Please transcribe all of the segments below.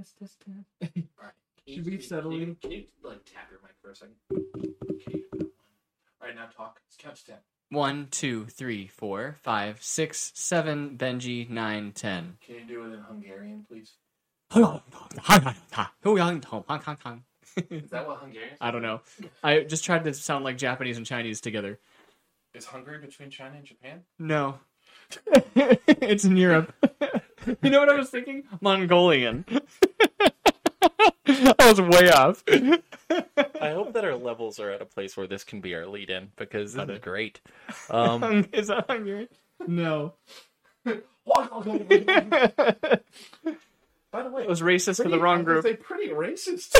Test, test, test. Alright. Should we settle Can you, in? can you like tap your mic for a second? Okay. Alright, now talk. Let's count to ten. One, two, three, four, five, six, seven, Benji, nine, ten. Can you do it in Hungarian, please? I Is that what Hungarian? I don't know. I just tried to sound like Japanese and Chinese together. Is Hungary between China and Japan? No. it's in Europe. you know what I was thinking? Mongolian. I was way off. I hope that our levels are at a place where this can be our lead in because this is great. Um, Is that Hungarian? No. By the way, It was racist for the wrong group. They pretty racist.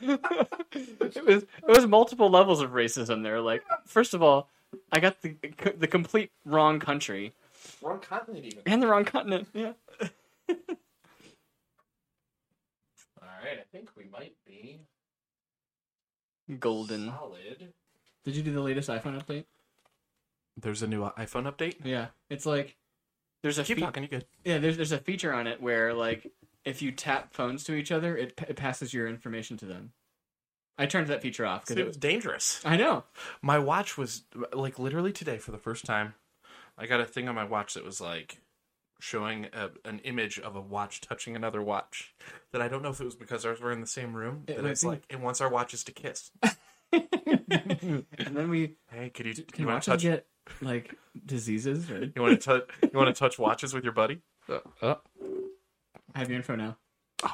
it was it was multiple levels of racism there. Like, first of all, I got the the complete wrong country Wrong continent, even. and the wrong continent. Yeah. All right, I think we might be Golden. solid. Did you do the latest iPhone update? there's a new iPhone update. Yeah. It's like there's a Keep fe- talking, you good? yeah there's there's a feature on it where like if you tap phones to each other, it, it passes your information to them. I turned that feature off because It it was was. dangerous. I know. My watch was like literally today for the first time. I got a thing on my watch that was like showing a, an image of a watch touching another watch. That I don't know if it was because ours were in the same room. It That it's be. like it wants our watches to kiss. and then we Hey, could you can you want watches to touch? get like diseases or You want to touch? You want to touch watches with your buddy? Uh, uh. I have your info now.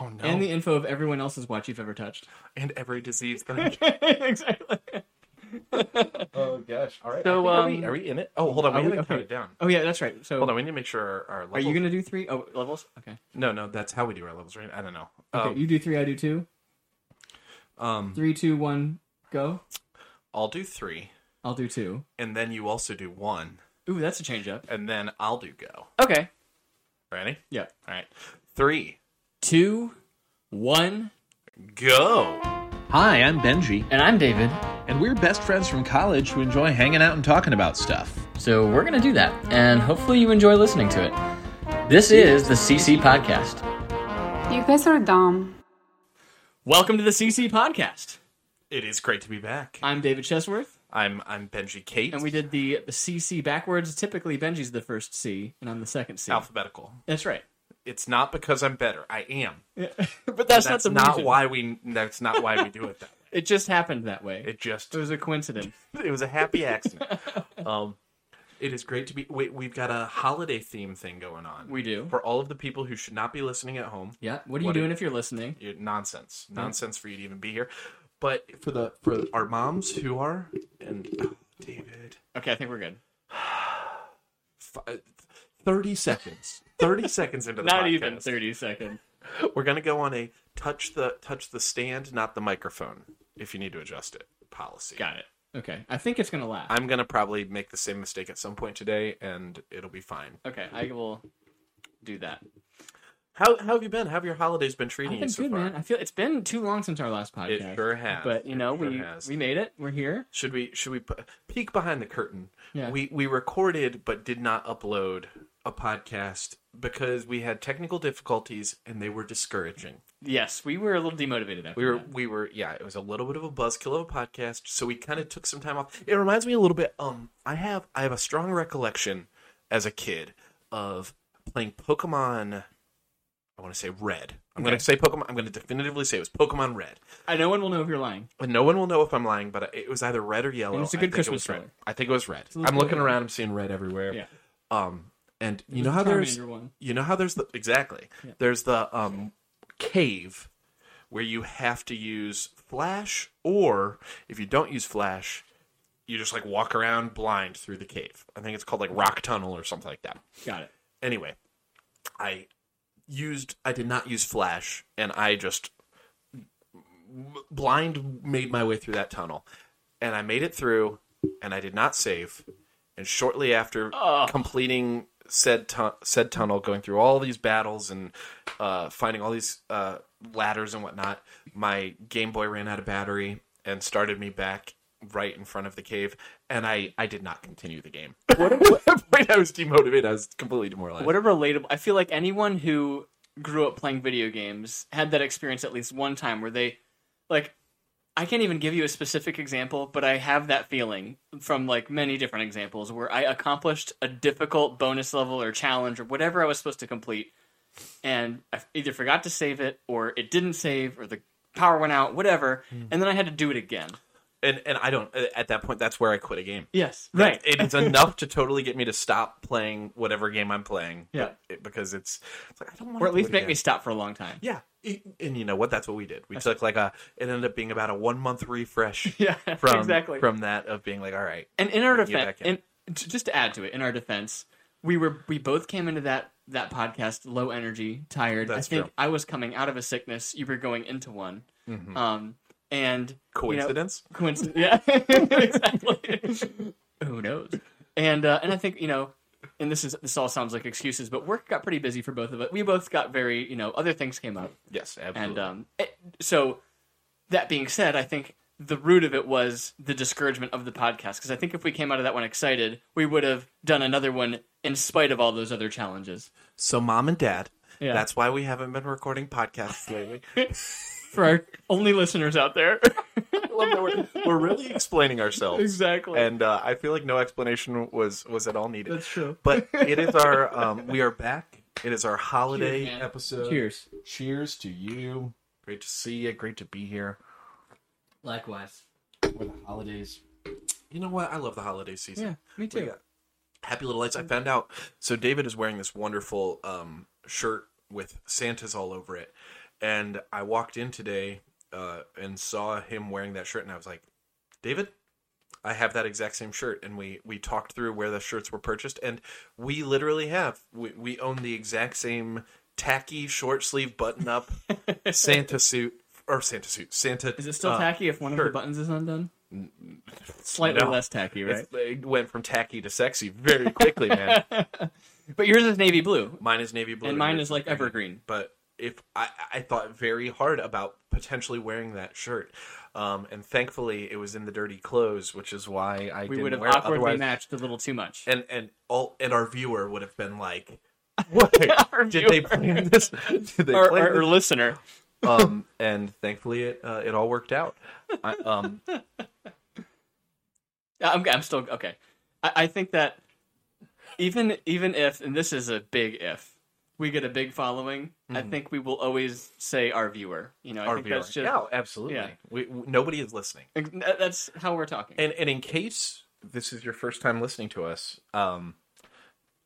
Oh no! And the info of everyone else's watch you've ever touched. and every disease thing. exactly. oh gosh! All right. So, are, we, um, are we in it? Oh, hold on. We are we- haven't okay. counted down. Oh yeah, that's right. So Hold on. We need to make sure our, our levels. are you gonna do three? Oh, levels. Okay. No, no. That's how we do our levels, right? I don't know. Okay. Um, you do three. I do two. um, Three, two, one, go. I'll do three, I'll do two. and then you also do one, Ooh, that's a change up. and then I'll do go. Okay. Ready? Yeah. All right. Three, Two, one, go. Hi, I'm Benji, And I'm David. and we're best friends from college who enjoy hanging out and talking about stuff. So we're going to do that. And hopefully you enjoy listening to it. This is the CC Podcast. You guys are dumb. Welcome to the CC podcast. It is great to be back. I'm David Chesworth, I'm I'm Benji Kate. and we did the, the CC backwards. Typically, Benji's the first C, and I'm the second C. alphabetical. That's right. It's not because I'm better. I am. but that's, That's not the not reason. why we. That's not why we do it that way. It just happened that way. It just It was a coincidence. it was a happy accident. um, it is great to be. We, we've got a holiday theme thing going on. We do. for all of the people who should not be listening at home. Yeah. What are you What doing it- if you're listening? You're- nonsense, nonsense for you to even be here. But for the for our moms who are and oh, David, Okay, I think we're good. fi- thirty seconds, thirty seconds into the Not podcast, even 30 seconds. We're gonna go on a touch the touch the stand, not the microphone. If you need to adjust it, policy. Got it. Okay. I think it's going to last. I'm gonna probably make the same mistake at some point today, and it'll be fine. Okay, I will do that. How, how have you been? How have your holidays been treating I've been you so good, far? man. I feel it's been too long since our last podcast. It sure has. But you know, sure we has. we made it. We're here. Should we should we peek behind the curtain? Yeah. We we recorded but did not upload a podcast because we had technical difficulties and they were discouraging. Yes, we were a little demotivated after We were that. we were yeah, it was a little bit of a buzzkill of a podcast, so we kind of took some time off. It reminds me a little bit um I have I have a strong recollection as a kid of playing Pokemon I want to say Red. I'm going to say Pokemon I'm going to definitively say it was Pokemon Red. I no one will know if you're lying. And no one will know if I'm lying, but it was either red or yellow. And it's a good it Christmas was red. I think it was red. I'm looking around. I'm seeing red everywhere. Yeah. Um, and you know how there's one. you know how there's the exactly Yeah. there's the um cave where you have to use flash, or if you don't use flash, you just like walk around blind through the cave. I think it's called like rock tunnel or something like that. Got it. Anyway, I used I did not use flash and I just blind made my way through that tunnel and I made it through and I did not save and shortly after completing said tu- said tunnel going through all these battles and uh, finding all these uh, ladders and whatnot my Game Boy ran out of battery and started me back right in front of the cave and I I did not continue the game at that point I was demotivated I was completely demoralized What a relatable. I feel like anyone who grew up playing video games had that experience at least one time where they like I can't even give you a specific example, but I have that feeling from like many different examples where I accomplished a difficult bonus level or challenge or whatever I was supposed to complete and I either forgot to save it or it didn't save or the power went out, whatever, hmm. and then I had to do it again. And and I don't at that point. That's where I quit a game. Yes, That- it is enough to totally get me to stop playing whatever game I'm playing. Yeah. it- because it's, it's like I don't want or at least make me stop for a long time. Yeah, it- and you know what? That's what we did. We took like a. It ended up being about a one month refresh. Yeah, from exactly. from that of being like, all right, And in our We can get defense, in. and just to add to it, in our defense, we were we both came into that that podcast low energy, tired. That's I think true. I was coming out of a sickness. You were going into one. Um, and you know, coincidence. coincidence. Yeah, exactly. Who knows? And uh, and I think you know, and this is this all sounds like excuses, but work got pretty busy for both of us. We both got very you know other things came up. yes, absolutely. And um, it- so that being said, I think the root of it was the discouragement of the podcast. Because I think if we came out of that one excited, we would have done another one in spite of all those other challenges. so, mom and dad. Yeah. That's why we haven't been recording podcasts lately. For our only listeners out there, I love that we're, we're really explaining ourselves. exactly. And uh, I feel like no explanation was was at all needed. That's true. But it is our um, we are back. It is our holiday Cheers, episode. Cheers. Cheers to you. Great to see you. Great to be here Likewise. for the holidays. You know what? I love the holiday season. Yeah, me too. got Happy Little Lights. I found out. So David is wearing this wonderful um, shirt with Santas all over it, and I walked in today uh, and saw him wearing that shirt, and I was like, David. I have that exact same shirt, and we we talked through where the shirts were purchased, and we literally have we we own the exact same tacky short sleeve button up Santa suit or Santa suit Santa. Is it still uh, tacky if one of the buttons is undone? Slightly No. less tacky, right? It's- It went from tacky to sexy very quickly, man. But yours is navy blue, Mine is navy blue, and mine is like green. evergreen. But if I, I thought very hard about potentially wearing that shirt, um, and thankfully it was in the dirty clothes, which is why I We didn't would have wear awkwardly Otherwise- matched a little too much. and and all and our viewer would have been like, "What Our did they plan this? Did they Or, plan or this?" listener. um, and thankfully it uh, it all worked out. I, um, I'm, I'm still okay. I, I think that even even if, and this is a big if, we get a big following, I think we will always say our viewer. You know, I our think viewer, that's just yeah, absolutely. yeah. We, we- nobody is listening. that's how we're talking. And and in case this is your first time listening to us, um,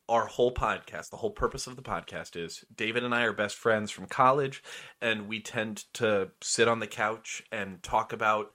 our whole podcast, the whole purpose of the podcast is David and I are best friends from college, and we tend to sit on the couch and talk about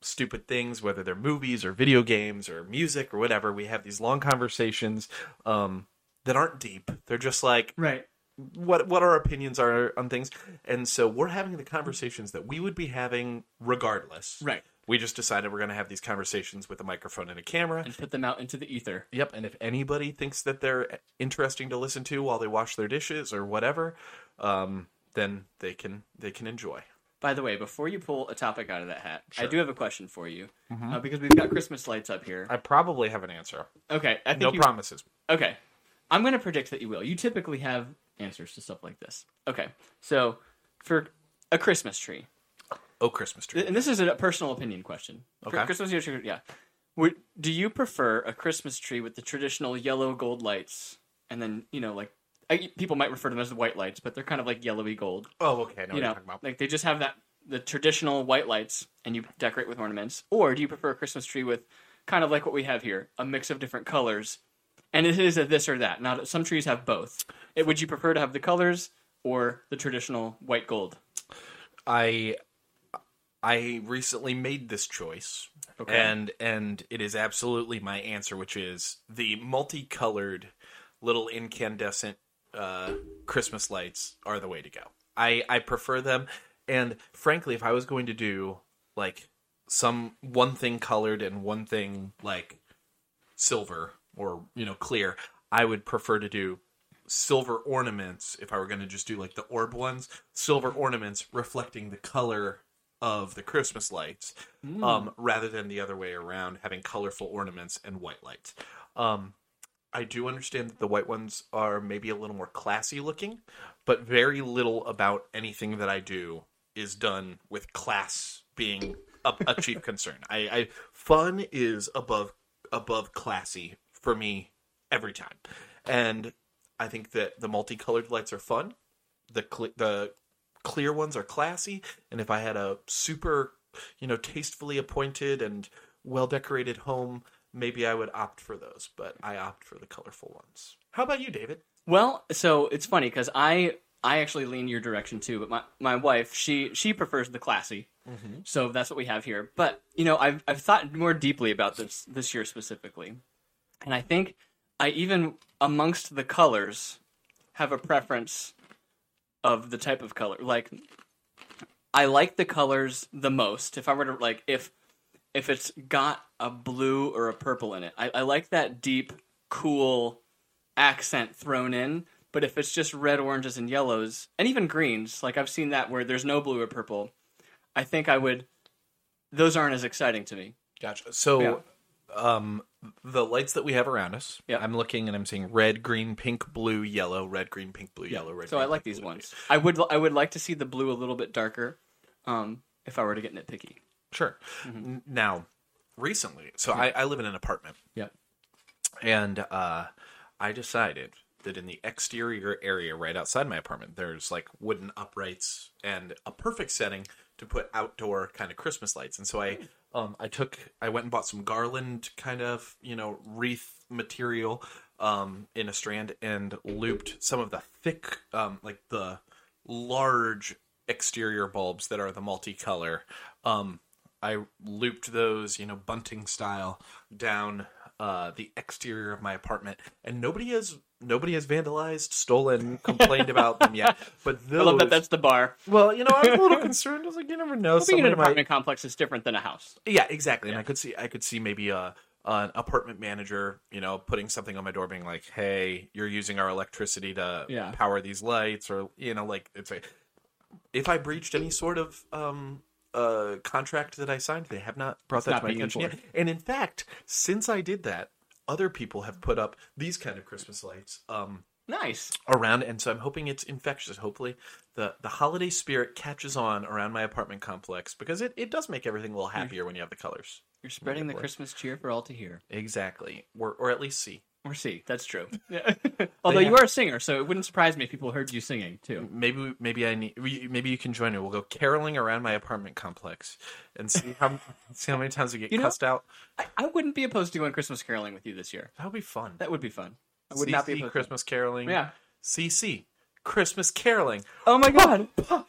stupid things, whether they're movies or video games or music or whatever. We have these long conversations um, that aren't deep. They're just like right. What what our opinions are on things, and so we're having the conversations that we would be having regardless. Right. We just decided we're going to have these conversations with a microphone and a camera. And put them out into the ether. Yep. And if anybody thinks that they're interesting to listen to while they wash their dishes or whatever, um, then they can they can enjoy. By the way, before you pull a topic out of that hat, I do have a question for you uh, because we've got Christmas lights up here. I probably have an answer. Okay, I think No you, promises. Okay. I'm going to predict that you will. You typically have answers to stuff like this. Okay. So, for a Christmas tree, Oh, Christmas tree. and this is a personal opinion question. For Okay. Christmas tree, yeah. Would, do you prefer a Christmas tree with the traditional yellow gold lights and then, you know, like I, people might refer to them as the white lights, but they're kind of like yellowy gold. Oh, okay. I know what you you're know, talking about. like they just have that the traditional white lights and you decorate with ornaments. Or do you prefer a Christmas tree with kind of like what we have here, a mix of different colors? And it is a this or that. Not some trees have both. It, would you prefer to have the colors or the traditional white gold? I I recently made this choice, Okay. and and it is absolutely my answer, which is the multicolored little incandescent uh, Christmas lights are the way to go. I I prefer them, and frankly, if I was going to do like some one thing colored and one thing like silver or you know clear, I would prefer to do silver ornaments if I were going to just do like the orb ones, silver ornaments reflecting the color of the Christmas lights, um, rather than the other way around, having colorful ornaments and white lights. Um, I do understand that the white ones are maybe a little more classy looking, but very little about anything that I do is done with class being a, a chief concern. I, I fun is above above classy for me every time, and I think that the multicolored lights are fun. The cle the clear ones are classy, and if I had a super, you know, tastefully appointed and well decorated home, maybe I would opt for those. But I opt for the colorful ones. How about you, David? Well, so it's funny because I I actually lean your direction too, but my, my wife she she prefers the classy, mm-hmm. so that's what we have here. But you know, I've I've thought more deeply about this this year specifically, and I think I even amongst the colors have a preference of the type of color. Like I like the colors the most. If I were to like if if it's got a blue or a purple in it, I, I like that deep, cool accent thrown in. But if it's just red, oranges, and yellows, and even greens, like I've seen that where there's no blue or purple, I think I would. Those aren't as exciting to me. Gotcha. So, Yeah. Um, the lights that we have around us, Yeah. I'm looking and I'm seeing red, green, pink, blue, yellow, red, green, pink, blue, yellow, red. So green, I like pink, these blue, ones. I would I would like to see the blue a little bit darker, um, if I were to get nitpicky. Sure. Mm-hmm. Now, recently, so I, I live in an apartment, Yeah. and uh, I decided that in the exterior area right outside my apartment, there's like wooden uprights and a perfect setting to put outdoor kind of Christmas lights. And so I, um, I took, I went and bought some garland kind of, you know, wreath material, um, in a strand and looped some of the thick, um, like the large exterior bulbs that are the multicolor. Um, I looped those, you know, bunting style down uh, the exterior of my apartment, and nobody has nobody has vandalized, stolen, complained about them yet. But those, I love that that's the bar. well, you know, I'm a little concerned. I was like, you never know. Being in an somebody might- apartment complex is different than a house. yeah, exactly. And I could see, I could see maybe a an apartment manager, you know, putting something on my door, being like, "Hey, you're using our electricity to Yeah. power these lights," or you know, like it's a. If I breached any sort of um uh contract that I signed, they have not brought that not to my attention yet. And in fact, since I did that, other people have put up these kind of Christmas lights. Um, Nice. around and so i'm hoping it's infectious hopefully the the holiday spirit catches on around my apartment complex because it, it does make everything a little happier when you have the colors You're spreading the. Christmas cheer for all to hear. exactly or or at least see Or see. That's true. Yeah. Although you are a singer, so it wouldn't surprise me if people heard you singing too. maybe maybe i need maybe you can join me we'll go caroling around my apartment complex and see how see how many times we get You know- cussed out I, I wouldn't be opposed to going Christmas caroling with you this year. that would be fun That would be fun. I would not be opposed. christmas caroling Yeah. cc christmas caroling Oh my god! how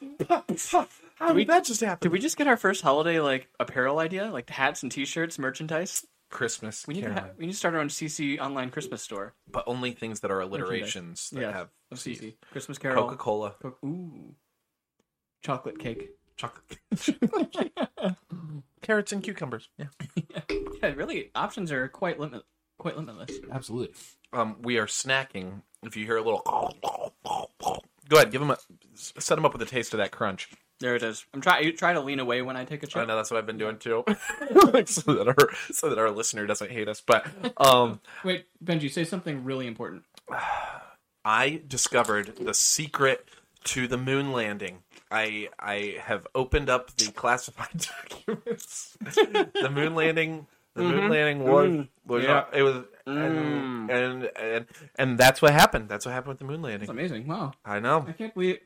did we- that just happen Did we just get our first holiday like apparel idea, like hats and T-shirts, merchandise? Christmas We need to caroling ha- we need to start our own CC online Christmas store. but only things that are alliterations that Yes, have of CC Christmas carol. coca-cola Co- Ooh, chocolate cake. chocolate carrots and cucumbers yeah Yeah, really, options are quite limit quite limitless. Absolutely. um, we are snacking. If you hear a little, go ahead, give them a set them up with a taste of that crunch. There it is. I'm trying try to lean away when I take a chip. I know that's what I've been doing too, so that our so that our listener doesn't hate us. But um, Wait, Benji, say something really important. I discovered the secret to the moon landing. I I have opened up the classified documents. the moon landing. The moon mm-hmm. landing was mm. was Yeah. it was and, mm. and and and that's what happened. That's what happened with the moon landing. That's amazing. Wow, I know. I can't believe.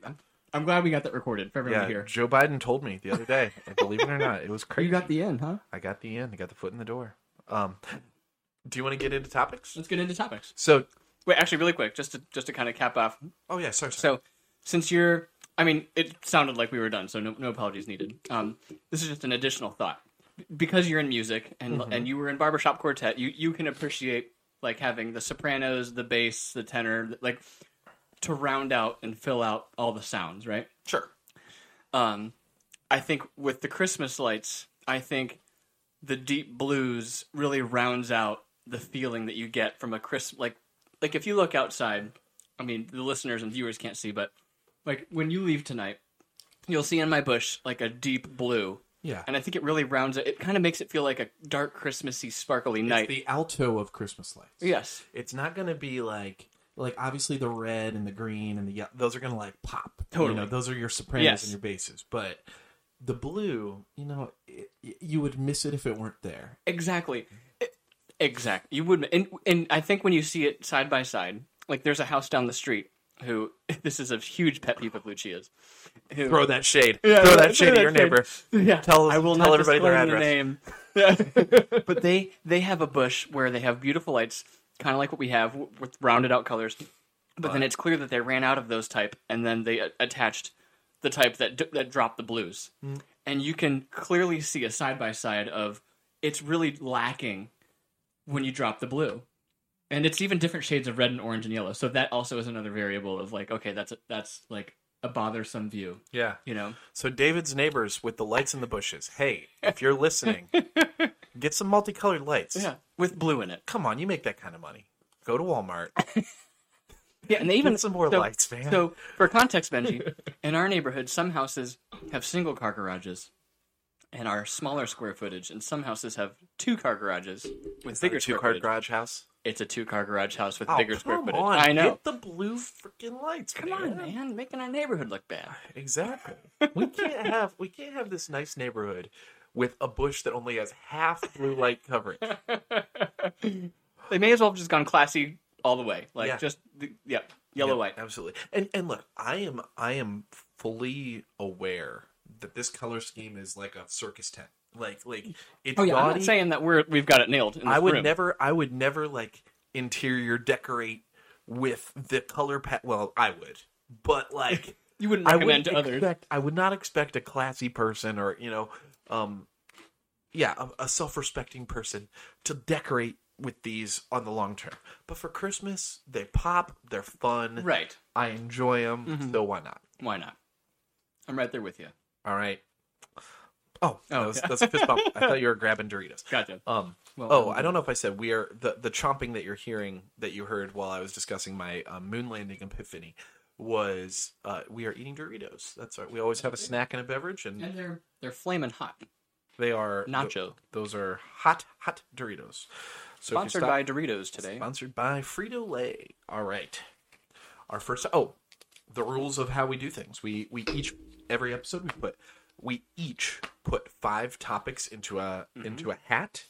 I'm, I'm glad we got that recorded for everyone Yeah, to hear. Joe Biden told me the other day. believe it or not, it was crazy. You got the end, huh? I got the end. I got the foot in the door. Um, do you want to get into topics? Let's get into topics. So, Wait, actually, really quick, just to just to kind of cap off. oh yeah, sorry. sorry. So, since you're, I mean, it sounded like we were done, so no, no apologies needed. Um, this is just an additional thought. Because you're in music and and you were in barbershop quartet, you you can appreciate like having the sopranos, the bass, the tenor, like to round out and fill out all the sounds, right? sure. Um, I think with the Christmas lights, I think the deep blues really rounds out the feeling that you get from a Chris like like if you look outside. I mean, the listeners and viewers can't see, but like when you leave tonight, you'll see in my bush like a deep blue Yeah. and I think it really rounds it. It kind of makes it feel like a dark Christmassy, sparkly It's night. the alto of Christmas lights. yes, It's not going to be like like obviously the red and the green and the yellow, those are going to like pop. Totally. You know, those are your sopranos Yes. and your basses, but the blue, you know, it, you would miss it if it weren't there. exactly, exactly. You would, and and I think when you see it side by side, like there's a house down the street. Who this is a huge pet peeve of Lucia's. Who, Throw that shade. Yeah, Throw that shade at your shade. neighbor. Yeah, Tell- I will tell not everybody their the address. name. but they they have a bush where they have beautiful lights, kind of like what we have with rounded out colors. But then it's clear that they ran out of those type, and then they a- attached the type that d- that dropped the blues, mm. and you can clearly see a side by side of it's really lacking when you drop the blue. And it's even different shades of red and orange and yellow. So that also is another variable of like, okay, that's a, that's like a bothersome view, Yeah. you know. So David's neighbors with the lights in the bushes. Hey, if you're listening, get some multicolored lights. Yeah, with blue in it. Come on, you make that kind of money. Go to Walmart. Yeah, and they even Get some more so- lights, man. So, for context, Benji, in our neighborhood, some houses have single car garages, and are smaller square footage, and some houses have two car garages with bigger two car footage. garage house. It's a two car garage house with Oh, bigger square come footage. on. I know. Get the blue freaking lights. Come on, man, making our neighborhood look bad. Exactly. we can't have we can't have this nice neighborhood with a bush that only has half blue light coverage. They may as well have just gone classy all the way, like Yeah. just the, yeah, yellow Yeah, white. Absolutely. And and look, I am I am fully aware that this color scheme is like a circus tent. Like like it's Oh yeah, I'm gaudy. not saying that we're we've got it nailed. In this I would room. never I would never like interior decorate with the color pat well, I would. But like You wouldn't I recommend wouldn't to others. expect, I would not expect a classy person or you know, um, yeah, a, a self-respecting person to decorate with these on the long term. But for Christmas, they pop. They're fun. Right? I enjoy them. Mm-hmm. So why not? Why not? I'm right there with you. All right. Oh, that Oh, was, okay. that's a fist bump. I thought you were grabbing Doritos. Gotcha. Um. Well, oh, I'm don't know if I said we are the the chomping that you're hearing that you heard while I was discussing my um, moon landing epiphany was uh, we are eating Doritos. That's right. We always have a snack and a beverage, and And they're they're flaming hot. They are Nacho. those are hot hot Doritos. So Sponsored stop- by Doritos today. Sponsored by Frito Lay. All right. Our first. Oh, the rules of how we do things. We we each every episode we put we each put five topics into a Mm-hmm. into a hat.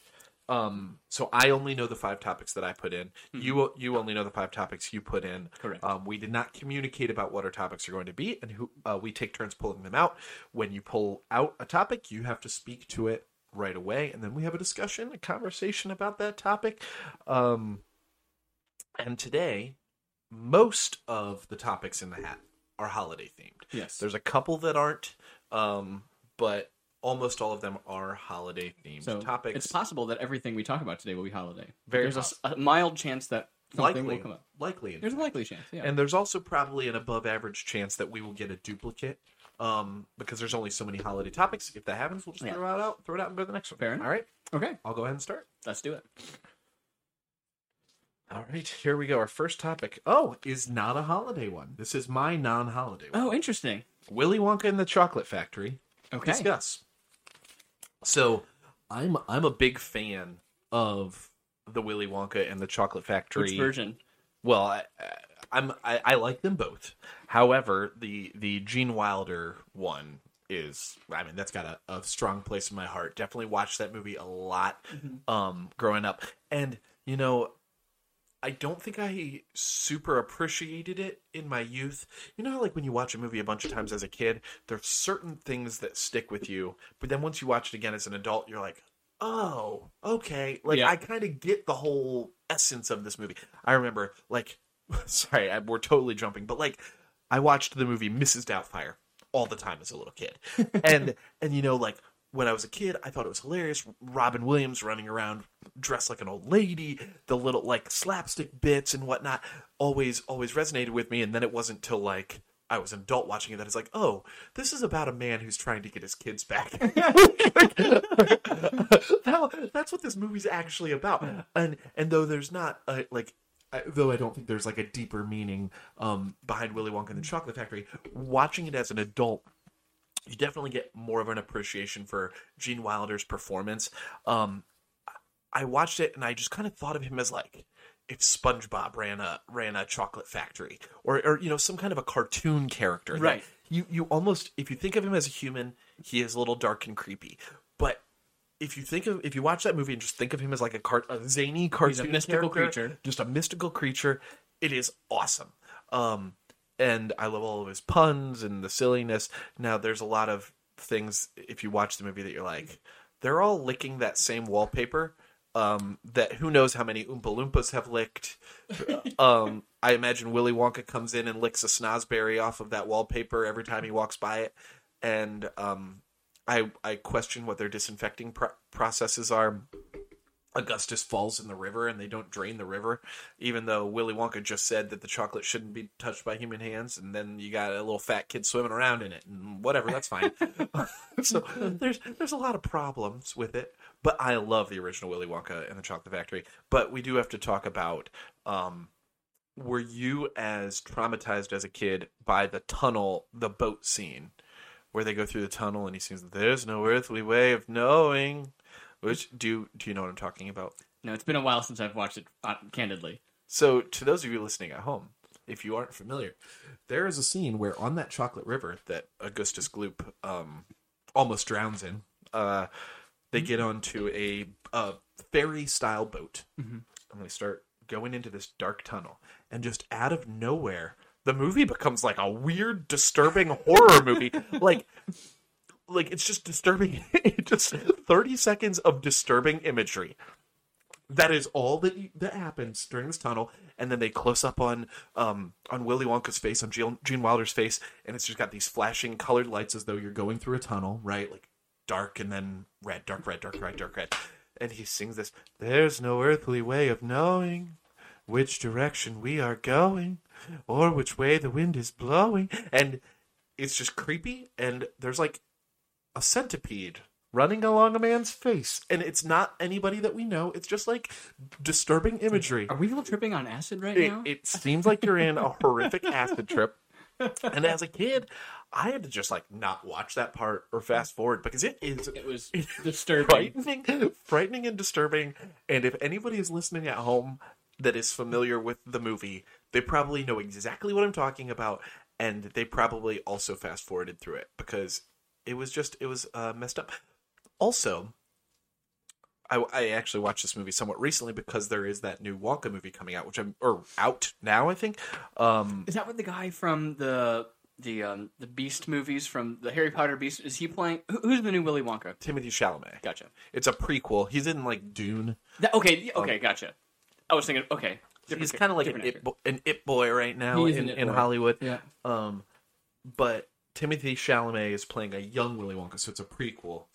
Um. So I only know the five topics that I put in. You you only know the five topics you put in. Mm-hmm. Correct. Um. We did not communicate about what our topics are going to be, and who uh, we take turns pulling them out. When you pull out a topic, you have to speak to it right away, and then we have a discussion, a conversation about that topic. Um. And today, most of the topics in the hat are holiday themed. Yes. There's a couple that aren't, um, but almost all of them are holiday themed So topics. it's possible that everything we talk about today will be holiday. Very There's a a, mild chance that something likely, will come up. likely. There's a likely chance. Yeah. And there's also probably an above average chance that we will get a duplicate. Um, because there's only so many holiday topics. If that happens, we'll just Yeah. throw it out, throw it out, and go to the next one. Fair enough. All right, okay, I'll go ahead and start. let's do it. All right, here we go. Our first topic. Oh, is not a holiday one. This is my non-holiday one. Oh, interesting. Willy Wonka and the Chocolate Factory. Okay. discuss. So, I'm I'm a big fan of the Willy Wonka and the Chocolate Factory. Which version? Well, I, I'm I, I like them both. However, the the Gene Wilder one is I mean that's got a, a strong place in my heart. Definitely watched that movie a lot um growing up. And you know, I don't think I super appreciated it in my youth. You know, how, like when you watch a movie a bunch of times as a kid, there's certain things that stick with you, but then once you watch it again as an adult, you're like, oh, okay. Like Yeah. I kind of get the whole essence of this movie. I remember, like, sorry, I, we're totally jumping, but like, I watched the movie Mrs. Doubtfire all the time as a little kid, and and you know, like when I was a kid, I thought it was hilarious. Robin Williams running around dressed like an old lady, the little like slapstick bits and whatnot, always always resonated with me. And then it wasn't till like I was an adult watching it that it's like, oh, this is about a man who's trying to get his kids back. that, that's what this movie's actually about. And and though there's not a, like. I, though I don't think there's like a deeper meaning um, behind Willy Wonka and the Chocolate Factory, watching it as an adult you definitely get more of an appreciation for Gene Wilder's performance. Um, I watched it and I just kind of thought of him as like if SpongeBob ran a ran a chocolate factory or or you know some kind of a cartoon character. Right. You you almost if you think of him as a human, he is a little dark and creepy. But if you think of if you watch that movie and just think of him as like a, cart, a zany cartoon mystical character, creature. just a mystical creature, it is awesome. Um, and I love all of his puns and the silliness. Now, there's a lot of things if you watch the movie that you're like, they're all licking that same wallpaper. Um, that who knows how many Oompa Loompas have licked. um, I imagine Willy Wonka comes in and licks a snozberry off of that wallpaper every time he walks by it, and um, I I question what their disinfecting pro- processes are. Augustus falls in the river and they don't drain the river, even though Willy Wonka just said that the chocolate shouldn't be touched by human hands, and then you got a little fat kid swimming around in it, and whatever, that's fine. so there's there's a lot of problems with it, but I love the original Willy Wonka and the Chocolate Factory. But we do have to talk about um, were you as traumatized as a kid by the tunnel, the boat scene, where they go through the tunnel and he sings, "There's no earthly way of knowing." Which do you, do you know what I'm talking about? No, it's been a while since I've watched it. Uh, candidly, So, to those of you listening at home, if you aren't familiar, there is a scene where on that chocolate river that Augustus Gloop um, almost drowns in, uh, they get onto a, a ferry style boat and they start going into this dark tunnel. And just out of nowhere, the movie becomes like a weird, disturbing horror movie. Like, like it's just disturbing. just thirty seconds of disturbing imagery. That is all that that happens during this tunnel, and then they close up on um on Willy Wonka's face, on Gene, Gene Wilder's face, and it's just got these flashing colored lights as though you're going through a tunnel, right? Like dark and then red, dark red, dark red, dark red, and he sings this. There's no earthly way of knowing which direction we are going, or which way the wind is blowing, and it's just creepy. And there's like a centipede running along a man's face, and it's not anybody that we know. It's just like disturbing imagery. are we all tripping on acid right It, now? it seems like you're in a horrific acid trip. And as a kid, I had to just like not watch that part or fast forward because it is it was disturbing. frightening, frightening and disturbing. And if anybody is listening at home that is familiar with the movie, they probably know exactly what I'm talking about, and they probably also fast forwarded through it because it was just it was uh, messed up. Also, I, I actually watched this movie somewhat recently because there is that new Wonka movie coming out, which I'm or out now, I think. Um, Is that what the guy from the the um, the Beast movies from the Harry Potter Beast is he playing? Who, who's the new Willy Wonka? Timothée Chalamet. Gotcha. It's a prequel. He's in like Dune. That, okay, yeah, okay, gotcha. I was thinking, okay, He's kind of like an it, bo- an it boy right now in, in boy. Hollywood. Yeah. Um, but Timothée Chalamet is playing a young Willy Wonka, so it's a prequel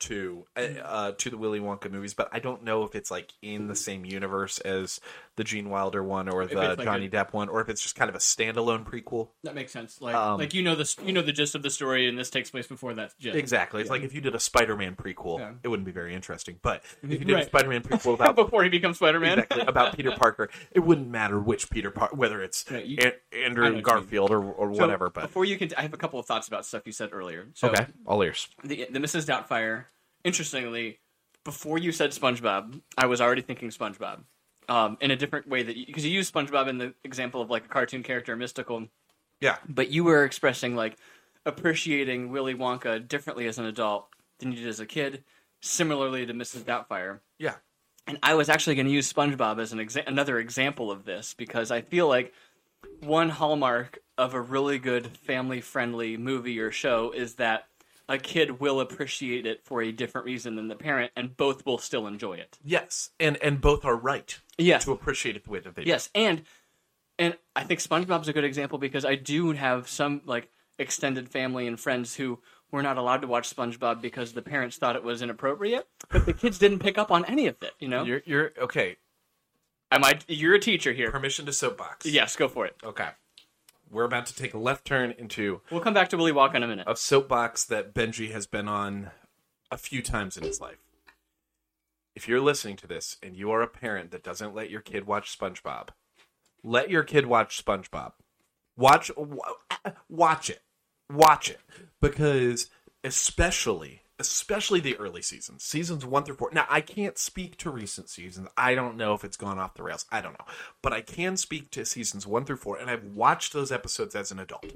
to uh, uh, to the Willy Wonka movies. But I don't know if it's like in the same universe as the Gene Wilder one or the like Johnny a- Depp one, or if it's just kind of a standalone prequel. That makes sense. Like, Um, like you know the you know the gist of the story, and this takes place before that. Gist. Exactly. It's like if you did a Spider-Man prequel, Yeah. it wouldn't be very interesting. But if you did a Spider-Man prequel about before he becomes Spider Man. exactly about Peter Parker, it wouldn't matter which Peter Parker, whether it's Right, you- An- I know what Andrew. Garfield or, or whatever. But before you can, I have a couple of thoughts about stuff you said earlier. So, okay, all ears. the, the Mrs. Doubtfire. Interestingly, before you said SpongeBob, I was already thinking SpongeBob, um, in a different way that because you, used SpongeBob in the example of like a cartoon character, mystical, Yeah, but you were expressing like appreciating Willy Wonka differently as an adult than you did as a kid. Similarly to Mrs. Doubtfire, yeah. and I was actually going to use SpongeBob as an exa- another example of this because I feel like one hallmark of a really good family-friendly movie or show is that a kid will appreciate it for a different reason than the parent, and both will still enjoy it. Yes, and and both are right Yes, to appreciate it the way that they do. yes, and and I think SpongeBob's a good example because I do have some like extended family and friends who were not allowed to watch SpongeBob because the parents thought it was inappropriate, but the kids didn't pick up on any of it. You know, You're you're okay. am I? You're a teacher here. Permission to soapbox. Yes, go for it. Okay. We're about to take a left turn into We'll come back to Willy Wonka in a minute. a soapbox that Benji has been on a few times in his life. If you're listening to this and you are a parent that doesn't let your kid watch SpongeBob, let your kid watch SpongeBob. Watch wa- watch it. watch it because especially especially the early seasons, seasons one through four. Now I can't speak to recent seasons. I don't know if it's gone off the rails. I don't know, but I can speak to seasons one through four, and I've watched those episodes as an adult.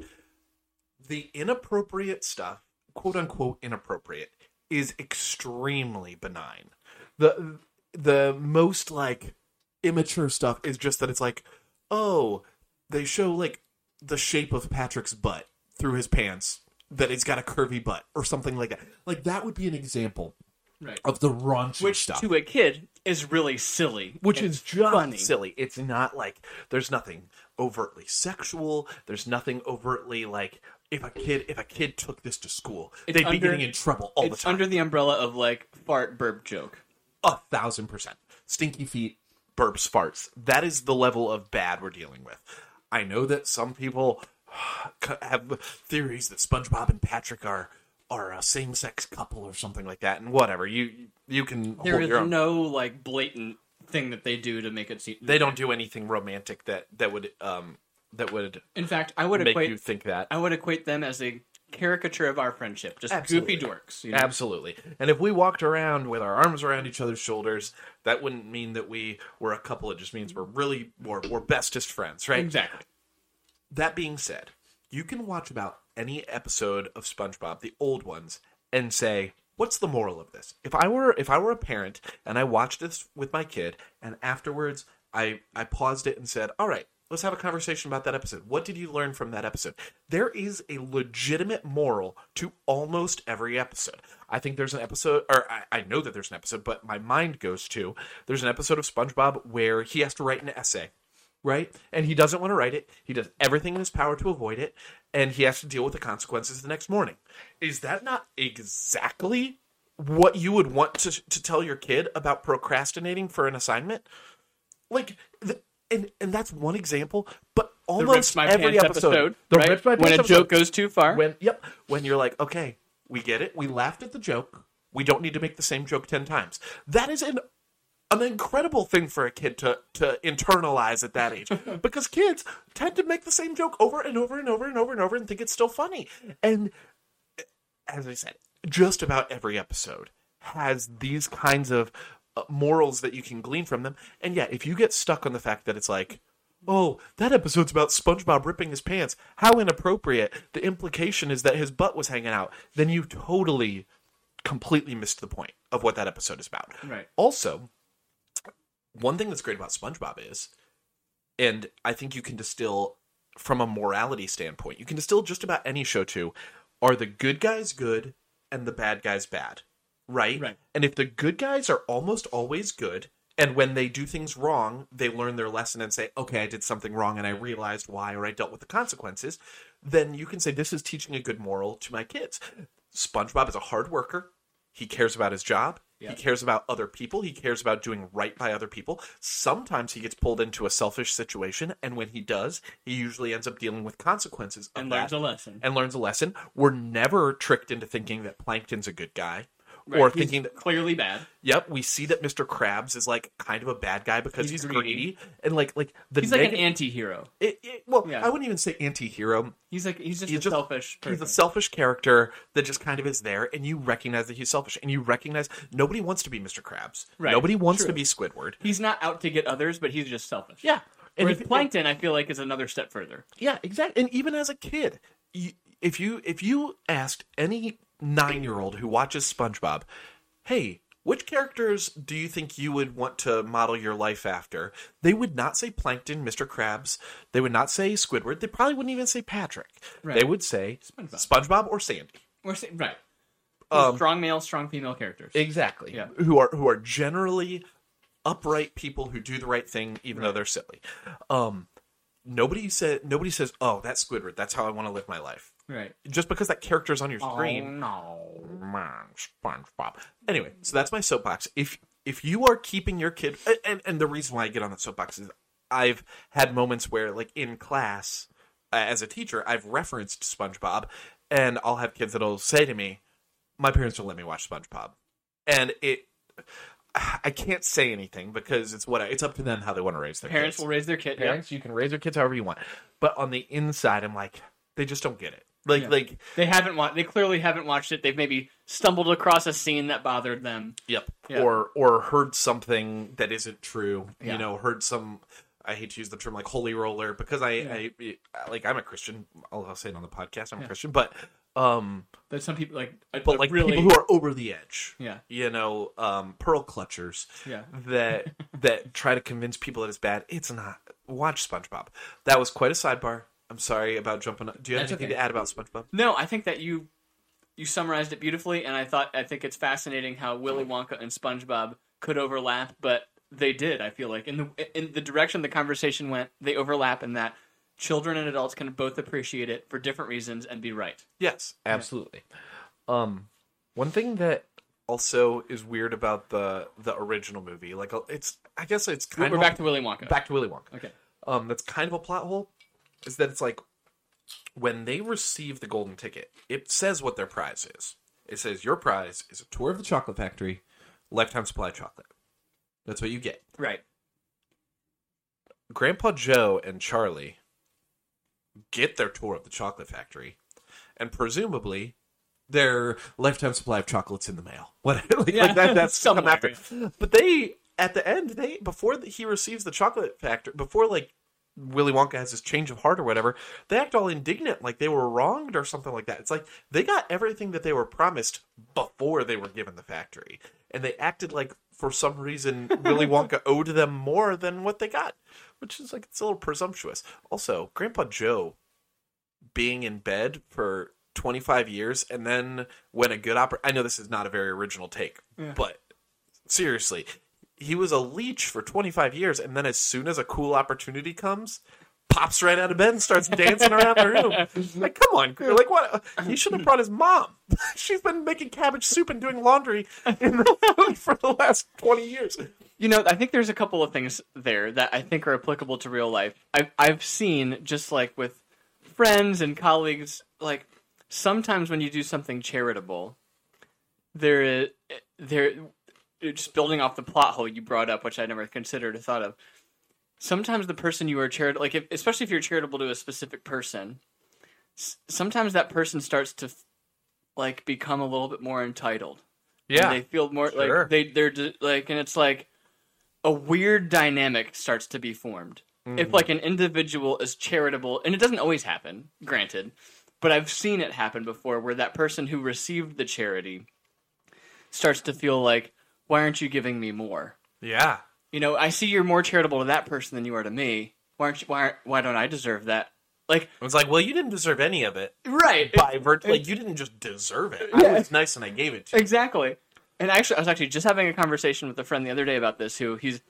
The inappropriate stuff, quote unquote inappropriate, is extremely benign. The the most like immature stuff is just that it's like, oh, they show like the shape of Patrick's butt through his pants that it's got a curvy butt or something like that. Like that would be an example Right. of the raunchy Which stuff. to a kid is really silly. which and is just funny. silly. It's not like there's nothing overtly sexual. There's nothing overtly like if a kid if a kid took this to school, It's they'd be getting in trouble all the It's time. under the umbrella of like fart burp joke. a thousand percent. Stinky feet, burps, farts. That is the level of bad we're dealing with. I know that some people have theories that SpongeBob and Patrick are are a same sex couple or something like that, and whatever you you can There is no like blatant thing that they do to make it seem. they don't do anything romantic that that would um that would In fact, I would make equate you think that. I would equate them as a caricature of our friendship, just Absolutely. goofy dorks. You know? Absolutely. And if we walked around with our arms around each other's shoulders, that wouldn't mean that we were a couple. It just means we're really we're, we're bestest friends, right? Exactly. That being said, you can watch about any episode of SpongeBob, the old ones, and say, "What's the moral of this?" If I were if I were a parent and I watched this with my kid, and afterwards I I paused it and said, "All right, let's have a conversation about that episode. What did you learn from that episode?" There is a legitimate moral to almost every episode. I think there's an episode, or I, I know that there's an episode, but my mind goes to there's an episode of SpongeBob where he has to write an essay right? And he doesn't want to write it. He does everything in his power to avoid it, and he has to deal with the consequences the next morning. Is that not exactly what you would want to to tell your kid about procrastinating for an assignment? Like, the, and and that's one example, but almost every Pants episode, episode, the right? When a Pants joke goes too far. when yep, when you're like, okay, we get it. We laughed at the joke. We don't need to make the same joke ten times. That is an an incredible thing for a kid to to internalize at that age because kids tend to make the same joke over and over and over and over and over and think it's still funny. And as I said, just about every episode has these kinds of uh, morals that you can glean from them. And yeah, if you get stuck on the fact that it's like, oh, that episode's about SpongeBob ripping his pants, how inappropriate. The implication is that his butt was hanging out. Then you totally, completely missed the point of what that episode is about. Right. Also, one thing that's great about SpongeBob is, and I think you can distill from a morality standpoint, you can distill just about any show to are the good guys good and the bad guys bad, right? Right. And if the good guys are almost always good, and when they do things wrong, they learn their lesson and say, okay, I did something wrong and I realized why or I dealt with the consequences, then you can say, this is teaching a good moral to my kids. SpongeBob is a hard worker. He cares about his job. He cares about other people. He cares about doing right by other people. Sometimes he gets pulled into a selfish situation, and when he does, he usually ends up dealing with consequences of and learns a lesson. and learns a lesson. We're never tricked into thinking that Plankton's a good guy. Right, Or he's thinking that clearly bad. Yep, we see that Mr. Krabs is like kind of a bad guy because he's, He's greedy. greedy. and like like the He's like an neg- anti-hero. it, it, well, Yeah. I wouldn't even say anti-hero. He's like he's just He's a just- selfish person. He's a selfish character that just kind of is there, and you recognize that he's selfish, and you recognize nobody wants to be Mr. Krabs. Right, Nobody wants true. to be Squidward. He's not out to get others, but he's just selfish. Yeah, and Whereas if- Plankton, I feel like, is another step further. Yeah, exactly. And even as a kid, you, if you if you asked any nine year old who watches SpongeBob, hey, which characters do you think you would want to model your life after? They would not say Plankton, Mr. Krabs. They would not say Squidward. They probably wouldn't even say Patrick. Right. They would say SpongeBob. SpongeBob or Sandy. Or say, right. Um, strong male, strong female characters. Exactly. Yeah. Who are who are generally upright people who do the right thing even though they're silly. Um nobody said nobody says, "Oh, that's Squidward. That's how I want to live my life." Right. Just because that character is on your screen. Oh, no. Man, SpongeBob. Anyway, so that's my soapbox. If if you are keeping your kid and- and the reason why I get on the soapbox is I've had moments where like in class uh, as a teacher, I've referenced SpongeBob and I'll have kids that'll say to me, "My parents don't let me watch SpongeBob." And it I can't say anything because it's what it's up to them how they want to raise their Parents kids will raise their kid. Yeah. parents you can raise your kids however you want but on the inside i'm like they just don't get it Like Yeah. like They haven't watched. They clearly haven't watched it. They've maybe stumbled across a scene that bothered them. Yep. Yeah. Or or heard something that isn't true. Yeah. You know, heard some. I hate to use the term like holy roller because I, I like I'm a Christian. I'll, I'll say it on the podcast. I'm a Christian, but um, That some people like. but like really, people who are over the edge. Yeah. You know, um, pearl clutchers. Yeah. That that try to convince people that it's bad. It's not. Watch SpongeBob. That was quite a sidebar. I'm sorry about jumping. Up. Do you have That's anything okay. to add about SpongeBob? No, I think that you you summarized it beautifully, and I thought I think it's fascinating how Willy Wonka and SpongeBob could overlap, but they did. I feel like in the in the direction the conversation went, they overlap in that children and adults can both appreciate it for different reasons and be right. Yes, absolutely. Um, one thing that also is weird about the the original movie, like it's, I guess it's kind We're of back to Willy Wonka. back to Willy Wonka. Okay. Um, that's kind of a plot hole, is that it's like when they receive the golden ticket, it says what their prize is. It says your prize is a tour of the chocolate factory, lifetime supply of chocolate. That's what you get. Right. Grandpa Joe and Charlie get their tour of the chocolate factory, and presumably their lifetime supply of chocolates in the mail. What like, Yeah, like that? That's come after. But they at the end they before he receives the chocolate factory before like Willy Wonka has his change of heart or whatever, they act all indignant like they were wronged or something like that. It's like they got everything that they were promised before they were given the factory. And they acted like for some reason Willy Wonka owed them more than what they got. Which is like it's a little presumptuous. Also, Grandpa Joe being in bed for 25 years and then when a good oppor- I know this is not a very original take, but seriously, he was a leech for 25 years and then as soon as a cool opportunity comes pops right out of bed and starts dancing around the room. Like come on like what? He should have brought his mom. She's been making cabbage soup and doing laundry in the, for the last 20 years. You know, I think there's a couple of things there that I think are applicable to real life. I've I've seen just like with friends and colleagues, like sometimes when you do something charitable, there there just building off the plot hole you brought up, which I never considered or thought of. Sometimes the person you are charitable, like if, especially if you're charitable to a specific person, s- sometimes that person starts to like become a little bit more entitled. And they feel more Sure. like they they're d- like, and it's like a weird dynamic starts to be formed. If mm-hmm. like an individual is charitable, and it doesn't always happen, granted, but I've seen it happen before, where that person who received the charity starts to feel like, why aren't you giving me more? yeah You know, I see you're more charitable to that person than you are to me. Why aren't you? Why why don't I deserve that? Like, it's like well you didn't deserve any of it right? by virt- like you didn't just deserve it i was nice and i gave it to you Exactly. And actually, I was actually just having a conversation with a friend the other day about this. Who he's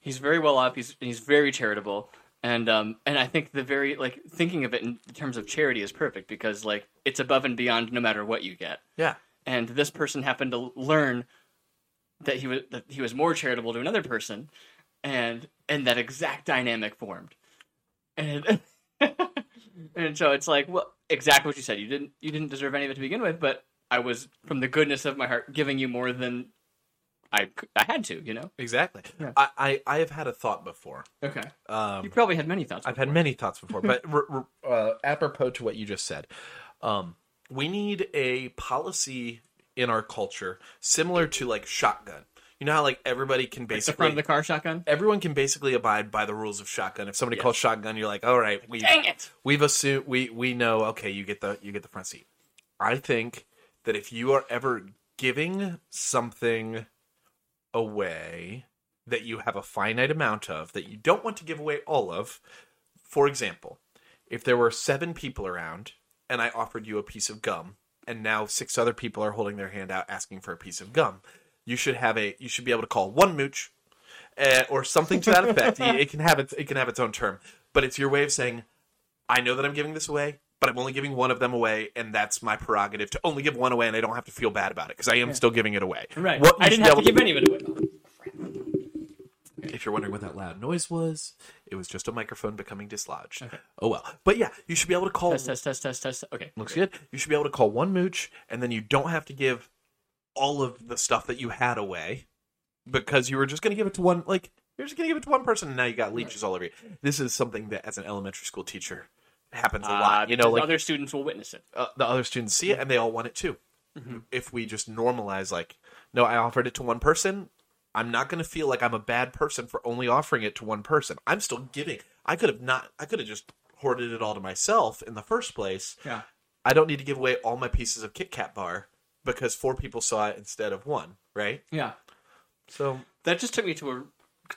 he's very well off. He's he's very charitable, and um and I think the very like thinking of it in terms of charity is perfect because like it's above and beyond no matter what you get. yeah And this person happened to learn that he was that he was more charitable to another person, and and that exact dynamic formed, and and so it's like well exactly what you said. You didn't you didn't deserve any of it to begin with, but I was from the goodness of my heart giving you more than I I had to. You know. exactly I, I i have had a thought before Okay. um You probably had many thoughts. I've had many thoughts before, but r- r- uh, apropos to what you just said, um, we need a policy in our culture similar to like shotgun. You know how like everybody can basically the basically front of the car shotgun. everyone can basically abide by the rules of shotgun. If somebody calls shotgun, you're like, all right, we Dang it! we've assumed we we know. Okay, you get the you get the front seat. I think that if you are ever giving something away that you have a finite amount of that you don't want to give away all of, for example, if there were seven people around and I offered you a piece of gum, and now six other people are holding their hand out asking for a piece of gum, you should have a you should be able to call one mooch uh, or something to that effect. it can have its it can have its own term, but it's your way of saying I know that I'm giving this away, but I'm only giving one of them away, and that's my prerogative to only give one away, and I don't have to feel bad about it because I am still giving it away. Right. What I didn't have to give any of it away. If you're wondering what that loud noise was, it was just a microphone becoming dislodged. Oh well, but yeah, you should be able to call. Test test test test test. Okay. Looks good. You should be able to call one mooch, and then you don't have to give all of the stuff that you had away because you were just going to give it to one. Like you're just going to give it to one person, and now you got leeches all over you. This is something that, as an elementary school teacher, happens a Uh, lot. You know, like other students will witness it. uh, the other students see it and they all want it too. Mm-hmm. If we just normalize, like, no, I offered it to one person, I'm not going to feel like I'm a bad person for only offering it to one person. I'm still giving. I could have not. I could have just hoarded it all to myself in the first place. Yeah. I don't need to give away all my pieces of Kit Kat bar because four people saw it instead of one. Right. Yeah. So That just took me to a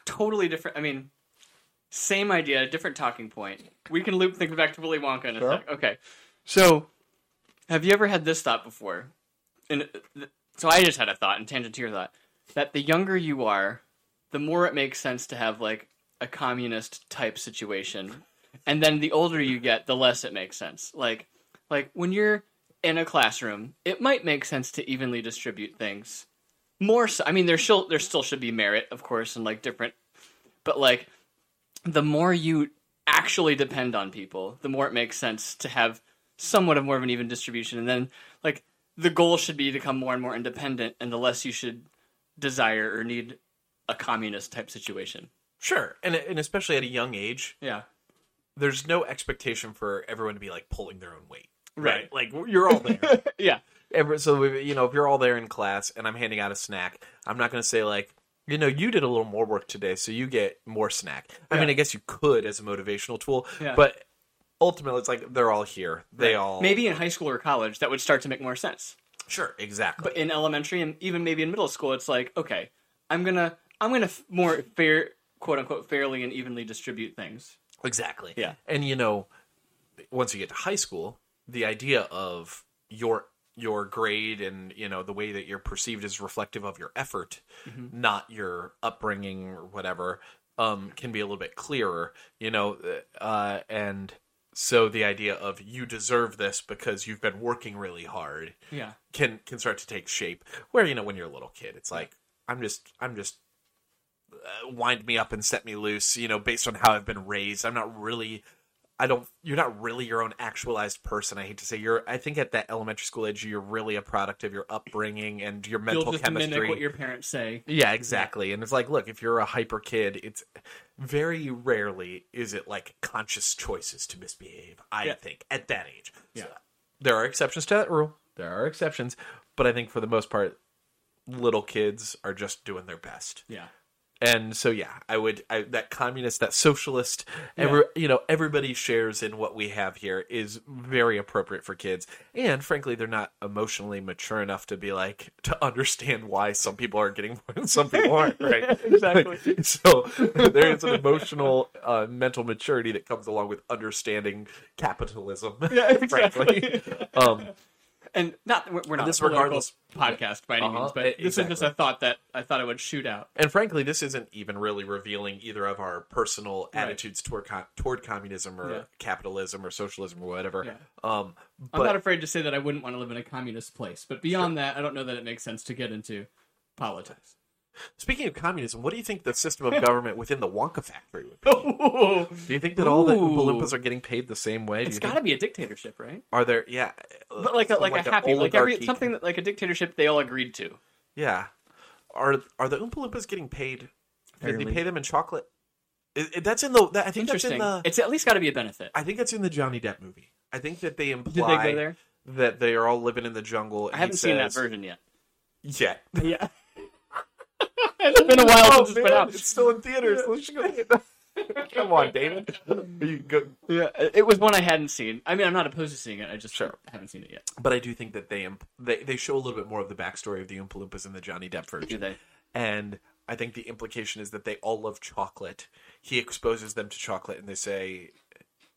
totally different. I mean, same idea, different talking point. We can loop things back to Willy Wonka in a Sure. sec. Okay. So, have you ever had this thought before? And uh, so I just had a thought, and tangent to your thought, that the younger you are, the more it makes sense to have like a communist type situation, and then the older you get, the less it makes sense. Like, like when you're in a classroom, it might make sense to evenly distribute things. More so i mean there still there still should be merit of course and like different but like the more you actually depend on people the more it makes sense to have somewhat of more of an even distribution. And then like the goal should be to become more and more independent and the less you should desire or need a communist type situation sure, and and especially at a young age, yeah there's no expectation for everyone to be like pulling their own weight. Right. Like you're all there. yeah Every, so we- you know, if you're all there in class and I'm handing out a snack, I'm not going to say like, you know, you did a little more work today, so you get more snack. I mean, I guess you could as a motivational tool, Yeah. but ultimately, it's like they're all here. They all maybe in high school or college that would start to make more sense sure, exactly. but in elementary and even maybe in middle school it's like okay i'm gonna i'm gonna f- more fair quote unquote fairly and evenly distribute things Exactly. Yeah. And you know, once you get to high school, the idea of your your grade and you know the way that you're perceived is reflective of your effort, not your upbringing or whatever, um, can be a little bit clearer. You know, uh, and so the idea of you deserve this because you've been working really hard yeah can can start to take shape. Where you know when you're a little kid, it's like I'm just I'm just uh, wind me up and set me loose. You know, based on how I've been raised, I'm not really. I don't. You're not really your own actualized person. I hate to say you're. I think at that elementary school age, you're really a product of your upbringing and your mental you'll just chemistry. mimic what your parents say Yeah, exactly. And it's like, look, if you're a hyper kid, it's very rarely is it like conscious choices to misbehave. I Yeah. think at that age. Yeah. there are exceptions to that rule. There are exceptions, but I think for the most part, little kids are just doing their best. yeah And so, yeah, I would I, that communist, that socialist, every, you know, everybody shares in what we have here is very appropriate for kids. And frankly, they're not emotionally mature enough to be like to understand why some people are getting more and some people aren't. Right? Exactly. so there is an emotional, uh, mental maturity that comes along with understanding capitalism. Yeah, frankly. exactly. Um, and not we're not This regardless- podcast by any Uh-huh, means but e- this is just a thought that i thought i would shoot out and frankly, this isn't even really revealing either of our personal Right. attitudes toward toward communism or Yeah. capitalism or socialism or whatever. Yeah. Um, i'm not afraid to say that i wouldn't want to live in a communist place but beyond that i don't know that it makes sense to get into politics speaking of communism, what do you think the system of government within the Wonka factory would be? Do you think that all the Ooh. Oompa Loompas are getting paid the same way? Do it's you got think, to be a dictatorship right are there? Yeah, uh, but like a some like, a an happy like every oligarchy- something that like a dictatorship they all agreed to Yeah, are are the Oompa Loompas getting paid? Did they Fairly. pay them in chocolate? It, it- that's in the. That, I think that's in interesting the. it's at least got to be a benefit I think that's in the Johnny Depp movie. I think that they imply they go there that they are all living in the jungle. and i he haven't seen that says- version yet Yeah. yeah it's been a while Oh, since it's been out It's still in theaters. Let's go get that. Come on, David. You go- Yeah, it was one I hadn't seen. I mean, I'm not opposed to seeing it. I just Sure. haven't seen it yet. But I do think that they imp- they they show a little bit more of the backstory of the Oompa Loompas in the Johnny Depp version. Do they? And I think the implication is that they all love chocolate. He exposes them to chocolate, and they say,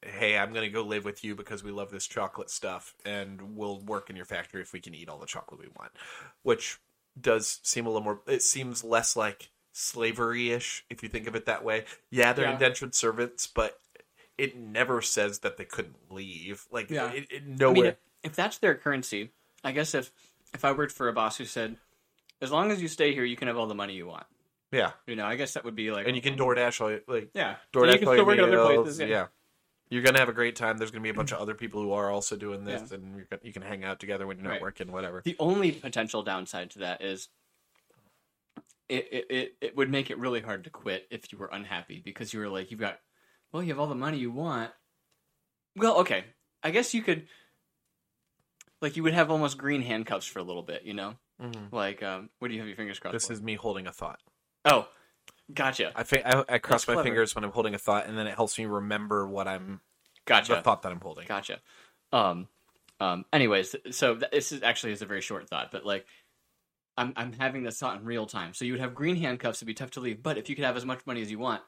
"Hey, I'm going to go live with you because we love this chocolate stuff, and we'll work in your factory if we can eat all the chocolate we want." Which does seem a little more. It seems less like slavery-ish if you think of it that way. Yeah, they're Yeah. indentured servants, but it never says that they couldn't leave. Like, Yeah. it, it, I nowhere. mean, if, if that's their currency, I guess if if I worked for a boss who said, "As long as you stay here, you can have all the money you want," yeah, you know, I guess that would be like, and you can DoorDash all your- like yeah, So DoorDash you can all still work at other places. Yeah. Yeah. You're gonna have a great time. There's gonna be a bunch of other people who are also doing this, Yeah. and you're, gonna- you can hang out together when you're not Right. working, whatever. The only potential downside to that is. It, it, it, it would make it really hard to quit if you were unhappy because you were like you've got well you have all the money you want Well, okay. I guess you could, like, you would have almost green handcuffs for a little bit, you know? Like, um, what do you have your fingers crossed This for? is me holding a thought. Oh, gotcha. I, fi- I, I cross That's my clever. fingers when I'm holding a thought, and then it helps me remember what I'm Gotcha. the thought that I'm holding. Gotcha. Um, um, anyways, so th- this is actually is a very short thought, but like, I'm I'm having this thought in real time. So you would have green handcuffs; it'd be tough to leave. But if you could have as much money as you want,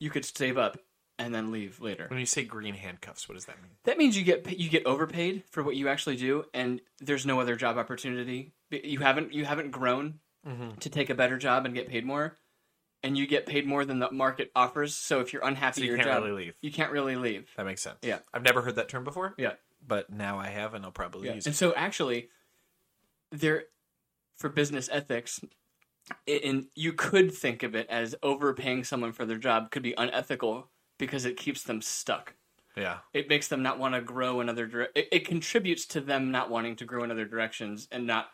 you could save up and then leave later. When you say green handcuffs, what does that mean? That means you get you get overpaid for what you actually do, and there's no other job opportunity. You haven't you haven't grown to take a better job and get paid more, and you get paid more than the market offers. So if you're unhappy So you your can't job, really leave. you can't really leave. That makes sense. Yeah. I've never heard that term before. Yeah. But now I have, and I'll probably Yeah. use it. And so actually, there for business ethics, and you could think of it as overpaying someone for their job could be unethical because it keeps them stuck. Yeah. It makes them not want to grow in other dire- it, it contributes to them not wanting to grow in other directions and not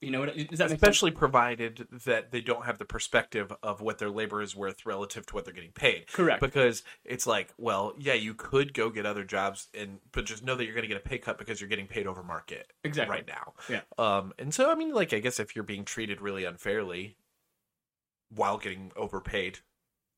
you know what does that make sense? Especially provided that they don't have the perspective of what their labor is worth relative to what they're getting paid. Correct. Because it's like, well, yeah, you could go get other jobs, and but just know that you're going to get a pay cut because you're getting paid over market Exactly. right now. Yeah. Um, and so I mean, like, I guess if you're being treated really unfairly while getting overpaid,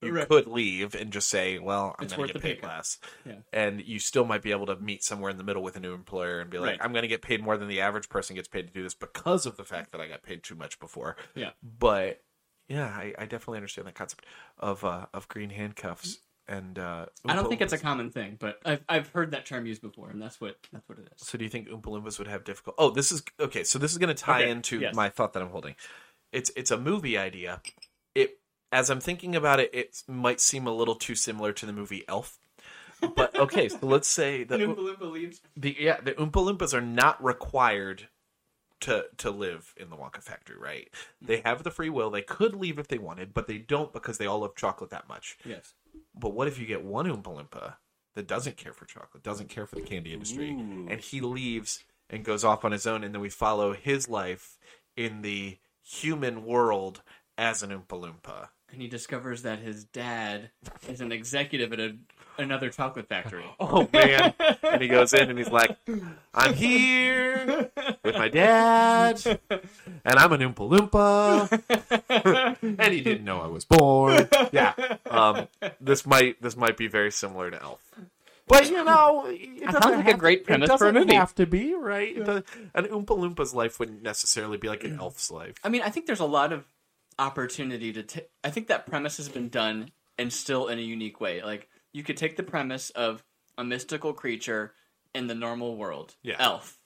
you Right. could leave and just say, "Well, I'm going to get paid less," Yeah. and you still might be able to meet somewhere in the middle with a new employer and be like, Right. "I'm going to get paid more than the average person gets paid to do this because of the fact that I got paid too much before." Yeah. But yeah, I, I definitely understand that concept of uh, of green handcuffs and. Uh, I don't think it's a common thing, but I've I've heard that term used before, and that's what that's what it is. So do you think Oompa Loompas would have difficult? Oh, this is okay. So this is going to tie Okay, into yes. my thought that I'm holding. It's it's a movie idea. It as I'm thinking about it, it might seem a little too similar to the movie Elf. But okay, so let's say the the yeah the Oompa Loompas are not required to to live in the Wonka factory, right? They have the free will. They could leave if they wanted, but they don't because they all love chocolate that much. Yes. But what if you get one Oompa Loompa that doesn't care for chocolate, doesn't care for the candy industry, and he leaves and goes off on his own, and then we follow his life in the human world as an Oompa Loompa? And he discovers that his dad is an executive at a, another chocolate factory. Oh man! and he goes in and he's like, "I'm here with my dad, and I'm an Oompa Loompa," and he didn't know I was born. Yeah, um, this might this might be very similar to Elf. But you know, it sounds doesn't like a have- great premise for a doesn't movie. Have to be right. It does- An Oompa Loompa's life wouldn't necessarily be like an elf's life. I mean, I think there's a lot of opportunity to. ta- I think that premise has been done and still in a unique way. Like you could take the premise of a mystical creature in the normal world, Yeah. elf.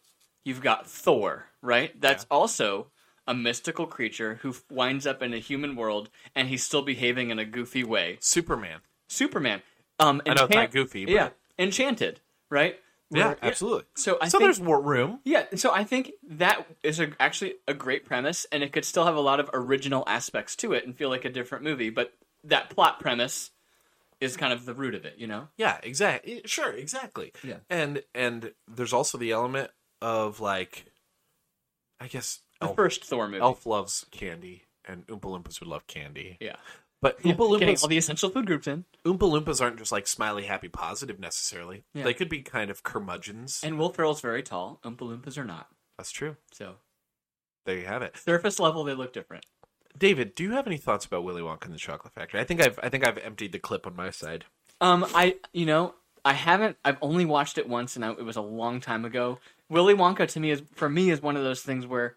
You've got Thor, right? That's also a mystical creature who winds up in a human world, and he's still behaving in a goofy way. Superman. Superman. Um, I know it's not goofy, but- Yeah, Enchanted, right? Yeah, Where- absolutely. So I so think there's more room. yeah, so I think that is a, actually a great premise, and it could still have a lot of original aspects to it and feel like a different movie. But that plot premise is kind of the root of it, you know? Yeah, exactly. Sure, exactly. Yeah. And and there's also the element of like, I guess The Elf, first Thor movie. Elf loves candy, and Oompa Loompas would love candy. Yeah, But Oompa Loompas, all the essential food groups in. Oompa Loompas aren't just like smiley, happy, positive necessarily. Yeah. They could be kind of curmudgeons. And Will Ferrell's very tall. Oompa Loompas are not. That's true. So There you have it. surface level, they look different. David, do you have any thoughts about Willy Wonka and the Chocolate Factory? I think I've I think I've emptied the clip on my side. Um, I you know I haven't. I've only watched it once, and I, it was a long time ago. Willy Wonka to me is for me is one of those things where,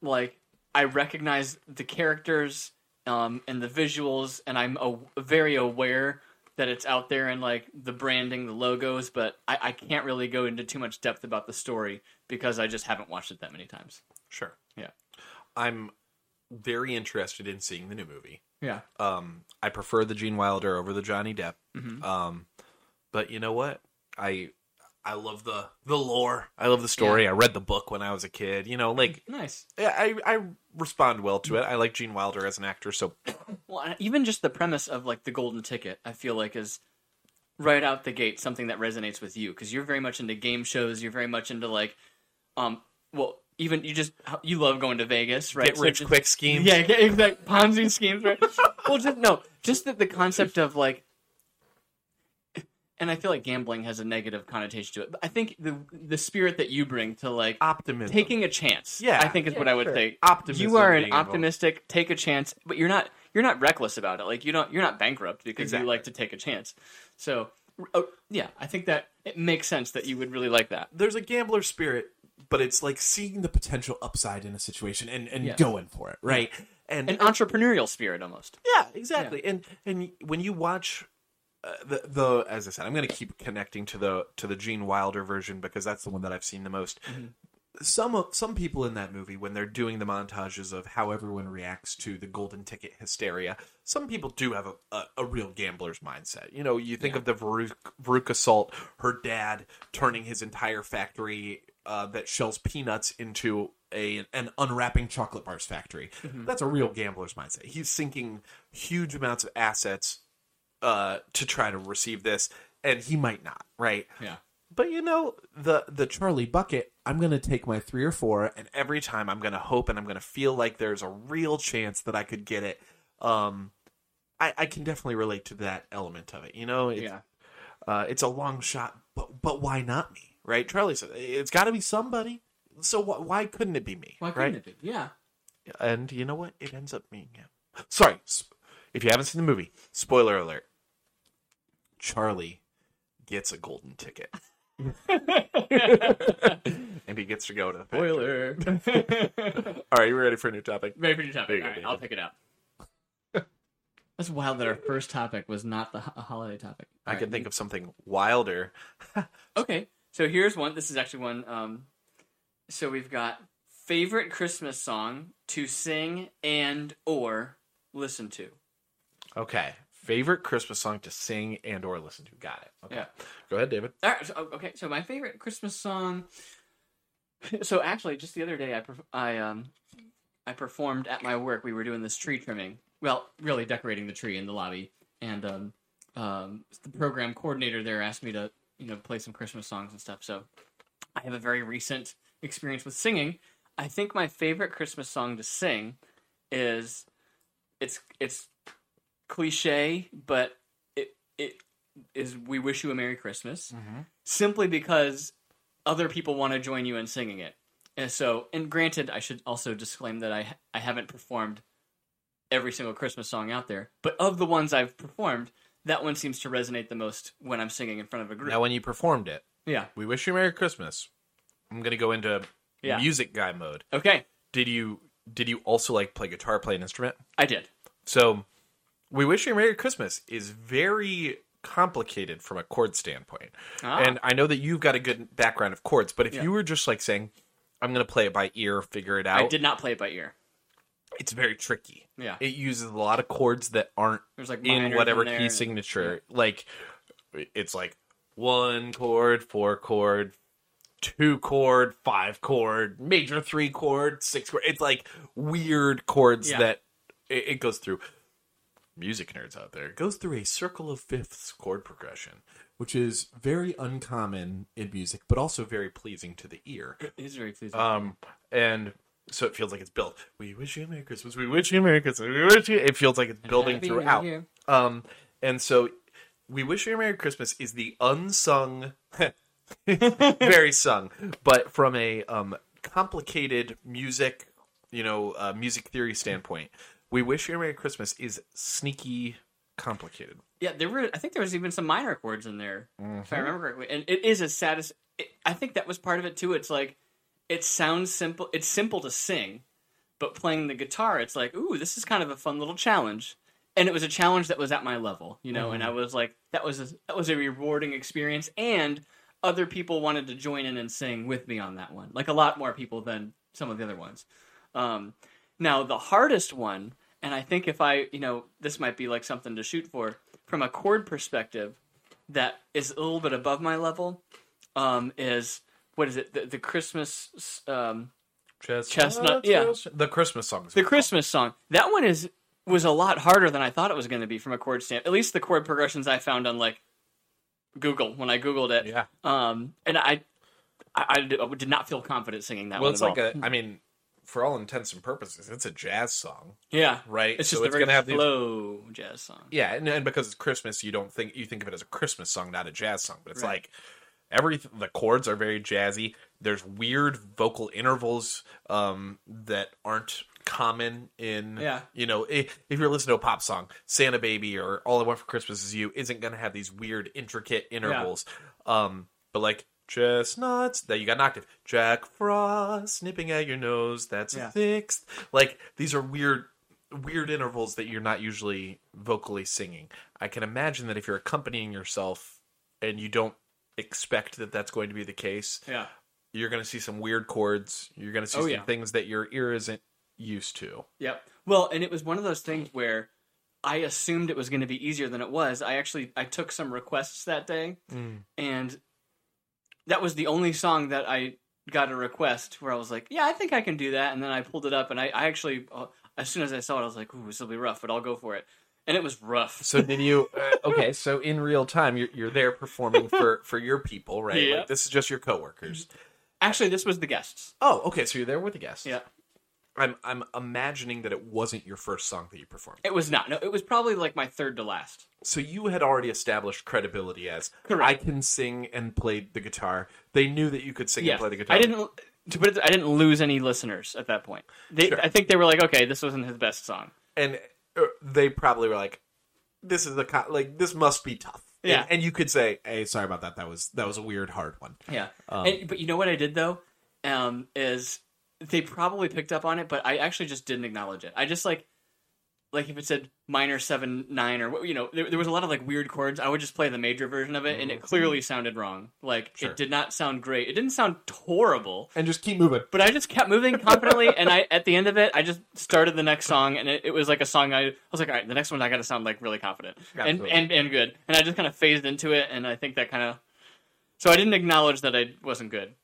like, I recognize the characters, um, and the visuals, and I'm a, very aware that it's out there and like the branding, the logos, but I, I can't really go into too much depth about the story because I just haven't watched it that many times. Sure. Yeah. I'm very interested in seeing the new movie. Yeah. Um, I prefer the Gene Wilder over the Johnny Depp. Mhm. Um, but you know what? I I love the the lore. I love the story. I read the book when I was a kid. You know, like Nice. I I respond well to it. I like Gene Wilder as an actor, so Well, even just the premise of like the golden ticket, I feel like is right out the gate something that resonates with you because you're very much into game shows. You're very much into like, um, well, even you just you love going to Vegas, right? get So rich just- quick schemes. Yeah, exact Ponzi schemes, right? well, just no, just the, the concept of like, and I feel like gambling has a negative connotation to it. But I think the the spirit that you bring to like Optimism. taking a chance, Yeah, I think is yeah, what I would sure. say. Optimism You are an involved. optimistic, take a chance, but you're not you're not reckless about it. Like you don't you're not bankrupt because Exactly. you like to take a chance. So oh, yeah, I think that it makes sense that you would really like that. There's a gambler spirit, but it's like seeing the potential upside in a situation and, and Yeah. going for it, right? and An entrepreneurial spirit almost. Yeah, exactly. And and when you watch uh, the the as I said, I'm going to keep connecting to the to the Gene Wilder version because that's the one that I've seen the most. Some of some people in that movie when they're doing the montages of how everyone reacts to the golden ticket hysteria, some people do have a, a, a real gambler's mindset. You know, you think of the Veruca Salt, her dad turning his entire factory uh, that shells peanuts into a an unwrapping chocolate bars factory. That's a real gambler's mindset. He's sinking huge amounts of assets uh, to try to receive this, and he might not, right? Yeah. But you know, the the Charlie Bucket, I'm gonna take my three or four and every time I'm gonna hope and I'm gonna feel like there's a real chance that I could get it. Um, I, I can definitely relate to that element of it. You know, it's, Yeah. uh, it's a long shot, but but why not me, right? Charlie said it's got to be somebody. So wh- why couldn't it be me? Why couldn't it be? Yeah. And you know what? It ends up being him. Sorry, if you haven't seen the movie, spoiler alert. Charlie gets a golden ticket. and he gets to go to the. Spoiler. All right, you ready for a new topic? Very pretty topic. There you All right, I'll pick it up. That's wild that our first topic was not the ho- holiday topic. I can think of something wilder. Okay, so here's one. This is actually one. Um, so we've got favorite Christmas song to sing and or listen to. Okay, favorite Christmas song to sing and or listen to. Got it. Okay, Yeah. go ahead, David. All right. So, okay. So my favorite Christmas song. So actually, just the other day, I perf- I um I performed at my work. We were doing this tree trimming. Well, really decorating the tree in the lobby, and um um the program coordinator there asked me to you know play some Christmas songs and stuff. So I have a very recent experience with singing. I think my favorite Christmas song to sing is it's it's cliche, but it it is "We Wish You a Merry Christmas," mm-hmm. simply because other people want to join you in singing it. And so, and granted, I should also disclaim that I I haven't performed every single Christmas song out there, but of the ones I've performed, that one seems to resonate the most when I'm singing in front of a group. Now, when you performed it, yeah. we wish you a Merry Christmas. I'm gonna go into Yeah. music guy mode. Okay, Did you did you also like play guitar, play an instrument? I did. So, we wish you a Merry Christmas is very complicated from a chord standpoint. Ah. And I know that you've got a good background of chords, but if Yeah. you were just like saying, I'm going to play it by ear, figure it out, I did not play it by ear. it's very tricky. Yeah. It uses a lot of chords that aren't There's like in whatever in key signature. Like, it's like one chord, four chord, two chord, five chord, major three chord, six chord. It's like weird chords Yeah. that it goes through. Music nerds out there goes through a circle of fifths chord progression, which is very uncommon in music, but also very pleasing to the ear. It is very pleasing. Um, and so it feels like it's built. We wish you a Merry Christmas. We wish you a Merry Christmas. We wish you. It feels like it's building Happy throughout. Um, and so we wish you a Merry Christmas is the unsung, very sung, but from a um complicated music, you know, uh, music theory standpoint, we wish you a Merry Christmas is sneaky complicated. Yeah, there were. I think there was even some minor chords in there, if Mm-hmm. I remember correctly. And it is a saddest. It, I think that was part of it too. It's like it sounds simple. It's simple to sing, but playing the guitar, it's like, ooh, this is kind of a fun little challenge. And it was a challenge that was at my level, you know. And I Mm-hmm. was like, that was a, that was a rewarding experience, and other people wanted to join in and sing with me on that one. Like a lot more people than some of the other ones. Um, now the hardest one, and I think if I, you know, this might be like something to shoot for from a chord perspective, that is a little bit above my level. Um, is what is it? The, the Christmas, um, Chestnut, yeah. the Christmas songs. the Christmas song. That one is was a lot harder than I thought it was going to be from a chord stand. At least the chord progressions I found on like Google when I googled it. Yeah. Um, and I, I, I did- not feel confident singing that Well, one. it's like all. a. I mean, for all intents and purposes, it's a jazz song, Yeah, right? It's So just a very gonna have these- jazz song. Yeah, and, and because it's Christmas, you don't think you think of it as a Christmas song, not a jazz song. But it's Right. like every the chords are very jazzy. There's weird vocal intervals um, that aren't common in Yeah. you know if, if you're listening to a pop song santa baby or all i want for christmas is you isn't going to have these weird intricate intervals um but like chestnuts that you got an octave jack frost nipping at your nose that's Yeah. a sixth like these are weird weird intervals that you're not usually vocally singing. I can imagine that if you're accompanying yourself and you don't expect that that's going to be the case, Yeah. you're going to see some weird chords. You're going to see Oh, some yeah. things that your ear isn't used to. Yep. Well, and it was one of those things where I assumed it was going to be easier than it was. I actually I took some requests that day, mm. and that was the only song that I got a request where I was like, "Yeah, I think I can do that." And then I pulled it up, and I, I actually, uh, as soon as I saw it, I was like, "Ooh, this will be rough," but I'll go for it. And it was rough. So did you? Uh, okay, so in real time, you're you're there performing for for your people, right? Yeah. Like this is just your coworkers. Actually, this was the guests. Oh, okay. So you're there with the guests. Yeah. I'm I'm imagining that it wasn't your first song that you performed. It was not. No, it was probably like my third to last. So you had already established credibility as Correct. I can sing and play the guitar. They knew that you could sing Yeah, and play the guitar. I didn't. To put it, I didn't lose any listeners at that point. They, Sure. I think they were like, okay, this wasn't his best song. and uh, they probably were like, "This is the co- like this must be tough." Yeah. and, and you could say, "Hey, sorry about that. That was that was a weird, hard one." Yeah. Um, and, but you know what I did though, um, is they probably picked up on it, but I actually just didn't acknowledge it. I just like, like if it said minor seven nine or what, you know, there, there was a lot of like weird chords. I would just play the major version of it, and it clearly sounded wrong. Like Mm-hmm. Sure. it did not sound great. It didn't sound horrible. And just keep moving. But I just kept moving confidently, and I at the end of it, I just started the next song, and it, it was like a song. I, I was like, all right, the next one I got to sound like really confident and, and and good, and I just kind of phased into it, and I think that kind of. So I didn't acknowledge that I wasn't good.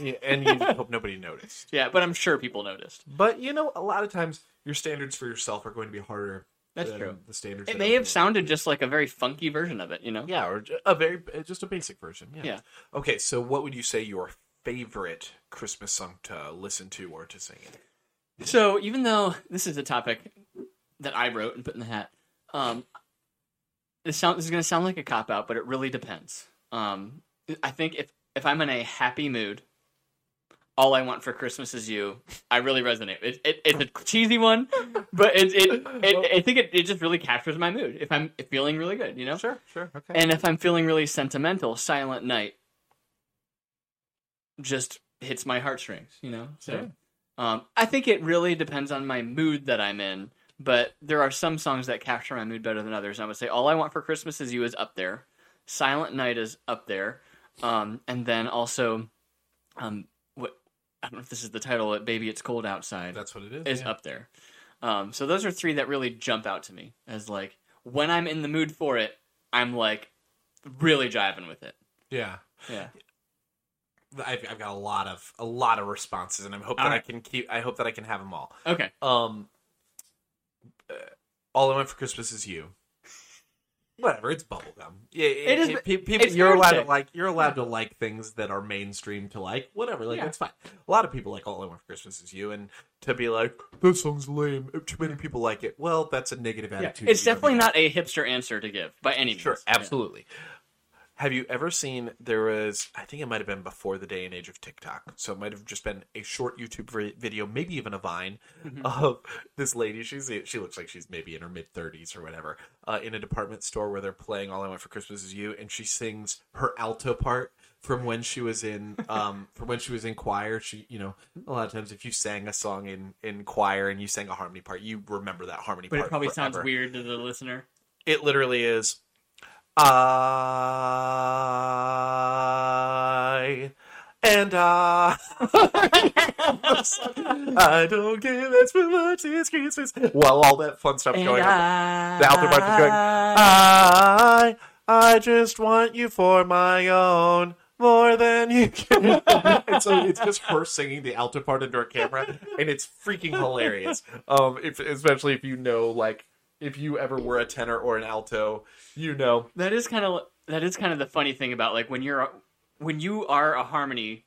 Yeah, and you hope nobody noticed. Yeah, but I'm sure people noticed. But you know, a lot of times your standards for yourself are going to be harder. That's than true. The standards. It may have sounded just like a very funky version of it, you know? Yeah, or a very uh, just a basic version. Yeah. Yeah. Okay, so what would you say your favorite Christmas song to listen to or to sing in? So even though this is a topic that I wrote and put in the hat, um, this sound this is going to sound like a cop out, but it really depends. Um, I think if if I'm in a happy mood, all I want for Christmas is you. I really resonate. It, it, it's a cheesy one, but it, it, it I think it, it just really captures my mood. If I'm feeling really good, you know. Sure, sure, okay. And if I'm feeling really sentimental, Silent Night just hits my heartstrings, you know? So Yeah. um, I think it really depends on my mood that I'm in, but there are some songs that capture my mood better than others. And I would say All I Want for Christmas Is You is up there. Silent Night is up there. Um, and then also, um, what I don't know if this is the title, but Baby It's Cold Outside That's what it is. is yeah. up there. Um, so those are three that really jump out to me as like when I'm in the mood for it, I'm like really jiving with it. Yeah. Yeah. I've, I've got a lot of a lot of responses, and I hope that All I can keep. I hope that I can have them all. Okay. Um, uh, all I want for Christmas is you. Whatever, it's bubblegum. Yeah, It is- pe- people, you're allowed to like. You're allowed to like things that are mainstream to like. Whatever, like Yeah. that's fine. A lot of people like all I want for Christmas is you, and to be like that song's lame. Too many people like it. Well, that's a negative Yeah. attitude. It's definitely not a hipster answer to give by any means. Sure, Yeah. Have you ever seen there was I think it might have been before the day and age of TikTok. So it might have just been a short YouTube vi- video, maybe even a vine Mm-hmm. of this lady. She's she looks like she's maybe in her mid 30s or whatever. Uh, in a department store where they're playing All I Want for Christmas Is You and she sings her alto part from when she was in um from when she was in choir. She, you know, a lot of times if you sang a song in in choir and you sang a harmony part, you remember that harmony But part. it probably sounds weird to the listener. It literally is. I and I. I don't give as much this Christmas. While all that fun stuff's going on, the alto part is going. I I just want you for my own. More than you can. and so it's just her singing the alto part into her camera, and it's freaking hilarious. Um, if, especially if you know, like, if you ever were a tenor or an alto, you know. That is kind of that is kind of the funny thing about like when you're when you are a harmony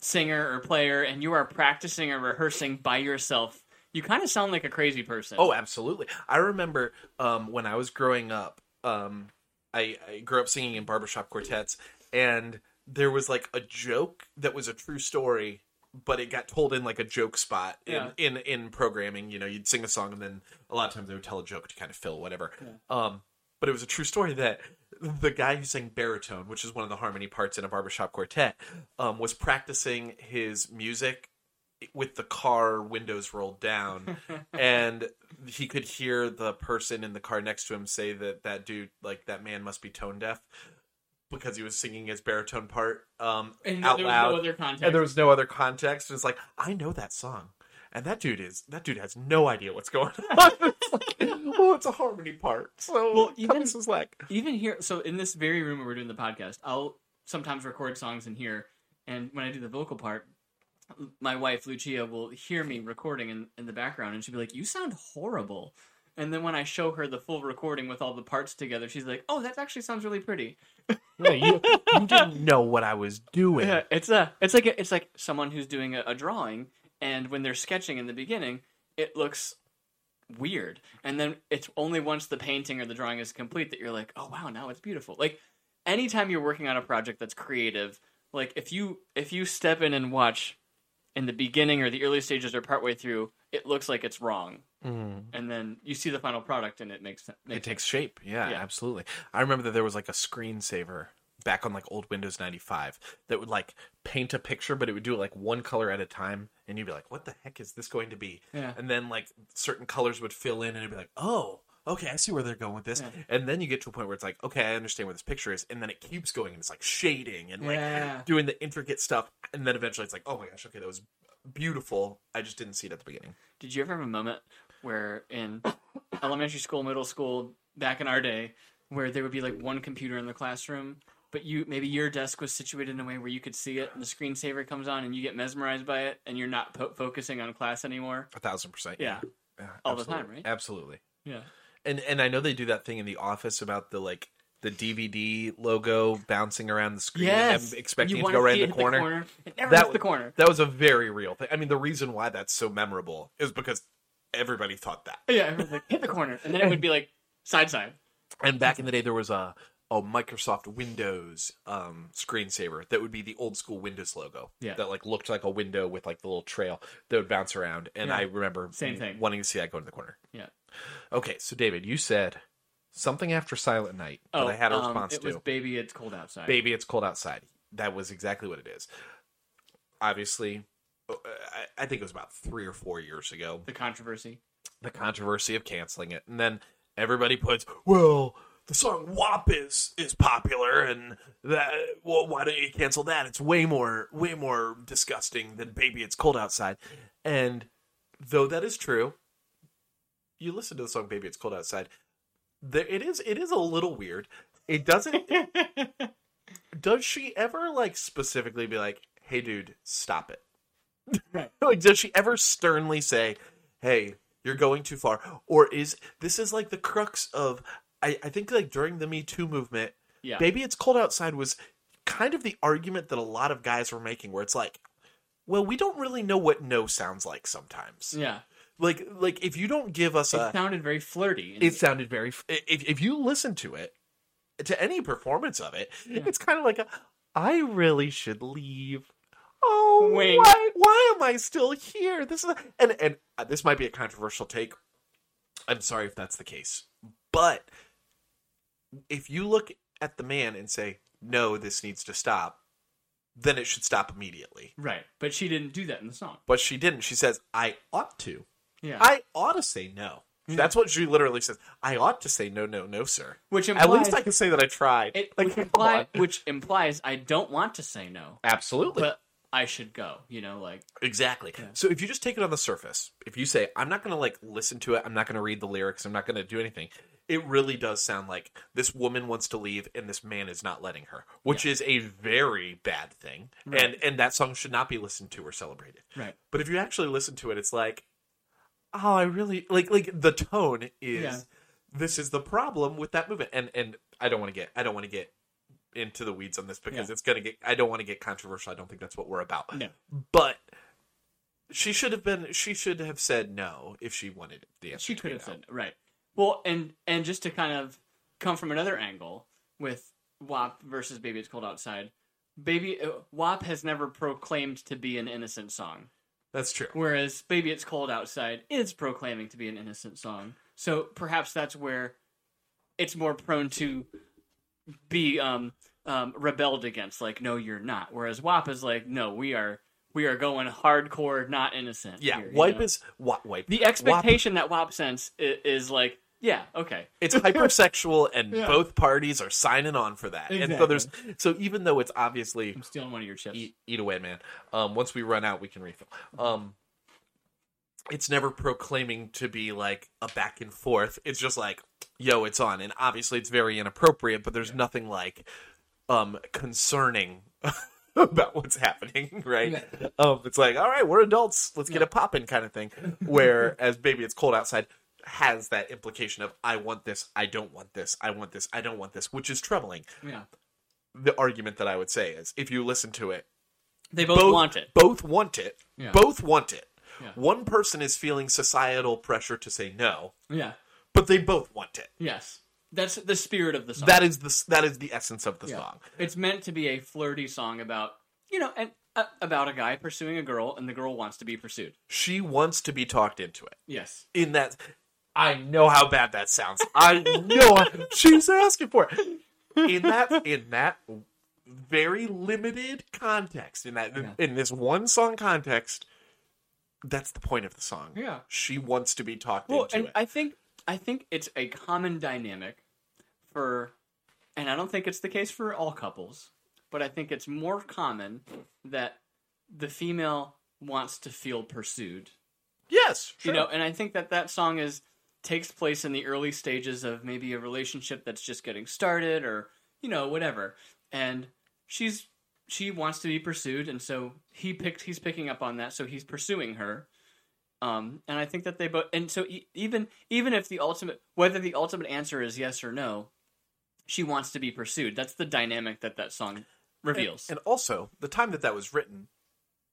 singer or player and you are practicing or rehearsing by yourself, you kind of sound like a crazy person. Oh, absolutely. I remember um, when I was growing up, um, I, I grew up singing in barbershop quartets, and there was like a joke that was a true story, but it got told in like a joke spot in, Yeah. in, in programming. You know, you'd sing a song, and then a lot of times they would tell a joke to kind of fill whatever. Um, but it was a true story that the guy who sang baritone, which is one of the harmony parts in a barbershop quartet, um, was practicing his music with the car windows rolled down and he could hear the person in the car next to him say that that dude like that man must be tone deaf because he was singing his baritone part um and out there was loud. no other context. and there was no other context and it's like i know that song. And that dude is that dude has no idea what's going on. It's like, well it's a harmony part. So Well, even- me some slack even here so in this very room where we're doing the podcast i'll sometimes record songs in here and when i do the vocal part my wife lucia will hear me recording in, in the background and she'll be like you sound horrible and then when i show her the full recording with all the parts together she's like oh that actually sounds really pretty. Yeah, you, you didn't know what i was doing. Yeah it's a it's like a, it's like someone who's doing a, a drawing and when they're sketching in the beginning it looks weird. And then it's only once the painting or the drawing is complete that you're like oh wow now it's beautiful. Like anytime you're working on a project that's creative like if you if you step in and watch in the beginning or the early stages or partway through it looks like it's wrong. Mm. And then you see the final product and it makes sense it takes shape. Yeah, Yeah. absolutely. I remember that there was like a screensaver back on like old windows 95 that would like paint a picture but it would do it like one color at a time and you'd be like what the heck is this going to be? Yeah. and then like certain colors would fill in and it'd be like oh okay i see where they're going with this. And then you get to a point where it's like okay i understand where this picture is. And then it keeps going and it's like shading and like Yeah. doing the intricate stuff. And then eventually it's like oh my gosh okay that was beautiful. I just didn't see it at the beginning. Did you ever have a moment where in elementary school, middle school, back in our day, where there would be like one computer in the classroom, but you maybe your desk was situated in a way where you could see it, and the screensaver comes on, and you get mesmerized by it, and you're not po- focusing on class anymore? a thousand percent Yeah, Yeah, All the time, right? absolutely. Yeah. And and I know they do that thing in the office about the like the DVD logo bouncing around the screen Yes, and expecting it to go right in it the corner. It never That the corner. That was a very real thing. I mean, the reason why that's so memorable is because everybody thought that. Yeah, like hit the corner, and then it would be like side side. And back in the day, there was a a Microsoft Windows um, screensaver that would be the old school Windows logo. Yeah. That like looked like a window with like the little trail that would bounce around. And Yeah. I remember Same thing. wanting to see that go in the corner. Yeah. Okay, so David, you said something after Silent Night that I had a um, response it to. was baby, it's cold outside. Baby, it's cold outside. That was exactly what it is. Obviously, uh, I think it was about three or four years ago, The controversy. the controversy of canceling it, and then everybody puts, "Well, the song WAP is is popular, and that well, why don't you cancel that? It's way more way more disgusting than Baby, it's cold outside." And though that is true, you listen to the song "Baby, it's cold outside." There, it is it is a little weird. It doesn't does she ever like specifically be like, "Hey, dude, stop it"? like, does she ever sternly say, "Hey, you're going too far"? Or is this is like the crux of? I, I think like during the Me Too movement, Yeah. "Baby, It's Cold Outside" was kind of the argument that a lot of guys were making, where it's like, well, we don't really know what no sounds like sometimes. Yeah. Like, like if you don't give us a It a, sounded very flirty. it sounded very. If if you listen to it, to any performance of it, it's kind of like a. I really should leave. Oh, Wink. why? Why am I still here? This is and and uh, this might be a controversial take. I'm sorry if that's the case, but if you look at the man and say no, this needs to stop, then it should stop immediately. Right. But she didn't do that in the song. But she didn't. She says, "I ought to." Yeah. I ought to say no. That's what she literally says. I ought to say no, no, no, sir. which implies, At least I can say that I tried. it, Like, which, imply, which implies I don't want to say no, Absolutely. but I should go. You know, like exactly. So if you just take it on the surface, if you say, I'm not going to like listen to it, I'm not going to read the lyrics, I'm not going to do anything, it really does sound like this woman wants to leave and this man is not letting her, which is a very bad thing. And and that song should not be listened to or celebrated. right. But if you actually listen to it, it's like, oh, I really like like the tone is Yeah. this is the problem with that movement. And and I don't want to get I don't want to get into the weeds on this because Yeah. it's gonna get. I don't want to get controversial. I don't think that's what we're about. No. But she should have been. She should have said no if she wanted the answer. She could have no. said right. Well, and and just to kind of come from another angle with WAP versus Baby It's Cold Outside, Baby uh, WAP has never proclaimed to be an innocent song, That's true. whereas Baby It's Cold Outside is proclaiming to be an innocent song. So perhaps that's where it's more prone to be um, um, rebelled against. Like, no, you're not. Whereas WAP is like, no, we are. We are going hardcore, not innocent. Yeah, here, you know? is wa- wipe. The WAP expectation that WAP sense is, is like, yeah, okay. it's hypersexual and Yeah. both parties are signing on for that and so there's so even though it's obviously I'm stealing one of your chips. eat, eat away man um once we run out we can refill um it's never proclaiming to be like a back and forth. It's just like yo it's on. And obviously it's very inappropriate but there's nothing like um concerning about what's happening right? Um it's like all right we're adults. Let's get it popping kind of thing. Whereas baby it's cold outside has that implication of i want this. I don't want this. I want this. I don't want this which is troubling. Yeah. the argument that i would say is if you listen to it They both, both want it. Both want it. Yeah. Both want it. Yeah. One person is feeling societal pressure to say no, Yeah. but they both want it. Yes. That's the spirit of the song. That is the that is the essence of the Yeah. song. It's meant to be a flirty song about, you know, and uh, about a guy pursuing a girl and the girl wants to be pursued. She wants to be talked into it. Yes. In that, I know how bad that sounds. I know she's asking for it. In that in that very limited context, in that Yeah. in this one song context, that's the point of the song. Yeah. She wants to be talked Well, into and it. I think I think it's a common dynamic for, and I don't think it's the case for all couples, but I think it's more common that the female wants to feel pursued. yes, You know, and I think that that song is takes place in the early stages of maybe a relationship that's just getting started or you know whatever, and she's she wants to be pursued, and so he picked he's picking up on that, so he's pursuing her. Um, and I think that they both, and so e- even even if the ultimate whether the ultimate answer is yes or no, she wants to be pursued. That's the dynamic that that song reveals. And also, the time that that was written,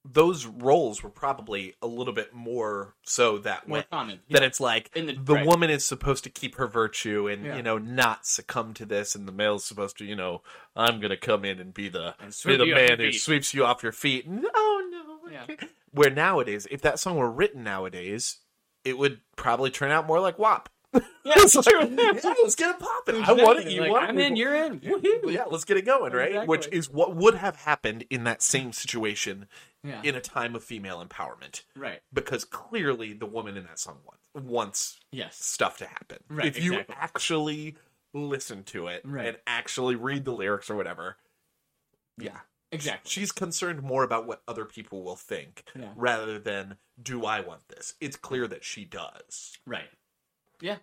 those roles were probably a little bit more so that way. common, That yeah. it's like the, the- right. woman is supposed to keep her virtue and Yeah. you know not succumb to this, and the male is supposed to you know I'm gonna come in and be the And be the man who sweeps you off your feet. No, no. Yeah. Where nowadays, if that song were written nowadays, it would probably turn out more like WAP. yeah, It's like, yeah, let's get it popping. I want it. You Like, want I'm it. in, you're in. Woohoo. Yeah, let's get it going, right? Exactly. Which is what would have happened in that same situation Yeah. in a time of female empowerment. Right. Because clearly the woman in that song wants, wants Yes. stuff to happen. Right, if you actually listen to it Right. and actually read the lyrics or whatever, yeah. Exactly. She's concerned more about what other people will think Yeah. rather than do I want this? It's clear that she does. Right. Yeah,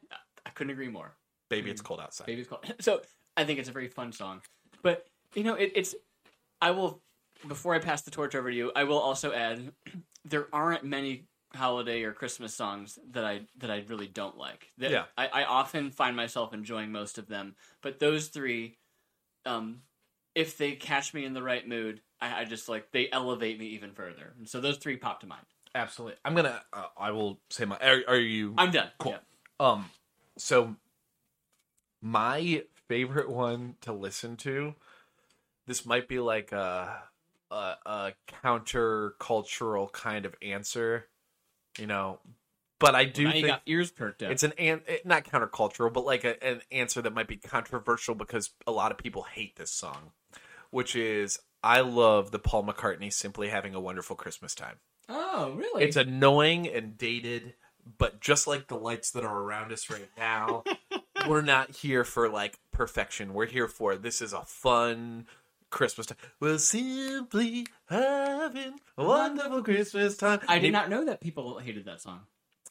I- couldn't agree more. Baby, mm-hmm. it's cold outside. Baby's called. So I think it's a very fun song, but you know, it, it's. I will before I pass the torch over to you. I will also add there aren't many holiday or Christmas songs that I that I really don't like. That Yeah. I, I often find myself enjoying most of them, but those three, um, if they catch me in the right mood, I, I just like they elevate me even further. And so those three pop to mind. Absolutely. I'm gonna. Uh, I will say my. Are, are you? I'm done. Cool. Yeah. Um, so my favorite one to listen to, this might be like a a, a counter cultural kind of answer, you know, but I do now you think got ears perked up. it's an, an it- not countercultural, but like a, an answer that might be controversial because a lot of people hate this song, which is I love the Paul McCartney simply having a wonderful Christmas time. oh, really? It's annoying and dated, but just like the lights that are around us right now, we're not here for like perfection. We're here for this is a fun Christmas time. We're simply having a wonderful Christmas time. I did not know that people hated that song.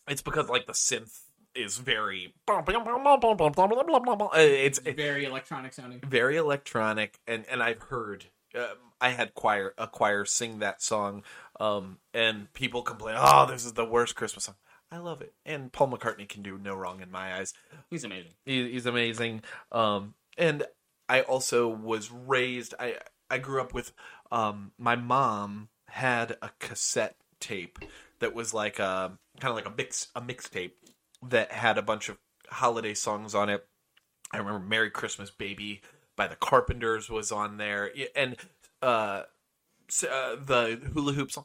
It's because like the synth is very it's it's Very electronic sounding. very electronic and and i've heard um, i had choir a choir sing that song um and people complain oh this is the worst christmas song i love it and paul mccartney can do no wrong in my eyes He's amazing. he, he's amazing um and I also was raised. I I grew up with. Um, my mom had a cassette tape that was like a kind of like a mix a mixtape that had a bunch of holiday songs on it. I remember "Merry Christmas, Baby" by the Carpenters was on there, and uh, uh, the hula hoop song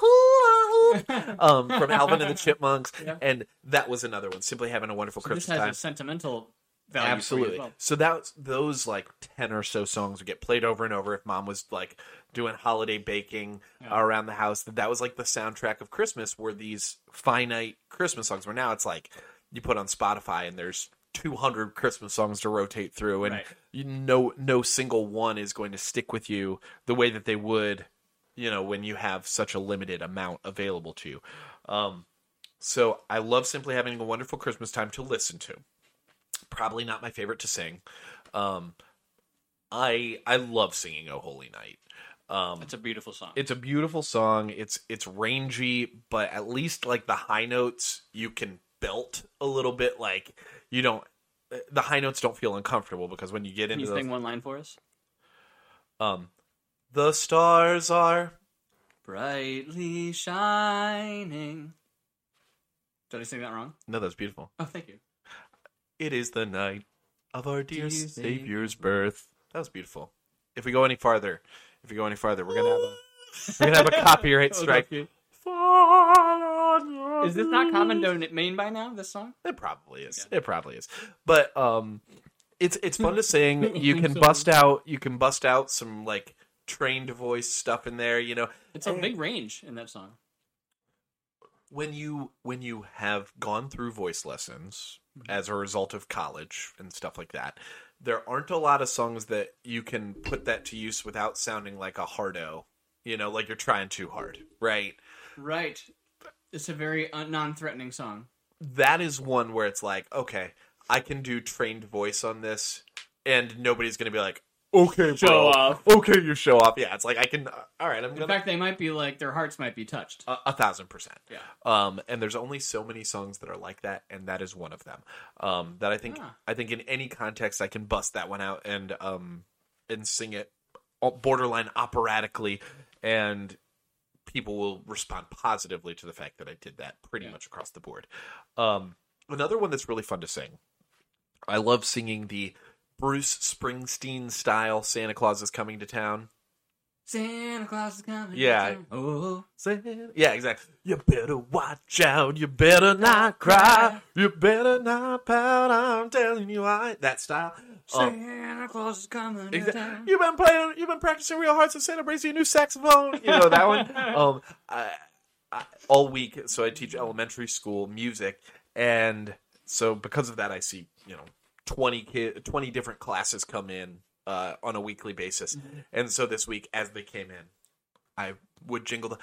hula hoop," um, from Alvin and the Chipmunks, and that was another one. Simply having a wonderful So this Christmas has time. a sentimental value. Absolutely. For you as well. So that's those like ten or so songs would get played over and over if mom was like doing holiday baking around the house. That that was like the soundtrack of Christmas. Were these finite Christmas songs? Where now it's like you put on Spotify and there's 200 Christmas songs to rotate through, and Right. you no no single one is going to stick with you the way that they would, you know, when you have such a limited amount available to you. Um, so I love simply having a wonderful Christmas time to listen to probably not my favorite to sing. Um, I I love singing "Oh Holy Night." Um, It's a beautiful song. it's a beautiful song. It's it's rangy, but at least like the high notes you can belt a little bit. Like you don't the high notes don't feel uncomfortable because when you get Can into you those, sing one line for us? um, the stars are Brightly shining. Did I sing that wrong? no, that's beautiful. Oh, thank you. It is the night of our dear Savior's birth. That was beautiful. If we go any farther, if we go any farther, we're gonna have a we're gonna have a copyright strike. Is Is this not common domain by now? This song? It probably is. It probably is. But um, it's it's fun to sing. You can bust out you can bust out some like trained voice stuff in there. You know, It's a big range in that song. when you when you have gone through voice lessons as a result of college and stuff like that, there aren't a lot of songs that you can put that to use without sounding like a hardo. You know, like you're trying too hard, right? Right. It's a very un- non-threatening song. that is one where it's like, okay, I can do trained voice on this, and nobody's gonna be like, okay, bro, Show off. okay, you show off. Yeah, it's like I can. Uh, all right, I'm In gonna fact, they might be like their hearts might be touched. a, a thousand percent. Yeah. Um, and there's only so many songs that are like that, and that is one of them. Um, that I think Ah. I think in any context I can bust that one out and um and sing it borderline operatically, and people will respond positively to the fact that I did that pretty Yeah. much across the board. Um, another one that's really fun to sing. I love singing the Bruce Springsteen style "Santa Claus is Coming to Town." Santa Claus is coming. to Yeah. town. Oh, Santa- Yeah, exactly. You better watch out. You better not cry. You better not pout. I'm telling you, I that style. Um, Santa Claus is coming to town. you've been playing. You've been practicing real hard. So Santa brings you a new saxophone. You know that one. Um, I, I, all week. So I teach elementary school music, and so because of that, I see you know 20 kids, 20 different classes come in uh, on a weekly basis. Mm-hmm. And so this week as they came in, I would jingle the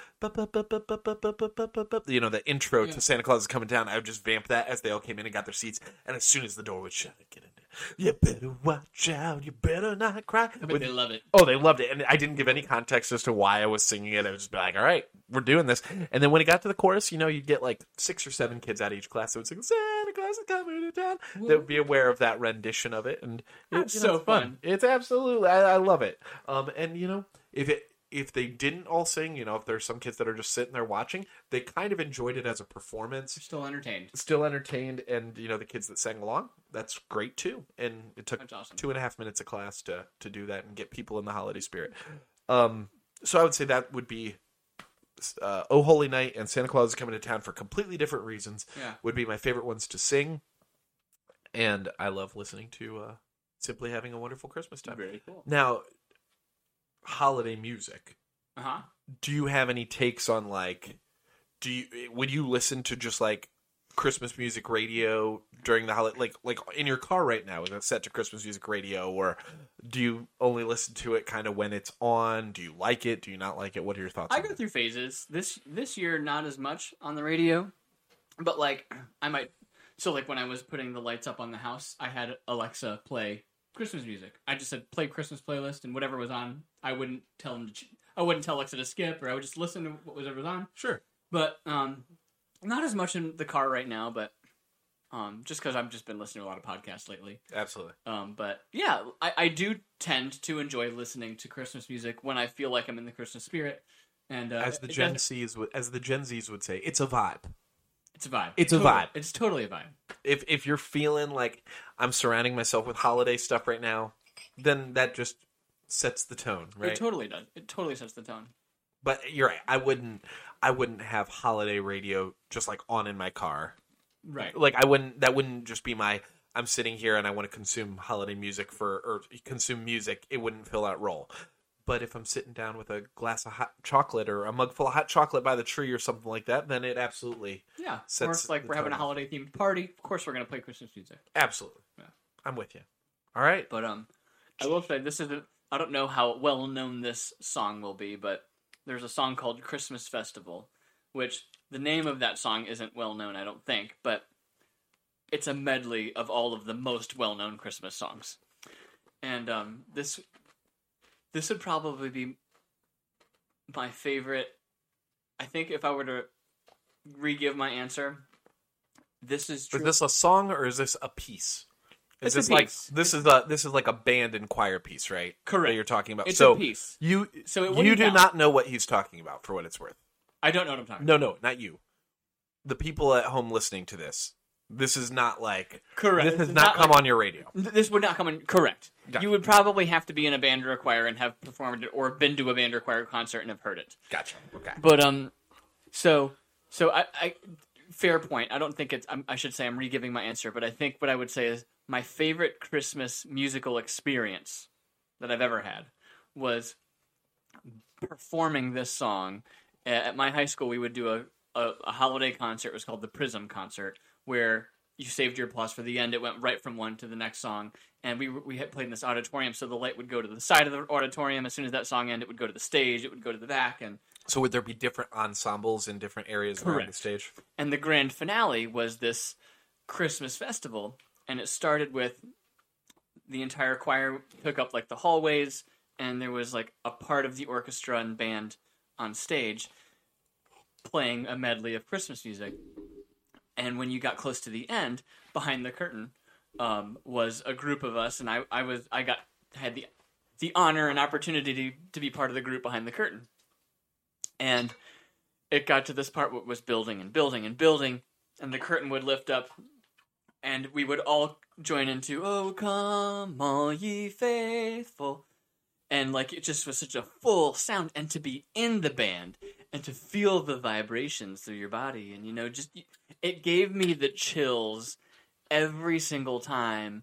you know the intro yeah. to Santa Claus is coming down. I would just vamp that as they all came in and got their seats, and as soon as the door would shut, I'd get in you better watch out. You better not cry. I they love it. Oh, they loved it, and I didn't give any context as to why I was singing it. I was just like, "All right, we're doing this." And then when it got to the chorus, you know, you'd get like six or seven kids out of each class that would sing "Santa Claus is coming to town." That would be aware of that rendition of it, and it's you know, so it's fun. fun. It's absolutely, I, I love it. Um, and you know, if it if they didn't all sing, you know, if there's some kids that are just sitting there watching, they kind of enjoyed it as a performance Still entertained. still entertained and you know the kids that sang along that's great too and it took awesome. two and a half minutes of class to to do that and get people in the holiday spirit um so i would say that would be uh, oh holy night and santa claus is coming to town for completely different reasons Yeah. would be my favorite ones to sing and i love listening to uh simply having a wonderful christmas time Very cool. now holiday music Uh huh. do you have any takes on like do you would you listen to just like christmas music radio during the holiday like like in your car right now is it set to christmas music radio or do you only listen to it kind of when it's on do you like it do you not like it what are your thoughts I go that? through phases. This this year, not as much on the radio, but like I might. So like when I was putting the lights up on the house, I had Alexa play Christmas music. I just said play Christmas playlist, and whatever was on, I wouldn't tell him to. Ch- I wouldn't tell Alexa to skip, or I would just listen to what was on. sure But um, not as much in the car right now. But um, just because I've just been listening to a lot of podcasts lately. Absolutely. Um, but yeah, I, I do tend to enjoy listening to Christmas music when I feel like I'm in the Christmas spirit. And uh, As the Gen Z's would, as the Gen Zs would say, it's a vibe. It's a vibe. It's a Totally. vibe. It's totally a vibe. If if you're feeling like I'm surrounding myself with holiday stuff right now, then that just sets the tone, right? It totally does. It totally sets the tone. But you're right. I wouldn't I wouldn't have holiday radio just like on in my car. Right. Like I wouldn't that wouldn't just be my I'm sitting here and I want to consume holiday music for or consume music. It wouldn't fill that role. But if I'm sitting down with a glass of hot chocolate or a mug full of hot chocolate by the tree or something like that, then it absolutely Yeah. Or if like we're having a holiday themed party, of course we're gonna play Christmas music. absolutely. Yeah. I'm with you. All right. But um, I will say this is a, I don't know how well known this song will be, but there's a song called Christmas Festival, which the name of that song isn't well known, I don't think, but it's a medley of all of the most well known Christmas songs. And um, this this would probably be my favorite. I think if I were to re-give my answer, this is true. Is this a song or is this a piece? Is It's this a like piece. this is a this is like a band and choir piece, right? Correct. That you're talking about. It's so a piece. You So you do count. not know what he's talking about for what it's worth. I don't know what I'm talking. No, no, not you. The people at home listening to this. This is not like Correct. This has not, not come like- on your radio. This would not come in correct. Got You would probably have to be in a band or a choir and have performed it, or been to a band or choir concert and have heard it. Gotcha. Okay. But um, so so I, I fair point. I don't think it's. I'm, I should say I'm re-giving my answer, but I think what I would say is my favorite Christmas musical experience that I've ever had was performing this song at my high school. We would do a, a, a holiday concert. It was called the Prism Concert, where you saved your applause for the end. It went right from one to the next song, and we we had played in this auditorium, so the light would go to the side of the auditorium. As soon as that song ended, it would go to the stage. It would go to the back, and So would there be different ensembles in different areas around the stage? and the grand finale was this Christmas festival, and it started with the entire choir took up like the hallways, and there was like a part of the orchestra and band on stage playing a medley of Christmas music. And when you got close to the end, behind the curtain um, was a group of us, and I, I was I got had the the honor and opportunity to, to be part of the group behind the curtain. And it got to this part it was building and building and building, and the curtain would lift up, and we would all join into "Oh come all ye faithful," and like it just was such a full sound, and to be in the band and to feel the vibrations through your body, and you know, just it gave me the chills every single time,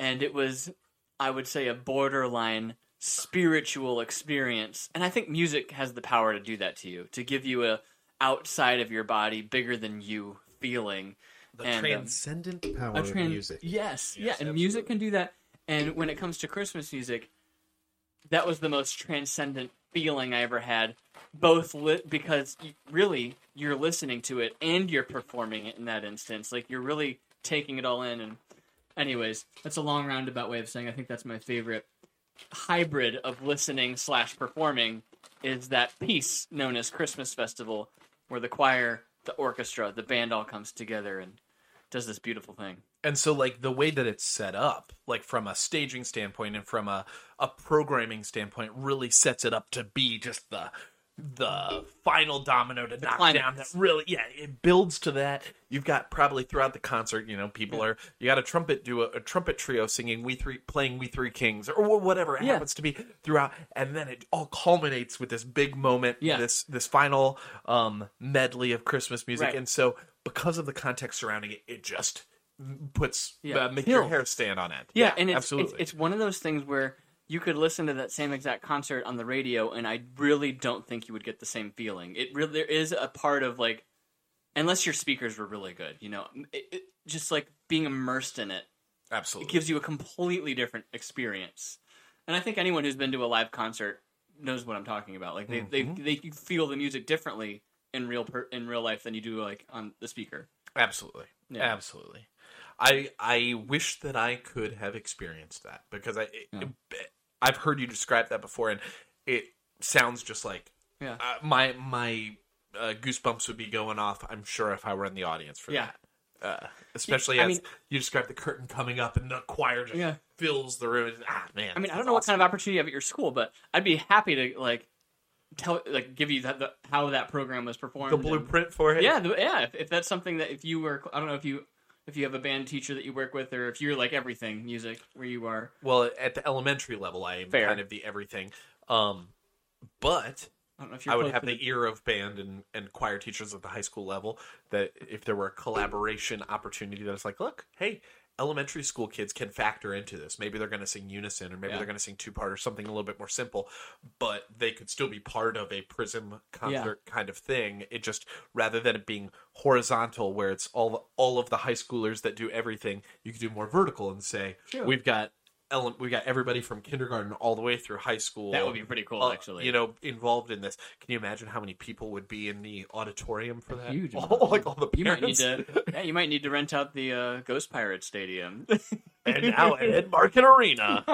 and it was, I would say, a borderline spiritual experience. And i think music has the power to do that to you to give you a outside of your body bigger than you feeling. The And, um, transcendent power a of music. yes, yeah and music can do that. And when it comes to christmas music that was the most transcendent feeling i ever had both li- because really you're listening to it and you're performing it in that instance like you're really taking it all in and anyways that's a long roundabout way of saying i think that's my favorite hybrid of listening slash performing is that piece known as Christmas Festival, where the choir, the orchestra, the band all comes together and does this beautiful thing. And so, like the way that it's set up, like from a staging standpoint and from a, a programming standpoint, really sets it up to be just the the final domino to knock climax. down. That really, yeah, it builds to that. You've got probably throughout the concert, you know, people are you got a trumpet duo, a trumpet trio singing "We three playing "We Three Kings" or whatever it Yeah. happens to be throughout, and then it all culminates with this big moment, Yeah. this this final um, medley of Christmas music, Right. and so because of the context surrounding it, it just puts Yeah. uh, make your hair stand on end. Yeah, and it's, absolutely. it's it's one of those things where you could listen to that same exact concert on the radio, and I really don't think you would get the same feeling. It really there is a part of like, unless your speakers were really good, you know, it, it, just like being immersed in it Absolutely. it gives you a completely different experience. And I think anyone who's been to a live concert knows what I'm talking about. Like they they mm-hmm. they feel the music differently in real per, in real life than you do like on the speaker. Absolutely. Yeah. Absolutely. I I wish that I could have experienced that because I it, I've heard you describe that before and it sounds just like Yeah. uh, my my uh, goosebumps would be going off. I'm sure if I were in the audience for Yeah. that. Uh, especially I as mean- you describe the curtain coming up and the choir just Yeah. fills the room. Ah, man. I mean, I don't know what kind of opportunity you have at your school, but I'd be happy to like tell, like, give you that the, how that program was performed. the and- blueprint for it. Yeah, the, yeah. If, if that's something that if you were, I don't know if you if you have a band teacher that you work with, or if you're like everything music where you are. Well, at the elementary level, I am Fair. kind of the everything. Um, but I don't know if you're. I would have the ear of band and, and choir teachers at the high school level that if there were a collaboration opportunity that like, look, hey, elementary school kids can factor into this. Maybe they're going to sing unison or maybe Yeah. they're going to sing two part or something a little bit more simple, but they could still be part of a prism concert kind of thing. It just rather than it being horizontal where it's all all of the high schoolers that do everything, you could do more vertical and say we've got ele- we got everybody from kindergarten all the way through high school. That would be pretty cool, uh, actually. You know, involved in this. Can you imagine how many people would be in the auditorium for that? huge All, like all the You might need to, yeah. You might need to rent out the uh, Ghost Pirate Stadium. and now at Enmarket Arena,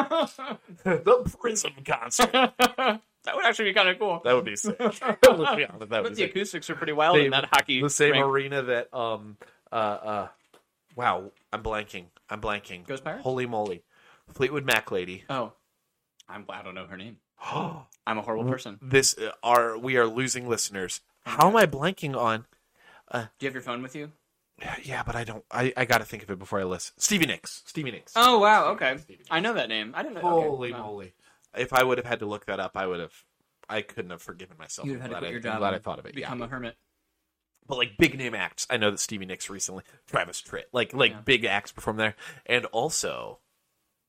the Prism concert. that would actually be kind of cool. That would be sick. Let's be honest, that would the acoustics are pretty wild in that hockey. The same rink. arena that um uh uh wow I'm blanking I'm blanking Ghost Pirates? holy moly Fleetwood Mac lady Oh, I'm glad I don't know her name. I'm a horrible person. this uh, are we are losing listeners how am I blanking on Uh, Do you have your phone with you? yeah but I don't I, I gotta think of it before I list Stevie Nicks Stevie Nicks Oh wow, okay. I know that name. I didn't know. okay, holy wow. moly if I would have had to look that up I would have I couldn't have forgiven myself You'd have I'm had to glad quit I- your I'm job. glad I and thought of it yeah Become a hermit. but like big name acts. I know that Stevie Nicks recently, Travis Tritt, like like Yeah. big acts perform there, and also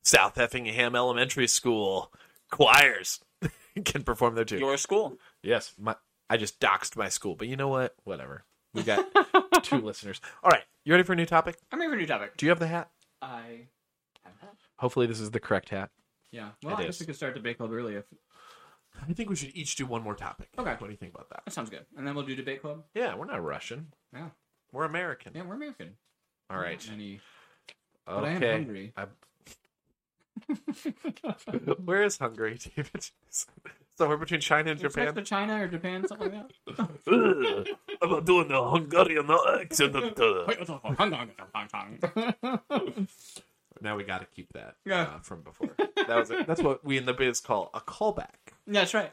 South Effingham Elementary School choirs can perform there too. Your school. yes, my I just doxed my school, but you know what? Whatever. We got two listeners. All right, you ready for a new topic? I'm ready for a new topic. Do you have the hat? I have that. Hopefully, this is the correct hat. Yeah. Well, It I guess we could start the debate club early. If I think we should each do one more topic. Okay. What do you think about that? that sounds good, and then we'll do debate club. Yeah, we're not Russian. Yeah. We're American. Yeah, we're American. All right. Any... Okay. But I am hungry. I'm- Where is Hungary, David? Somewhere between China and It's next Japan. to China or Japan, something like that. I'm not doing the Hungarian accent. now we got to keep that Yeah. uh, from before. That was it. That's what we in the biz call a callback. That's right.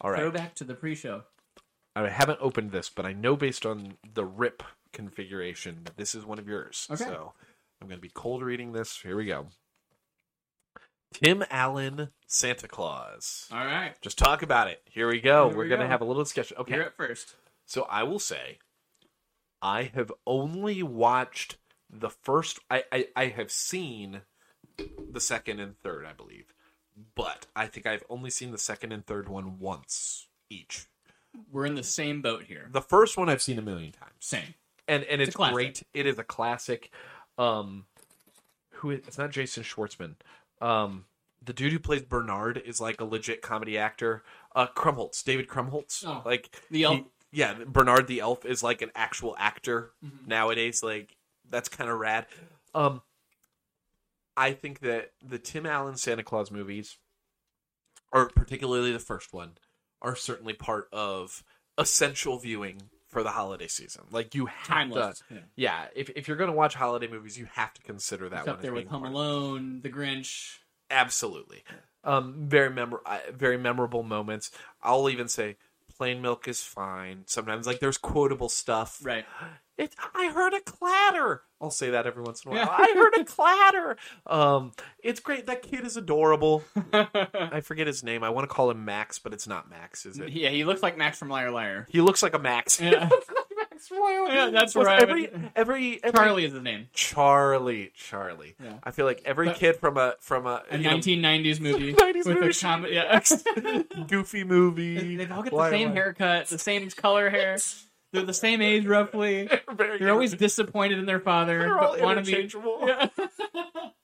All right. Throwback to the pre-show. I haven't opened this, but I know based on the RIP configuration that this is one of yours. Okay. So I'm going to be cold reading this. Here we go. Tim Allen, Santa Claus. All right. Just talk about it. Here we go. Here We're we going to have a little discussion. Okay. You're at first. So I will say, I have only watched the first. I, I I have seen the second and third, I believe, but I think I've only seen the second and third one once each. We're in the same boat here. The first one I've seen a million times, Same. and and a it's, great. It is a classic. Um, who is, it's not Jason Schwartzman. Um, the dude who plays Bernard is like a legit comedy actor. Uh, Krumholtz, David Krumholtz, Oh. like The elf. he- yeah, Bernard the elf is like an actual actor Mm-hmm. nowadays. Like that's kind of rad. Um, I think that the Tim Allen Santa Claus movies, or particularly the first one, are certainly part of essential viewing for the holiday season. Like you have Timeless. to, Yeah. yeah. If if you're going to watch holiday movies, you have to consider that It's one up there with Home. Alone, The Grinch. Absolutely, um, very memor- uh, very memorable moments. I'll even say plain milk is fine. Sometimes like there's quotable stuff. Right. It, I heard a clatter. I'll say that every once in a while. I heard a clatter. Um, it's great. That kid is adorable. I forget his name. I want to call him Max, but it's not Max, is it? Yeah, he looks like Max from Liar Liar. He looks like a Max. Yeah. yeah, that's right. Every, every every Charlie is his name. Charlie Charlie. Yeah. I feel like every But- kid from a from a, A you know, 1990s movie 90s with movie. a. Yeah. goofy movie. they all get the same haircut, the same color hair. They're the same age roughly. Very They're always disappointed in their father, They're all but be. interchangeable. Yeah.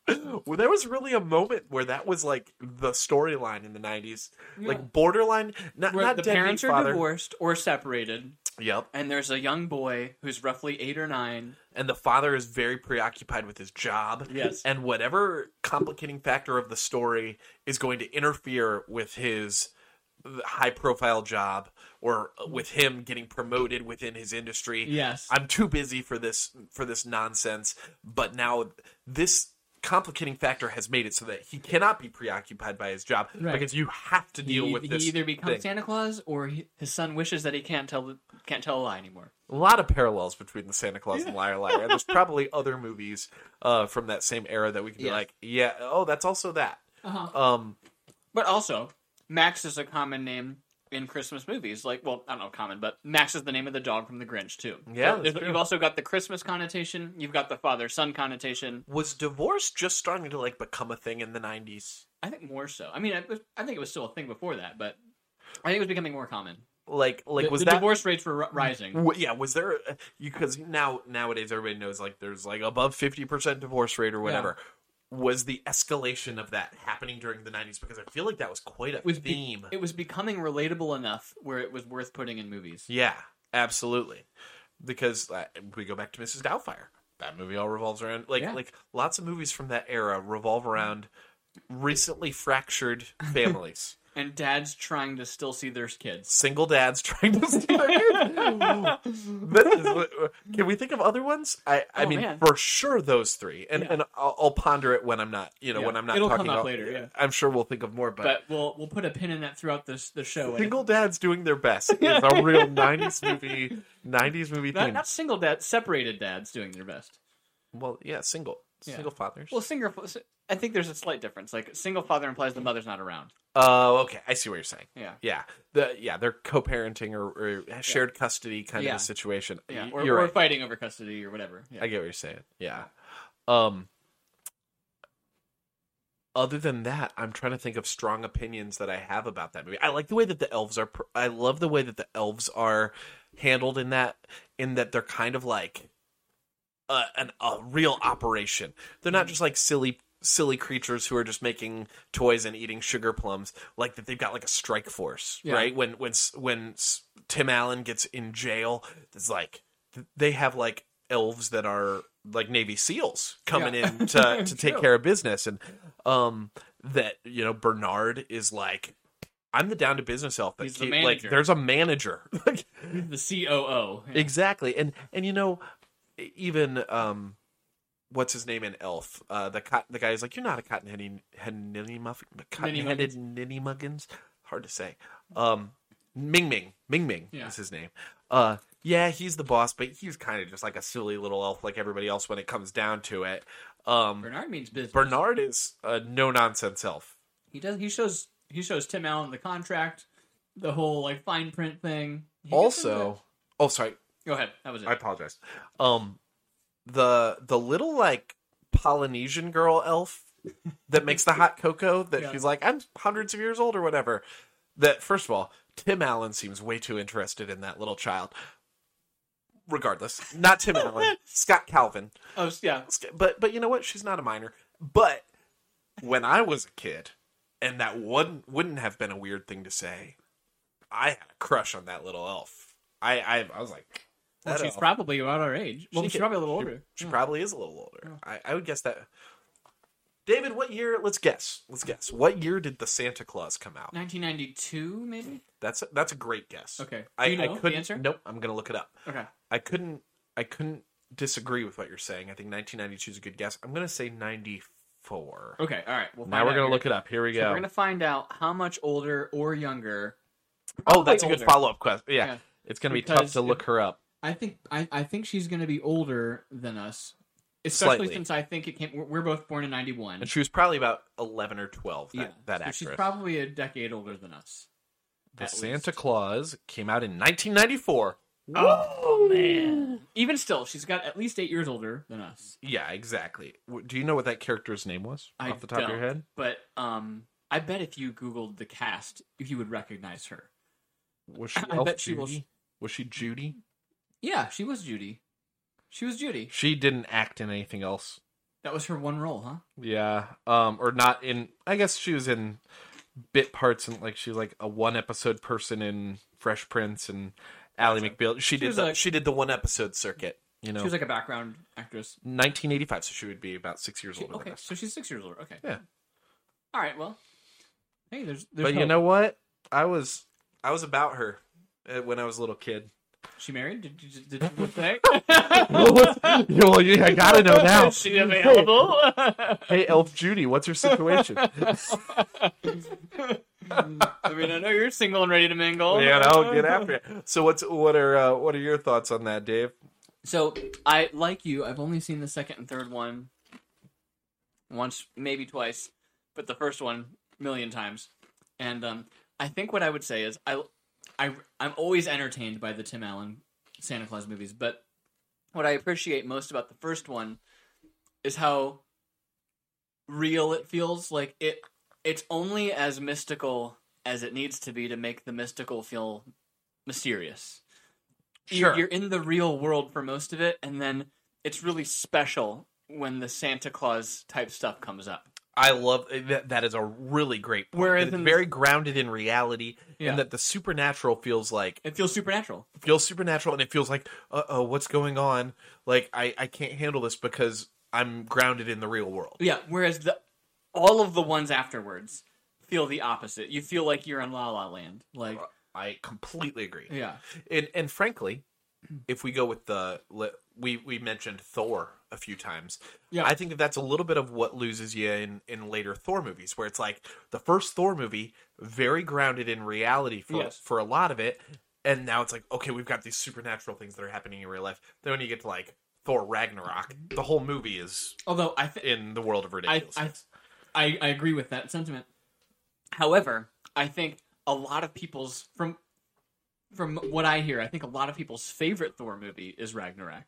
well, there was really a moment where that was like the storyline in the '90s, Yeah. like borderline. Not Where not the parents are father. divorced or separated, Yep, and there's a young boy who's roughly eight or nine. and the father is very preoccupied with his job. Yes. and whatever complicating factor of the story is going to interfere with his high profile job or with him getting promoted within his industry. Yes. I'm too busy for this for this nonsense. But now this complicating factor has made it so that he cannot be preoccupied by his job Right. because you have to deal he, with this. he either becomes thing. Santa Claus or he, his son wishes that he can't tell can't tell a lie anymore. a lot of parallels between the Santa Claus and Liar Liar. And there's probably other movies uh, from that same era that we can be Yes. like, yeah, oh, that's also that. Uh-huh. Um, But also, Max is a common name in Christmas movies. Like, well, I don't know common, but Max is the name of the dog from The Grinch too. Yeah, So you've also got the Christmas connotation. You've got the father-son connotation. was divorce just starting to like become a thing in the 90s? I think more so. I mean, I, I think it was still a thing before that, but I think it was becoming more common. Like, like the, was the that divorce rates were rising? W- yeah, was there because now nowadays everybody knows like there's like above fifty percent divorce rate or whatever. Was the escalation of that happening during the nineties? Because I feel like that was quite a It was be- it was becoming relatable enough where it was worth putting in movies. yeah, absolutely. Because uh, we go back to Mrs. Doubtfire. That movie all revolves around like Yeah. like lots of movies from that era revolve around recently fractured families. And dads trying to still see their kids. Single dads trying to see their kids. Is- Can we think of other ones? I, I Oh, mean, man. for sure those three, and Yeah. and I'll, I'll ponder it when I'm not, you know, Yeah. when I'm not It'll come talking up about- later, yeah. I'm sure we'll think of more, but, But we'll we'll put a pin in that throughout this the show. and single dads doing their best is a real '90s movie, '90s movie Not, thing. not single dads, separated dads doing their best. Well, yeah, single, Yeah. single fathers. Well, single. I think there's a slight difference. Like single father implies the mother's not around. Oh, okay, I see what you're saying. Yeah. Yeah, the yeah, they're co-parenting or, or shared custody kind Yeah. of a situation. Yeah, or, you're or right. fighting over custody or whatever. Yeah. I get what you're saying. Yeah. Um other than that, I'm trying to think of strong opinions that I have about that movie. I like the way that the elves are pr- I love the way that the elves are handled in that in that they're kind of like a, an, a real operation. They're not just like silly silly creatures who are just making toys and eating sugar plums like that they've got like a strike force Yeah. right when when when tim allen gets in jail it's like they have like elves that are like navy seals coming Yeah. in to, to take care of business and um that you know bernard is like i'm the down to business elf He's the keep- like there's a manager The COO. Yeah. exactly and and you know even um what's his name in elf uh the cot- the guy is like you're not a cotton headed ninny muffin cotton headed ninny muggins hard to say um ming ming ming ming Yeah. is his name uh yeah he's the boss but he's kind of just like a silly little elf like everybody else when it comes down to it um Bernard means business. bernard is a no nonsense elf He does. He shows. He shows Tim Allen the contract, the whole like fine print thing. He also oh sorry. Go ahead. That was it. I apologize. Um, the the little like Polynesian girl elf that makes the hot cocoa that Yeah. she's like I'm hundreds of years old or whatever. That first of all, Tim Allen seems way too interested in that little child. Regardless, not Tim Allen, Scott Calvin. oh yeah. But but you know what? She's not a minor. But when I was a kid, and that wouldn't wouldn't have been a weird thing to say. I had a crush on that little elf. I I, I was like, Well, she's probably about our age. Well, She she's could- probably a little she- older. She, hmm. probably is a little older. Hmm. I, I would guess that. David, what year? Let's guess. Let's guess. What year did the Santa Claus come out? 1992, maybe. That's a, that's a great guess. Okay. Do I, you know I the couldn't. answer? Nope. I'm gonna look it up. Okay. I couldn't. I couldn't disagree with what you're saying. I think 1992 is a good guess. I'm gonna say 94. Okay. All right. We'll Now we're gonna here. look it up. Here we So go. we're gonna find out how much older or younger. Oh, that's a good follow up question. Yeah, Yeah. it's gonna be tough to look her up. I think I, I think she's gonna be older than us, especially Slightly. since I think it came. We're, we're both born in '91. And she was probably about 11 or 12. That, yeah, that so actress. she's probably a decade older than us. the Santa least. Claus came out in 1994. Oh man! Even still, she's got at least eight years older than us. Yeah, exactly. Do you know what that character's name was I off the top of your head? But um, I bet if you Googled the cast, you would recognize her. Was she? I bet she Judy? Was she Judy? Yeah, she was Judy. She was Judy. She didn't act in anything else. That was her one role, huh? Yeah, um, or not in. I guess she was in bit parts and like she was like a one episode person in Fresh Prince and Ally McBeal. She, did was the, like- she did the one episode circuit. You know, She was like a background actress. 1985, so she would be about six years older. Okay, than us. so she's six years older. Okay. Yeah. All right. Well, hey, there's. there's But you hope. know what? I was I was about her uh, when I was a little kid. She married? Did you did you say? well, yeah, I gotta know now. Is she available? Hey, Elf Judy, what's your situation? I mean, I know you're single and ready to mingle. yeah, no, get after it. So, what's what are uh, what are your thoughts on that, Dave? So I like you. I've only seen the second and third one once, maybe twice, but the first one a million times. And um, I think what I would say is I, I, I'm always entertained by the Tim Allen Santa Claus movies, but what I appreciate most about the first one is how real it feels. Like it, it's only as mystical as it needs to be to make the mystical feel mysterious you're, Sure. you're in the real world for most of it, and then it's really special when the Santa Claus type stuff comes up. I love that. That is a really great point. Whereas It's very grounded in reality, Yeah. and that the supernatural feels like It feels supernatural. feels supernatural, and it feels like, uh oh, what's going on? Like I I can't handle this because I'm grounded in the real world. Yeah. Whereas the all of the ones afterwards feel the opposite. You feel like you're in La La Land. Like I completely agree. yeah, And and frankly, if we go with the we we mentioned Thor a few times. Yeah. I think that that's a little bit of what loses you in in later Thor movies, where it's like the first Thor movie very grounded in reality for Yes. for a lot of it, and now it's like okay, we've got these supernatural things that are happening in real life. Then when you get to like Thor Ragnarok, the whole movie is although I think in the world of I, ridiculousness. I I I agree with that sentiment. However, I think a lot of people's from from what I hear, I think a lot of people's favorite Thor movie is Ragnarok.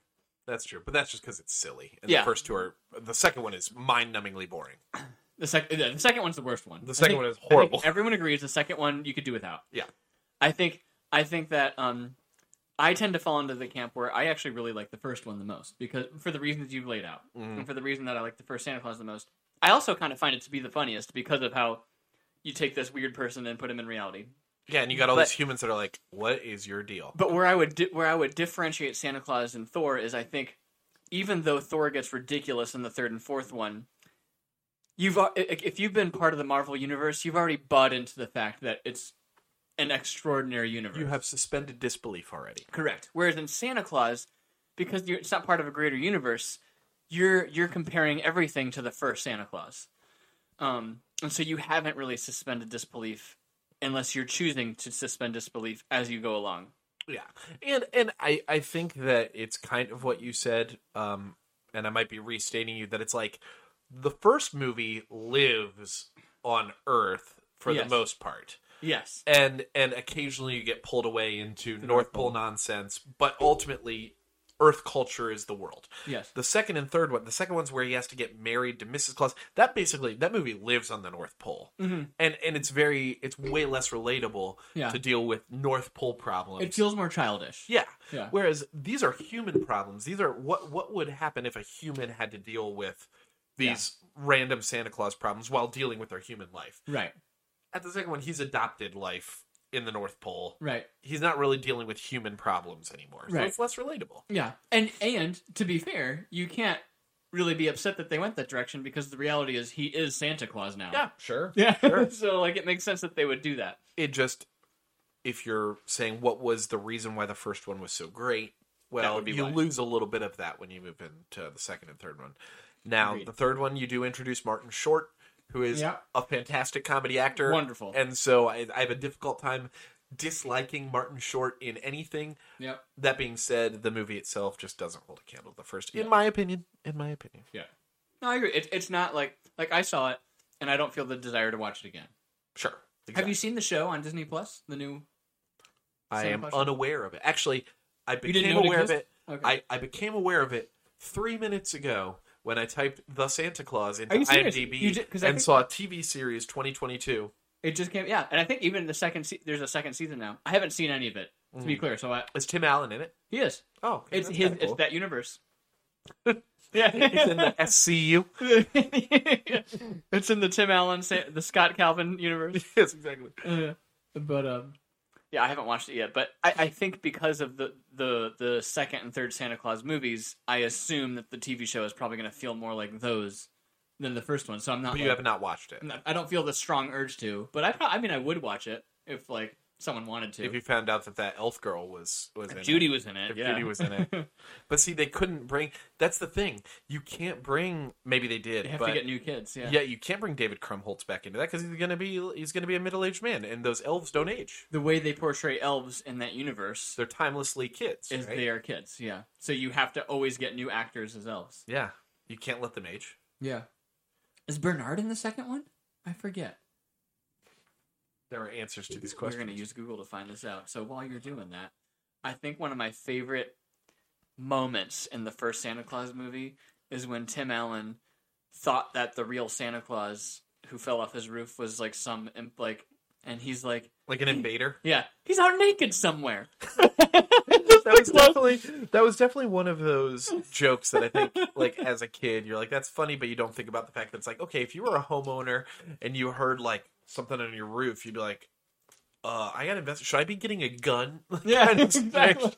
That's true, but that's just because it's silly. And Yeah. the first two are the second one is mind numbingly boring. The second, the second one's the worst one. The second think- one is horrible. everyone agrees the second one you could do without. Yeah. I think I think that um, I tend to fall into the camp where I actually really like the first one the most because for the reasons you've laid out, Mm-hmm. and for the reason that I like the first Santa Claus the most. I also kind of find it to be the funniest because of how you take this weird person and put him in reality. Yeah, and you got all But- these humans that are like, "What is your deal?" But where I would di- where I would differentiate Santa Claus and Thor is I think even though Thor gets ridiculous in the third and fourth one, you've if you've been part of the Marvel universe, you've already bought into the fact that it's an extraordinary universe. You have suspended disbelief already. correct. Whereas in Santa Claus, because you're, it's not part of a greater universe, you're you're comparing everything to the first Santa Claus, um, and so you haven't really suspended disbelief unless you're choosing to suspend disbelief as you go along. Yeah, and and I I think that it's kind of what you said, um, and I might be restating you that it's like the first movie lives on Earth for Yes. the most part, Yes. and and occasionally you get pulled away into North Pole nonsense, but ultimately. Earth culture is the world. Yes. The second and third one, the second one's where he has to get married to Mrs. Claus. That basically, that movie lives on the North Pole, mm-hmm. and and it's very, it's way less relatable Yeah. to deal with North Pole problems. It feels more childish. Yeah. Yeah. Whereas these are human problems. These are what what would happen if a human had to deal with these random Santa Claus problems while dealing with their human life. Right. At the second one, he's adopted life in the North Pole. Right. He's not really dealing with human problems anymore. So Right. it's less relatable. Yeah. And and to be fair, you can't really be upset that they went that direction because the reality is he is Santa Claus now. Yeah, sure. Yeah. so like it makes sense that they would do that. It just if you're saying what was the reason why the first one was so great, well, you why. lose a little bit of that when you move into the second and third one. Now, Agreed. the third one, you do introduce Martin Short, who is Yeah. a fantastic comedy actor. Wonderful. And so I, I have a difficult time disliking Martin Short in anything. Yep. That being said, the movie itself just doesn't hold a candle to the first, in my opinion. In my opinion. Yeah. No, I agree. It, it's not like like I saw it and I don't feel the desire to watch it again. Sure. Have you seen the show on Disney Plus? The new I Same am question? unaware of it. Actually, I didn't became know it aware of it. Okay. I, I became aware of it three minutes ago when I typed the Santa Claus into? IMDb You ju- and think- saw TV series 2022. It just came yeah, and I think even the second se- there's a second season now. I haven't seen any of it to be clear, so I, Is Tim Allen in it? he is. Oh, okay, It's his cool. it's that universe. yeah. It's in the SCU. it's in the Tim Allen, the Scott Calvin universe. yes, exactly. Uh, but um, yeah, I haven't watched it yet. But I, I think because of the, the the second and third Santa Claus movies, I assume that the TV show is probably going to feel more like those than the first one. So I'm not. But you like- have not watched it. I don't feel the strong urge to. But I, pro- I mean, I would watch it if like someone wanted to. If you found out that that elf girl was was in Judy it. was in it. If yeah. Judy was in it. But see, they couldn't bring. That's the thing. You can't bring. Maybe they did. they have but, to get new kids. Yeah. yeah. you can't bring David Krumholtz back into that because he's gonna be he's gonna be a middle aged man, and those elves don't age. The way they portray elves in that universe They're timelessly kids. is right? they are kids. Yeah. So you have to always get new actors as elves. Yeah, you can't let them age. Yeah. Is Bernard in the second one? I forget. There are answers to these questions. We're going to use Google to find this out. So while you're doing that, I think one of my favorite moments in the first Santa Claus movie is when Tim Allen thought that the real Santa Claus who fell off his roof was like some imp, like, and he's like, like an invader. yeah, he's out naked somewhere. that was definitely that was definitely one of those jokes that I think like as a kid you're like that's funny but you don't think about the fact that it's like okay if you were a homeowner and you heard like something on your roof you'd be like uh I got to invest should I be getting a gun Yeah, exactly.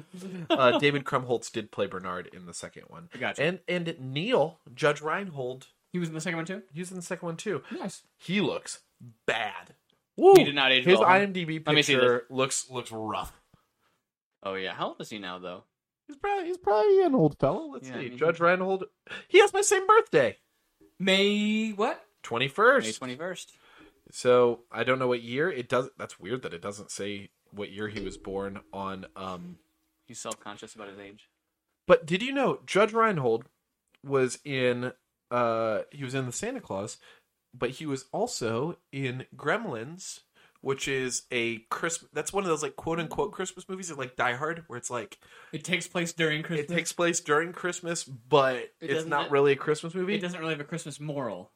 uh, David Krumholtz did play Bernard in the second one Gotcha. and and Neil Judge Reinhold He was in the second one too. he was in the second one too Nice. he looks bad He did not age his well? IMDb Let me see picture looks looks rough Oh yeah, how old is he now though? He's probably he's probably an old fellow. Let's Yeah, I see. mean, Judge Reinhold. He has my same birthday. May what? Twenty May first. twenty first. So I don't know what year. It does that's weird that it doesn't say what year he was born on um He's self conscious about his age. but did you know Judge Reinhold was in uh he was in the Santa Claus, but he was also in Gremlins, which is a Christmas that's one of those like quote unquote Christmas movies like Die Hard where it's like It takes place during Christmas. it takes place during Christmas, but It it's not really a Christmas movie. It doesn't really have a Christmas moral.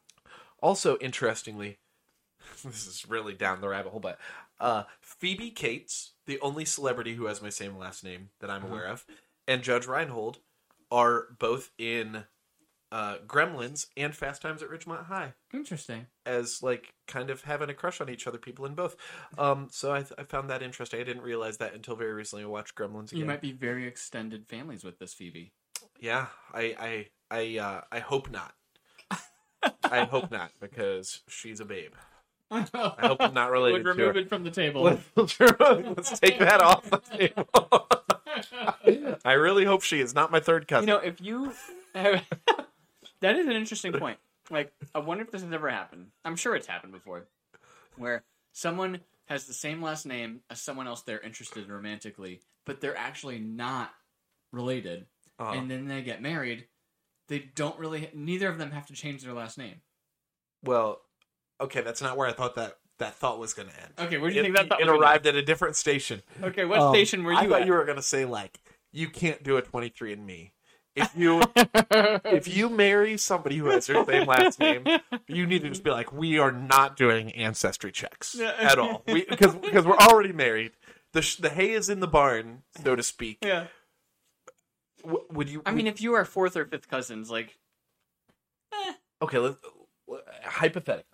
Also, interestingly, this is really down the rabbit hole, but uh, Phoebe Cates, the only celebrity who has my same last name that I'm aware of, and Judge Reinhold are both in uh, Gremlins and Fast Times at Ridgemont High Interesting. as like kind of having a crush on each other people in both. Um, so I, I found that interesting. I didn't realize that until very recently. I watched Gremlins again. You might be very extended families with this Phoebe. Yeah, I I I uh, I hope not. I hope not because she's a babe. I hope I'm not related Would to her. remove it from the table. Let's take that off the table. I really hope she is not my third cousin. you know, if you that is an interesting point. Like, I wonder if this has ever happened. I'm sure it's happened before, where someone has the same last name as someone else they're interested in romantically, but they're actually not related, Uh, and then they get married. They don't really. Neither of them have to change their last name. well, okay, that's not where I thought that that thought was going to end. Okay, where do you It, think that thought it was arrived at a different station. Okay, what Um, station were you I thought at? you were going to say like you can't do a 23andMe. If you if you marry somebody who has your same last name, you need to just be like, we are not doing ancestry checks at all, because because we're already married. The sh- the hay is in the barn, so to speak. yeah. W- would you? I mean, if you are fourth or fifth cousins, like, okay, let's hypothetically.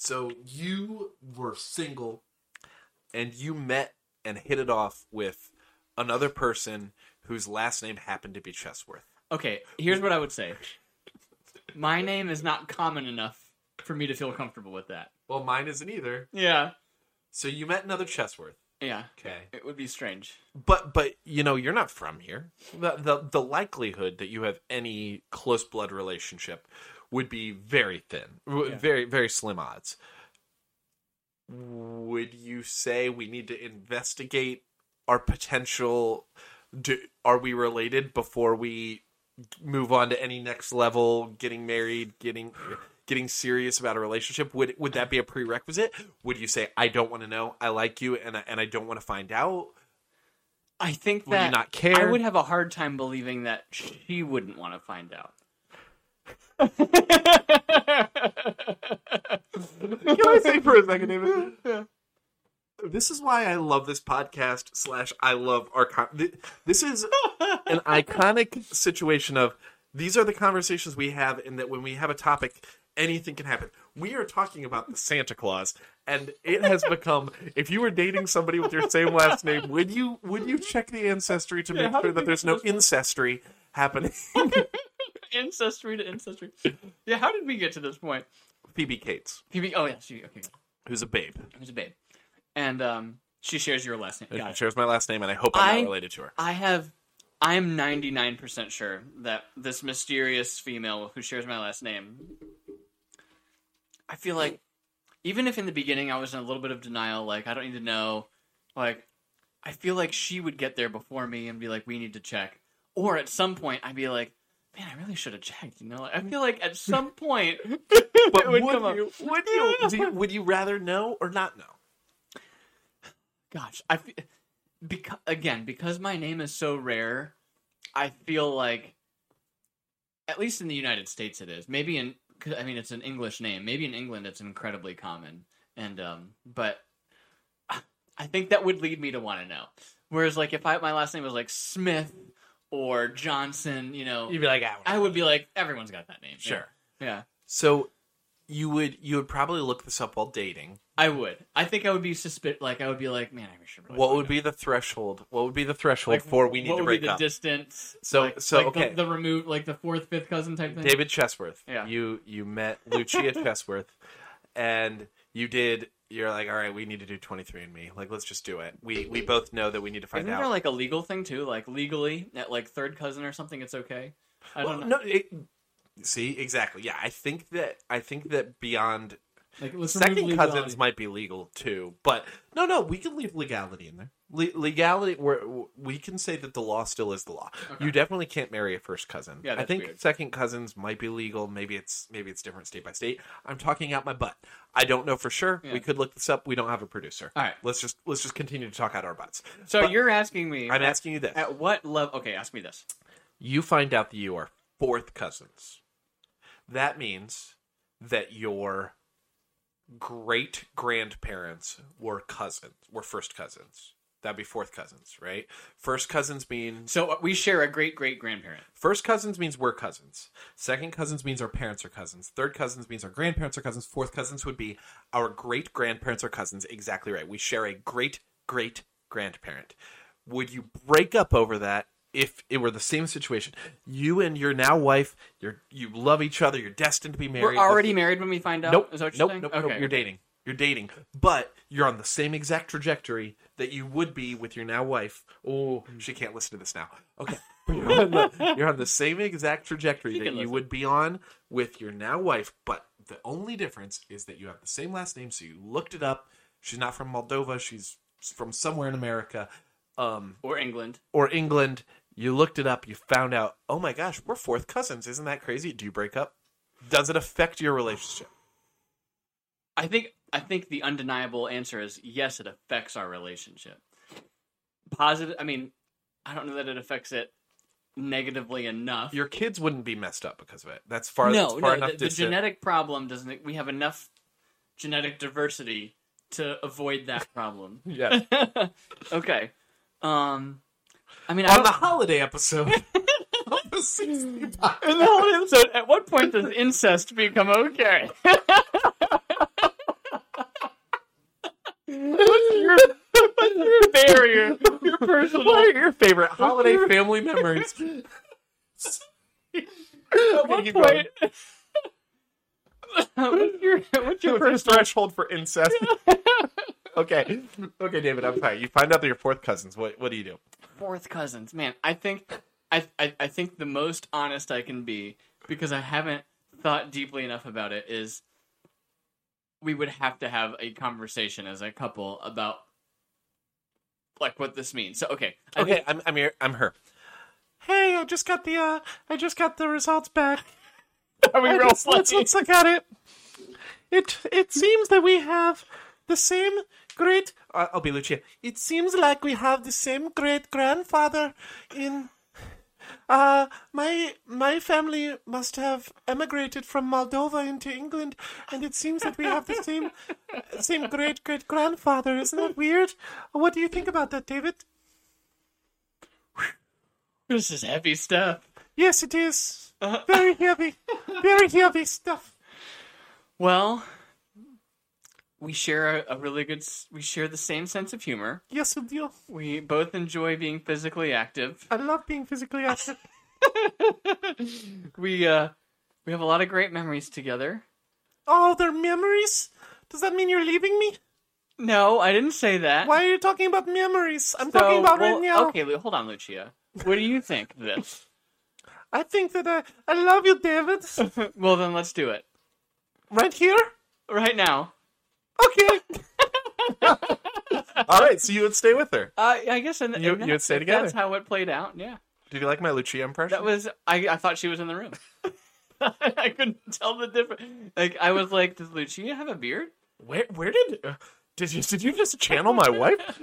Okay, so you were single, and you met and hit it off with another person whose last name happened to be Chesworth. okay, here's what I would say. My name is not common enough for me to feel comfortable with that. Well, mine isn't either. Yeah. So you met another Chesworth. Yeah. Okay. It would be strange. But but you know you're not from here. The, the the likelihood that you have any close blood relationship would be very thin, W- very very slim odds. Would you say we need to investigate our potential? Do, are we related before we move on to any next level? Getting married, getting getting serious about a relationship would would that be a prerequisite? Would you say I don't want to know, I like you, and I, and I don't want to find out? I think Would you that not care? I would have a hard time believing that she wouldn't want to find out. Can I say for a second, David? This is why I love this podcast. Slash, I love our. Con- this is an iconic situation of these are the conversations we have, and that when we have a topic, anything can happen. We are talking about the Santa Claus, and it has become. If you were dating somebody with your same last name, would you would you check the ancestry to make how sure that there's no ancestry happening? Ancestry to ancestry. Yeah, how did we get to this point? Phoebe Cates. Phoebe. Oh yeah, she. Okay. Who's a babe? who's a babe, and um, she shares your last name. She Got it. shares my last name, and I hope I'm I- not related to her. I have. I'm 99% sure that this mysterious female who shares my last name. I feel like, even if in the beginning I was in a little bit of denial, like I don't need to know, like I feel like she would get there before me and be like, "We need to check," or at some point I'd be like, "Man, I really should have checked." You know, I feel like at some point But would would, come up. you, would you? you- Would you rather know or not know? gosh, I feel, because again because my name is so rare, I feel like at least in the United States it is. Maybe in I mean it's an English name. Maybe in England it's incredibly common. And um but I think that would lead me to want to know. Whereas like if I my last name was like Smith or Johnson, you know, You'd be like, ah, I would be like everyone's got that name. Sure. Yeah. So you would you would probably look this up while dating. I would. I think I would be suspicious. Like I would be like, man, I should. Really What would out." be the threshold? What would be the threshold Like, for we need what to would break be the up? distance? So- like, so, like okay. the, the remove like the fourth, fifth cousin type thing. David Chesworth. Yeah. You you met Lucia Chesworth, and you did. You're like, all right, we need to do 23andMe. Like, let's just do it. We we both know that we need to find Isn't out. there like a legal thing too? Like legally, at like third cousin or something, it's okay. I Well, don't know. no, it, see, exactly. Yeah, I think that I think that beyond Like second cousins might be legal too, but no, no, we can leave legality in there. Le- legality, we can say that the law still is the law. You definitely can't marry a first cousin. Yeah, I think weird. second cousins might be legal. Maybe it's maybe it's different state by state. I'm talking out my butt. I don't know for sure. Yeah. We could look this up. We don't have a producer. All right. let's just let's just continue to talk out our butts. So But you're asking me? I'm asking you this: at what level? Okay, ask me this. you find out that you are fourth cousins. That means that your great grandparents were cousins, were first cousins. That'd be fourth cousins, right? First cousins means So uh, we share a great great grandparent. first cousins means we're cousins. Second cousins means our parents are cousins. Third cousins means our grandparents are cousins. Fourth cousins would be our great grandparents are cousins. Exactly right. We share a great great grandparent. Would you break up over that if it were the same situation? You and your now wife, you're you love each other, you're destined to be married. We're already married when we find out. Nope. Is that what you're nope, saying? nope, okay. nope. You're dating. You're dating, but you're on the same exact trajectory that you would be with your now wife. Oh, she can't listen to this now. Okay, you're on the, you're on the same exact trajectory that you listen. would be on with your now wife, but the only difference is that you have the same last name. So you looked it up. She's not from Moldova. She's from somewhere in America, um, Or England. or England. You looked it up. You found out. Oh my gosh, we're fourth cousins. Isn't that crazy? Do you break up? Does it affect your relationship? I think I think the undeniable answer is yes. It affects our relationship. Positive. I mean, I don't know that it affects it negatively enough. your kids wouldn't be messed up because of it. That's far. no, that's far no. enough The, the genetic problem doesn't. We have enough genetic diversity to avoid that problem. Yeah. okay. Um, I mean, I On don't, the holiday episode. of the 60 in the whole episode, at what point does incest become okay? what's your what's your barrier? Your personal. What are your favorite holiday family memories? At what point? what's your what's your What's threshold for incest? okay, okay, David. I'm sorry. You find out that you're fourth cousins. What What do you do? Fourth cousins man i think I, I i think the most honest i can be because i haven't thought deeply enough about it is we would have to have a conversation as a couple about like what this means so okay I Okay, think- I'm I'm here. I'm her. Hey, I just got the uh, I just got the results back. are we I real just- let's, let's look at it. It it seems that we have the same great. Uh, I'll be Lucia. It seems like we have the same great grandfather in. Uh, my my family must have emigrated from Moldova into England, and it seems that we have the same same great great grandfather. Isn't that weird? What do you think about that, David? this is heavy stuff Yes, it is very heavy, very heavy stuff. well we share a, a really good we share the same sense of humor Yes, we do. we both enjoy being physically active I love being physically active. we uh we have a lot of great memories together Oh, their memories? Does that mean you're leaving me? No, I didn't say that. Why are you talking about memories? I'm So, talking about well, right now. Okay, hold on, Lucia. What do you think of this? I think that I, I love you, David. well, then let's do it right here? right now. Okay. All right, so you would stay with her. Uh, I guess in, You- you would stay together. That's how it played out. Yeah, Did you like my Lucia impression? that was. I, I thought she was in the room. I couldn't tell the difference. Like I was like, does Lucia have a beard? Where where did uh, did you did you just channel my wife?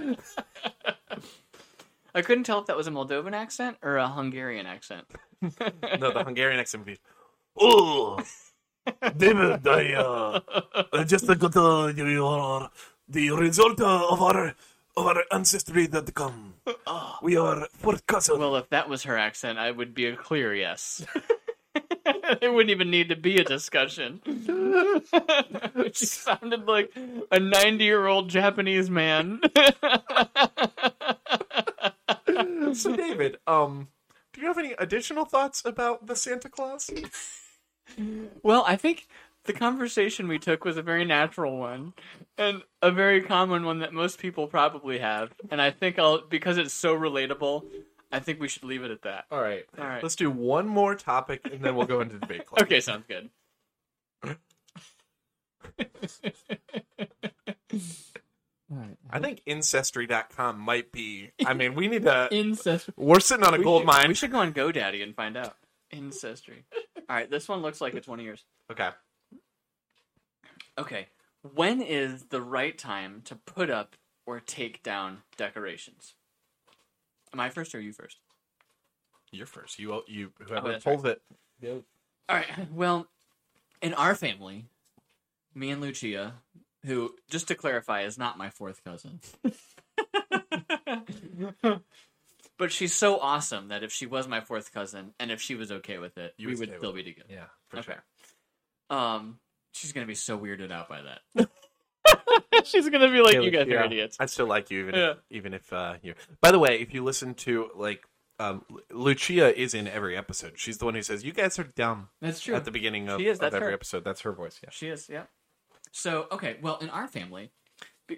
I couldn't tell if that was a Moldovan accent or a Hungarian accent. no, the Hungarian accent would be. David, I uh, I just got uh, your the result uh, of our of our ancestry.com. We are fourth cousin. Well, if that was her accent, I would be a clear yes. it wouldn't even need to be a discussion. she sounded like a 90 year old Japanese man. so, David, um, do you have any additional thoughts about the Santa Claus? Well, I think the conversation we took was a very natural one and a very common one that most people probably have. And I think I'll, because it's so relatable, I think we should leave it at that. All right, All right. Let's do one more topic, and then we'll go into debate club. Okay, sounds good. I think ancestry.com might be. I mean, we need to. Incest. We're sitting on a We gold should, mine. We should go on GoDaddy and find out. Ancestry. All right, this one looks like it's one of yours. Okay. Okay, when is the right time to put up or take down decorations? Am I first or you first? You're first. You you whoever Oh, that's pulls it. All right. Well, in our family, me and Lucia, who just to clarify is not my fourth cousin. but she's so awesome that if she was my fourth cousin and if she was okay with it, You we would would stay still be together. Yeah, for Okay. sure. Um, she's gonna be so weirded out by that. she's gonna be like, "You guys Yeah. are idiots." I still like you, even Yeah. if, even if uh, you. By the way, if you listen to like, um, Lucia is in every episode. She's the one who says, "You guys are dumb." That's true. At the beginning of, She is, of that's every her. episode, that's her voice. Yeah. She is, yeah. So, okay, well, in our family, be-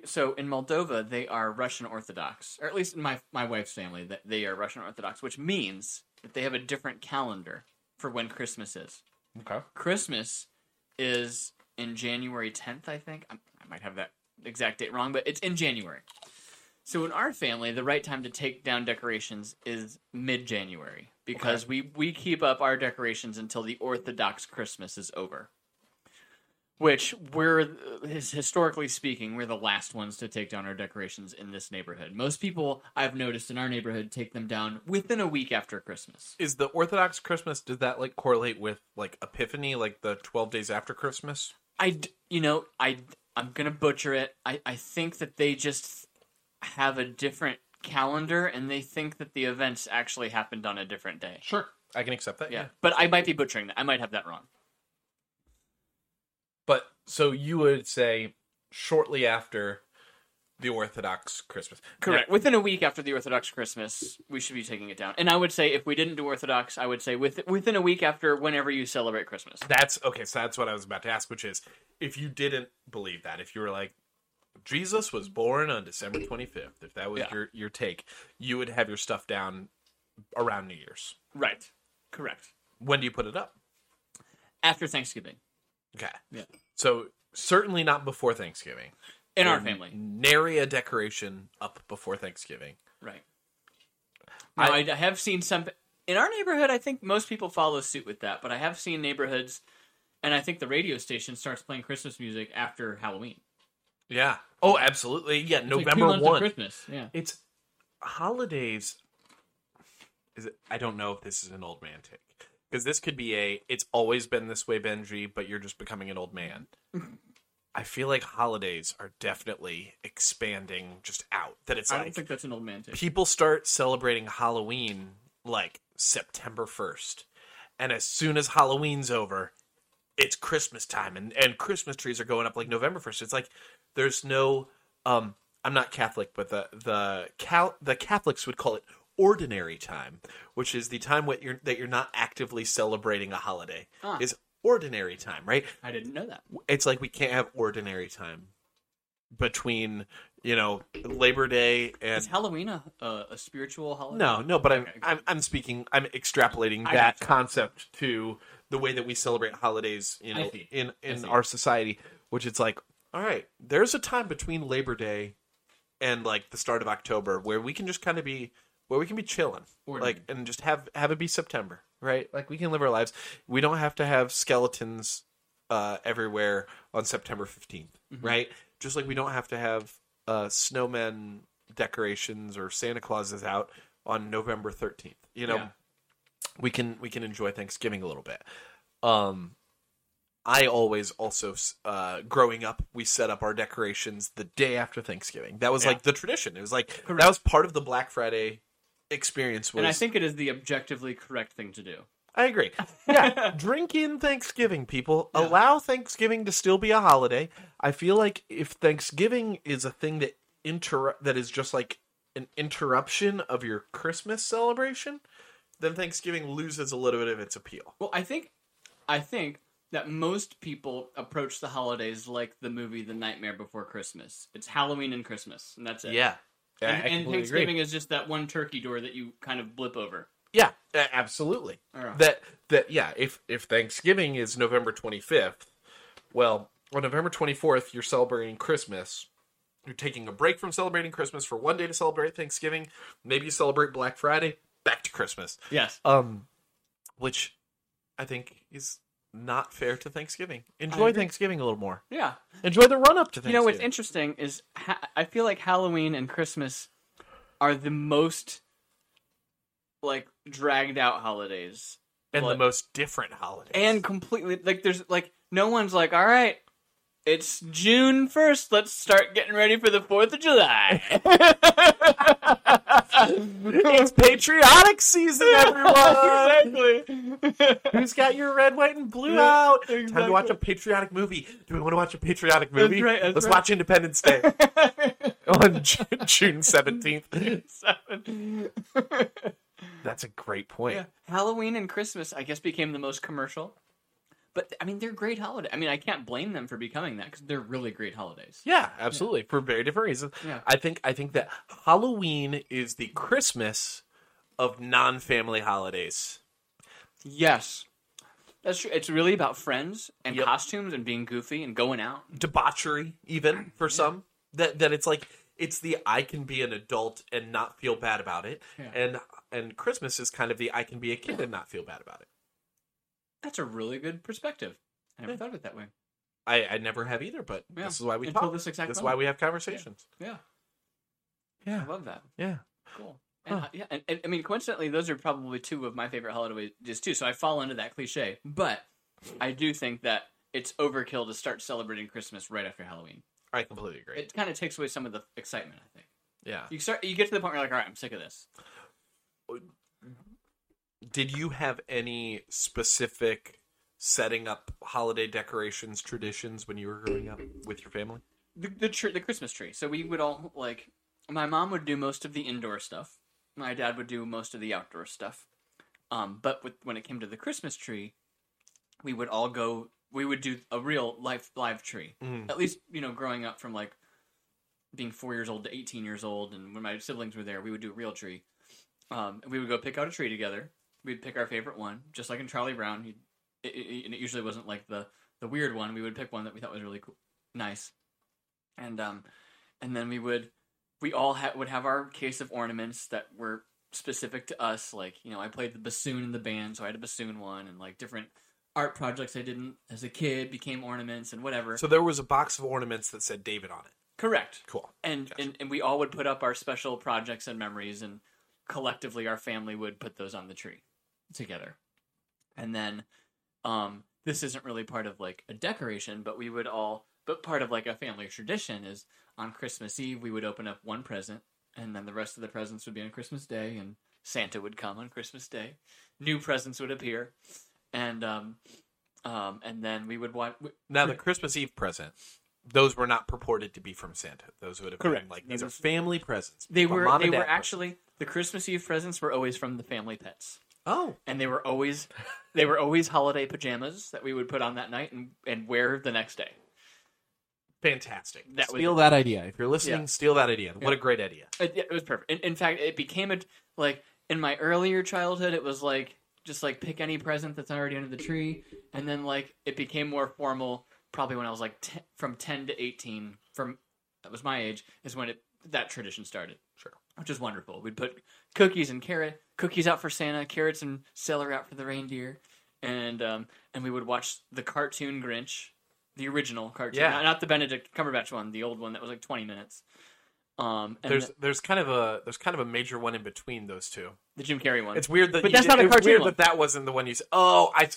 so in Moldova, they are Russian Orthodox, or at least in my my wife's family, that they are Russian Orthodox, which means that they have a different calendar for when Christmas is. Okay. Christmas is in January 10th, I think. I, I might have that exact date wrong, but it's in January. So in our family, the right time to take down decorations is mid-January because we we keep up our decorations until the Orthodox Christmas is over. Which we're his- historically speaking, we're the last ones to take down our decorations in this neighborhood. Most people I've noticed in our neighborhood take them down within a week after Christmas. Is the Orthodox Christmas? Does that like correlate with like Epiphany, like the twelve days after Christmas? i you know, I, I'm gonna butcher it. I, I think that they just have a different calendar, and they think that the events actually happened on a different day. Sure, I can accept that. Yeah, but I might be butchering that. I might have that wrong. So you would say shortly after the Orthodox Christmas. Correct. Within a week after the Orthodox Christmas, we should be taking it down. And I would say if we didn't do Orthodox, I would say with, within a week after whenever you celebrate Christmas. That's okay. So that's what I was about to ask, which is if you didn't believe that, if you were like, Jesus was born on December 25th, if that was Yeah. your, your take, you would have your stuff down around New Year's. Right. Correct. When do you put it up? After Thanksgiving. Okay. Yeah. So certainly not before Thanksgiving. In our family. Nary a decoration up before Thanksgiving. Right. Now, I, I- have seen some in our neighborhood. I think most people follow suit with that, but I have seen neighborhoods, and I think the radio station starts playing Christmas music after Halloween. Yeah. Oh, absolutely. Yeah. It's November of 1. Christmas. Yeah. It's holidays. Is it? I don't know if this is an old man take because this could be a. It's always been this way, Benji, but you're just becoming an old man. I feel like holidays are definitely expanding just out. That it's I don't think that's an old man take. people start celebrating Halloween like September first, and as soon as Halloween's over, it's Christmas time, and and Christmas trees are going up like November first. It's like there's no um. I'm not Catholic, but the the Cal the Catholics would call it ordinary time, which is the time what you're that you're not actively celebrating a holiday. Ah. Is ordinary time, right? I didn't know that. It's like we can't have ordinary time between you know Labor Day and Is Halloween a, a, a spiritual holiday? no, no, but I'm Okay. I'm I'm speaking I'm extrapolating I that concept to the way that we celebrate holidays, you know, see. in in our society, which it's like, all right, there's a time between Labor Day and like the start of October where we can just kind of be where we can be chilling, like and just have have it be September, right? Like we can live our lives. We don't have to have skeletons uh, everywhere on September 15th, Mm-hmm. right? Just like we don't have to have uh, snowmen decorations or Santa Clauses out on November 13th. You know, Yeah. we can we can enjoy Thanksgiving a little bit. Um, I always also uh, growing up, we set up our decorations the day after Thanksgiving. That was Yeah. like the tradition. It was like Correct. that was part of the Black Friday experience. Was And I think it is the objectively correct thing to do. I agree. Yeah, drink in Thanksgiving, people. Allow Thanksgiving to still be a holiday. I feel like if Thanksgiving is a thing that inter that is just like an interruption of your Christmas celebration, then Thanksgiving loses a little bit of its appeal. Well, I think, I think that most people approach the holidays like the movie The Nightmare Before Christmas. It's Halloween and Christmas, and that's it. Yeah. And, and Thanksgiving agree. is just that one turkey door that you kind of blip over. Yeah, absolutely. Alright. That that yeah, if if Thanksgiving is November 25th, well, on November 24th you're celebrating Christmas. You're taking a break from celebrating Christmas for one day to celebrate Thanksgiving. Maybe you celebrate Black Friday, back to Christmas. Yes. Um which I think is not fair to Thanksgiving. Enjoy. Thanksgiving a little more. Yeah. Enjoy the run up to You know what's interesting is ha- I feel like Halloween and Christmas are the most like dragged out holidays. and the most different holidays. and completely like there's like no one's like all right it's june 1st let's start getting ready for the 4th of july it's patriotic season, everyone. exactly Who's got your red, white, and blue Yeah, out? Time to watch a patriotic movie. Do we want to watch a patriotic movie? right, that's Let's right. watch Independence Day on June seventeenth. That's a great point. yeah. halloween and christmas i guess became the most commercial but i mean they're great holidays i mean i can't blame them for becoming that because they're really great holidays Yeah, absolutely. For very different reasons. Yeah. I think I think that Halloween is the Christmas of non-family holidays. yes that's true it's really about friends and Yep. costumes and being goofy and going out Debauchery, even for some. That that it's like it's the I can be an adult and not feel bad about it. Yeah. And and Christmas is kind of the I can be a kid and not feel bad about it. That's a really good perspective. I never thought of it that way. I, I never have either, but Yeah. this is why we Until talk. this exact This is why we have conversations. Yeah, Yeah, I love that. yeah. Cool. And, uh, yeah, and, and I mean, coincidentally, those are probably two of my favorite holidays too. So I fall into that cliche, but I do think that it's overkill to start celebrating Christmas right after Halloween. I completely agree. It kind of takes away some of the excitement. I think yeah. you start, you get to the point where you're like, all right, I'm sick of this. Did you have any specific setting up holiday decorations traditions when you were growing up with your family? The the, tr- the Christmas tree. So we would all like, my mom would do most of the indoor stuff. My dad would do most of the outdoor stuff. Um, but with, when it came to the Christmas tree, we would all go. We would do a real life live tree. Mm. At least you know, growing up from like being four years old to eighteen years old, and when my siblings were there, we would do a real tree. Um, and we would go pick out a tree together. We'd pick our favorite one, just like in Charlie Brown. You'd, it, it, and it usually wasn't like the the weird one. We would pick one that we thought was really cool, nice, and um, and then we would we all ha- would have our case of ornaments that were specific to us. Like you know, I played the bassoon in the band, so I had a bassoon one, and like different art projects I didn't as a kid became ornaments and whatever. So there was a box of ornaments that said David on it. Correct. Cool. And, Gotcha. and and we all would put up our special projects and memories, and collectively our family would put those on the tree together. And then, um, this isn't really part of like a decoration, but we would all, but part of like a family tradition is on Christmas Eve we would open up one present, and then the rest of the presents would be on Christmas Day, and Santa would come on Christmas Day. New presents would appear, and um, um, and then we would watch. Now the Christmas Eve present, those were not purported to be from Santa. Those would have been like these are family presents. They were they were dad presents. actually the Christmas Eve presents were always from the family pets. Oh, and they were always they were always holiday pajamas that we would put on that night and, and wear the next day. fantastic! That was steal that idea. If you're listening, Yeah. steal that idea. What a great idea! Uh, it, it was perfect. In, in fact, it became a like in my earlier childhood, it was like just like pick any present that's already under the tree, and then like it became more formal. Probably when I was like 10, from ten to eighteen. From that was my age is when it that tradition started. Which is wonderful. We'd put cookies and carrot cookies out for Santa, carrots and celery out for the reindeer, and um, and we would watch the cartoon Grinch, the original cartoon, Yeah. not, not the Benedict Cumberbatch one, the old one that was like twenty minutes. Um, and There's the, there's kind of a there's kind of a major one in between those two. the Jim Carrey one. It's weird that But you that's not a cartoon weird one. that that wasn't the one you said. Oh, I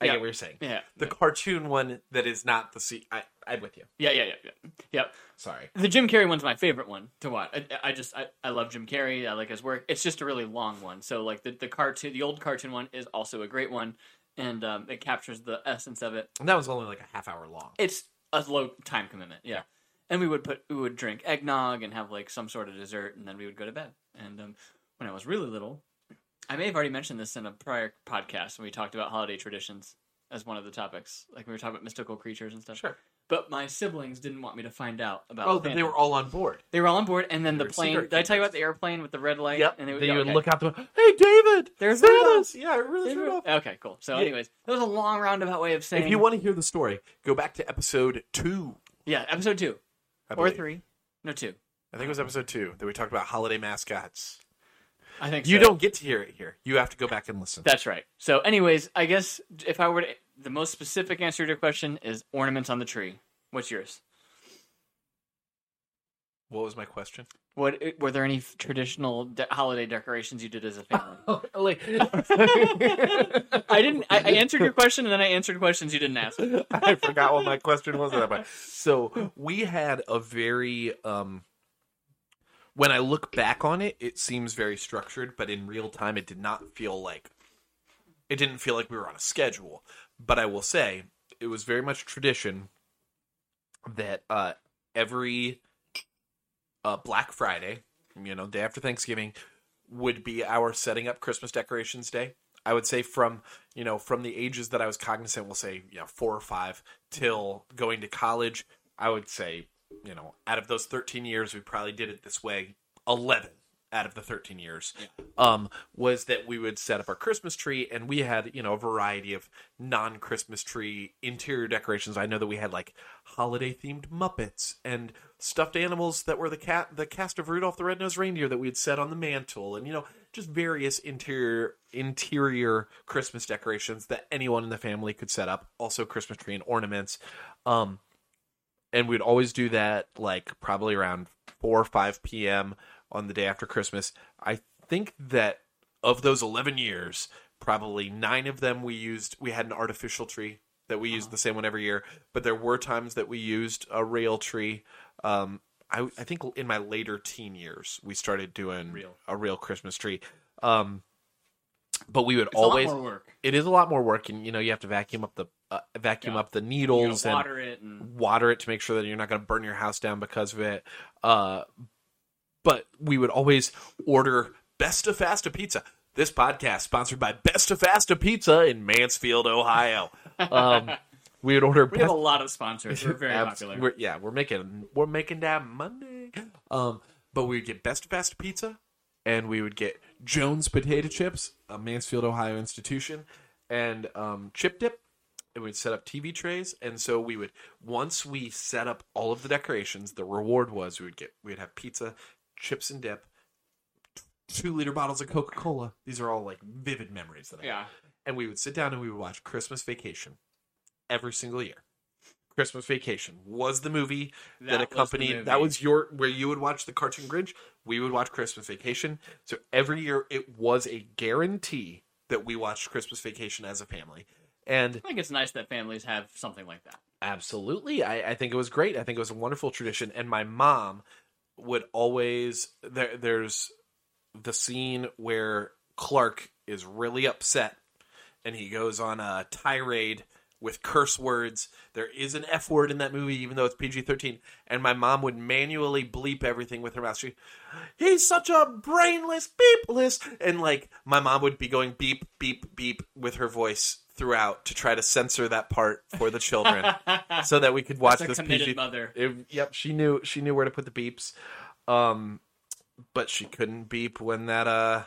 I Yeah. get what you're saying. yeah, The cartoon one that is not the C. I I'm with you. yeah, yeah, yeah, yeah, yeah. Sorry. The Jim Carrey one's my favorite one to watch. I, I just I, I love Jim Carrey. I like his work. It's just a really long one. So like the the cartoon, the old cartoon one is also a great one, and um, it captures the essence of it. And that was only like a half hour long. It's a low time commitment. Yeah, and we would put we would drink eggnog and have like some sort of dessert, and then we would go to bed. And um, when I was really little, I may have already mentioned this in a prior podcast when we talked about holiday traditions as one of the topics. Like we were talking about mystical creatures and stuff. Sure. But my siblings didn't want me to find out about. Oh, they were all on board. They were all on board, and then the were plane. secret Did I tell you about the airplane with the red light? Yep. And they would, then yeah, would okay. look out the window. Hey, David. There's Santa's. Yeah, it really Rudolph. Okay, cool. So, Yeah. anyways, that was a long roundabout way of saying. If you want to hear the story, go back to episode two. yeah, episode two I or believe. three, no two. I think it was episode two that we talked about holiday mascots. I think You so. don't get to hear it here. You have to go back and listen. That's right. So, anyways, I guess if I were to, the most specific answer to your question is ornaments on the tree. What's yours? what was my question? What were there any traditional de- holiday decorations you did as a family? I didn't. I, I answered your question, and then I answered questions you didn't ask. I forgot what my question was. That point. So we had a very. Um, when I look back on it, it seems very structured, but in real time, it did not feel like. It didn't feel like we were on a schedule. But I will say, it was very much tradition that uh, every uh, Black Friday, you know, day after Thanksgiving, would be our setting up Christmas decorations day. I would say from you know from the ages that I was cognizant, we'll say you know four or five till going to college. I would say you know out of those thirteen years, we probably did it this way. Eleven out of the thirteen years um, was that we would set up our Christmas tree, and we had you know a variety of non Christmas tree interior decorations. I know that we had like holiday themed Muppets and stuffed animals that were the cat the cast of Rudolph the Red-Nosed Reindeer that we had set on the mantle, and you know just various interior interior Christmas decorations that anyone in the family could set up. Also Christmas tree and ornaments. Um, and we'd always do that like probably around 4 or 5 p.m. on the day after Christmas. I think that of those 11 years, probably 9 of them we used we had an artificial tree that we used the same one every year, but there were times that we used a real tree. Um I, I think in my later teen years we started doing Real. a real Christmas tree. Um but we would It's always more work. it is a lot more work and you know you have to vacuum up the uh, vacuum Yeah. up the You needles and water it and water it to make sure that you're not going to burn your house down because of it. Uh, but we would always order Best of Fasta Pizza. This podcast sponsored by Best of Fasta Pizza in Mansfield, Ohio. Um, we would order we have a lot of sponsors. We're very Abs- popular. we're- yeah, we're making we're making that money. Um, but we would get Best of Fasta Pizza, and we would get Jones Potato Chips, a Mansfield, Ohio institution, and um, Chip Dip. And we'd set up TV trays, and so we would once we set up all of the decorations, the reward was we would get we'd have pizza, chips and dip, two liter bottles of Coca Cola. These are all like vivid memories that I have yeah. and we would sit down and we would watch Christmas Vacation every single year. Christmas Vacation was the movie that, That accompanied movie. that was your where you would watch the cartoon Grinch, we would watch Christmas Vacation. So every year it was a guarantee that we watched Christmas Vacation as a family. And I think it's nice that families have something like that. Absolutely. I, I think it was great. I think it was a wonderful tradition. And my mom would always there there's the scene where Clark is really upset and he goes on a tirade with curse words. There is an F word in that movie, even though it's PG 13. And my mom would manually bleep everything with her mouth. She, he's such a brainless, beepless. And like, my mom would be going beep, beep, beep with her voice throughout to try to censor that part for the children so that we could watch That's a this committed PG. mother. It- yep, she knew she knew where to put the beeps. Um, but she couldn't beep when that uh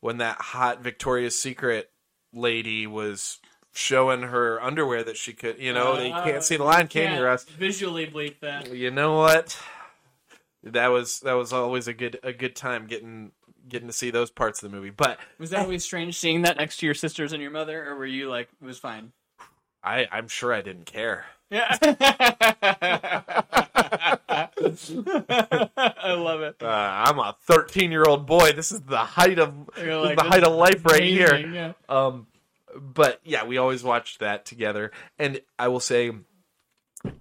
when that hot Victoria's Secret lady was showing her underwear that she could. You know, they can't see the line, can you, Can't Russ? Visually bleep that. You know what? That was that was always a good a good time getting getting to see those parts of the movie. But Was that always strange seeing that next to your sisters and your mother, or were you like it was fine? I I'm sure I didn't care. Yeah. I love it. Uh, I'm a 13 year old boy. This is the height of You're this is like, the height of life right Amazing, here. yeah. Um, but yeah, we always watched that together, and I will say,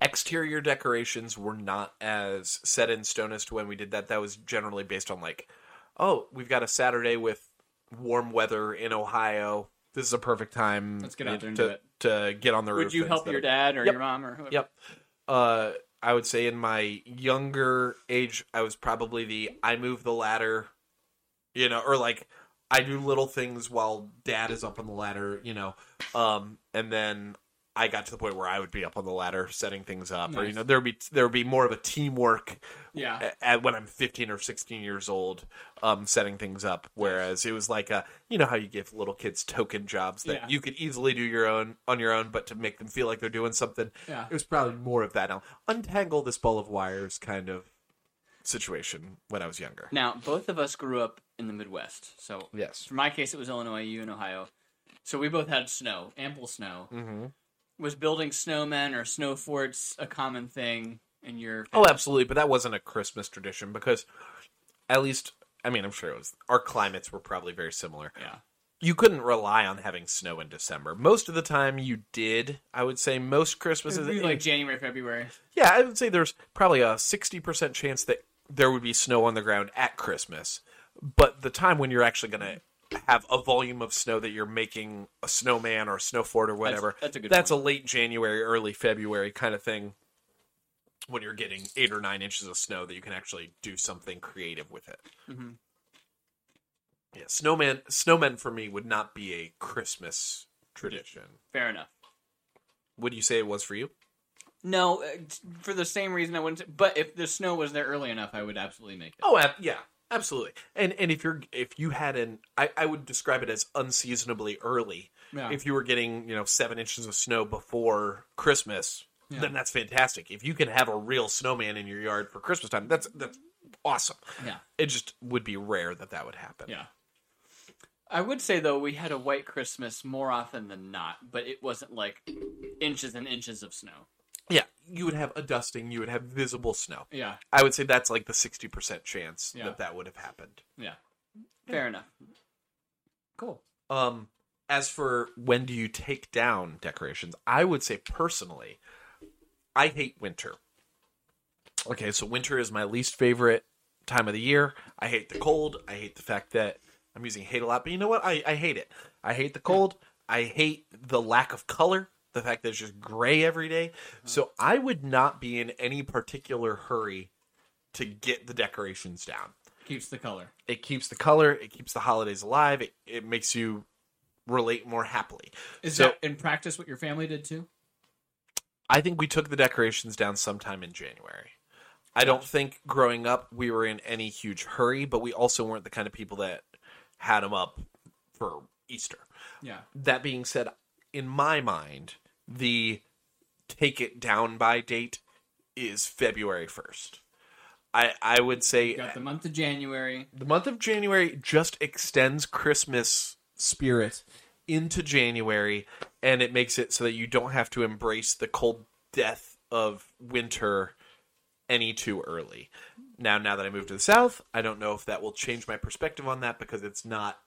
exterior decorations were not as set in stone as to when we did that. That was generally based on like, oh, we've got a Saturday with warm weather in Ohio. This is a perfect time. Let's get out there and to, do it. to get on the roof. Would you help your dad or Yep. your mom or whoever? Yep. Uh, I would say in my younger age, I was probably the I move the ladder, you know, or like I do little things while dad is up on the ladder, you know. Um, and then I got to the point where I would be up on the ladder setting things up, or you know, there would be there would be more of a teamwork Yeah. at, at when I'm 15 or 16 years old, um, setting things up. Whereas it was like a, you know how you give little kids token jobs that Yeah. you could easily do your own on your own, but to make them feel like they're doing something, Yeah. it was probably more of that. Now, untangle this ball of wires kind of situation when I was younger. Now, both of us grew up in the Midwest. So, Yes. for my case, it was Illinois, you in Ohio. So, we both had snow, ample snow. Mm-hmm. Was building snowmen or snow forts a common thing in your. Oh, absolutely, but that wasn't a Christmas tradition because, at least, I mean, I'm sure it was. Our climates were probably very similar. Yeah. you couldn't rely on having snow in December. Most of the time you did. I would say most Christmases like January, February. Yeah, I would say there's probably a 60% chance that there would be snow on the ground at Christmas. But the time when you're actually going to have a volume of snow that you're making a snowman or a snow fort or whatever, that's a good That's point. a late January, early February kind of thing when you're getting 8 or 9 inches of snow that you can actually do something creative with it. Mm-hmm. Yeah, snowman snowmen for me would not be a Christmas tradition. Fair enough. Would you say it was for you? No, uh, for the same reason I wouldn't. But if the snow was there early enough, I would absolutely make it. Oh, yeah, absolutely. And and if you're if you had an, I, I would describe it as unseasonably early. Yeah. If you were getting you know seven inches of snow before Christmas, then that's fantastic. If you can have a real snowman in your yard for Christmas time, that's that's awesome. Yeah. It just would be rare that that would happen. Yeah. I would say though we had a white Christmas more often than not, but it wasn't like inches and inches of snow. Yeah, you would have a dusting. You would have visible snow. Yeah. I would say that's like the sixty percent chance Yeah. that that would have happened. Yeah. Fair enough. Cool. Um, as for when do you take down decorations, I would say personally, I hate winter. Okay, so winter is my least favorite time of the year. I hate the cold. I hate the fact that I'm using hate a lot, but you know what? I, I hate it. I hate the cold. I hate the lack of color, the fact that it's just gray every day. Uh-huh. So I would not be in any particular hurry to get the decorations down Keeps the color. it keeps the color it keeps the holidays alive it, it makes you relate more happily Is so that in practice what your family did too? i think we took the decorations down sometime in january i don't think growing up we were in any huge hurry but we also weren't the kind of people that had them up for easter Yeah. that being said in my mind the take it down by date is february 1st i i would say Got the month of January. the month of January just extends Christmas spirit into January, and it makes it so that you don't have to embrace the cold death of winter any too early. Now, now that I moved to the South, I don't know if that will change my perspective on that because it's not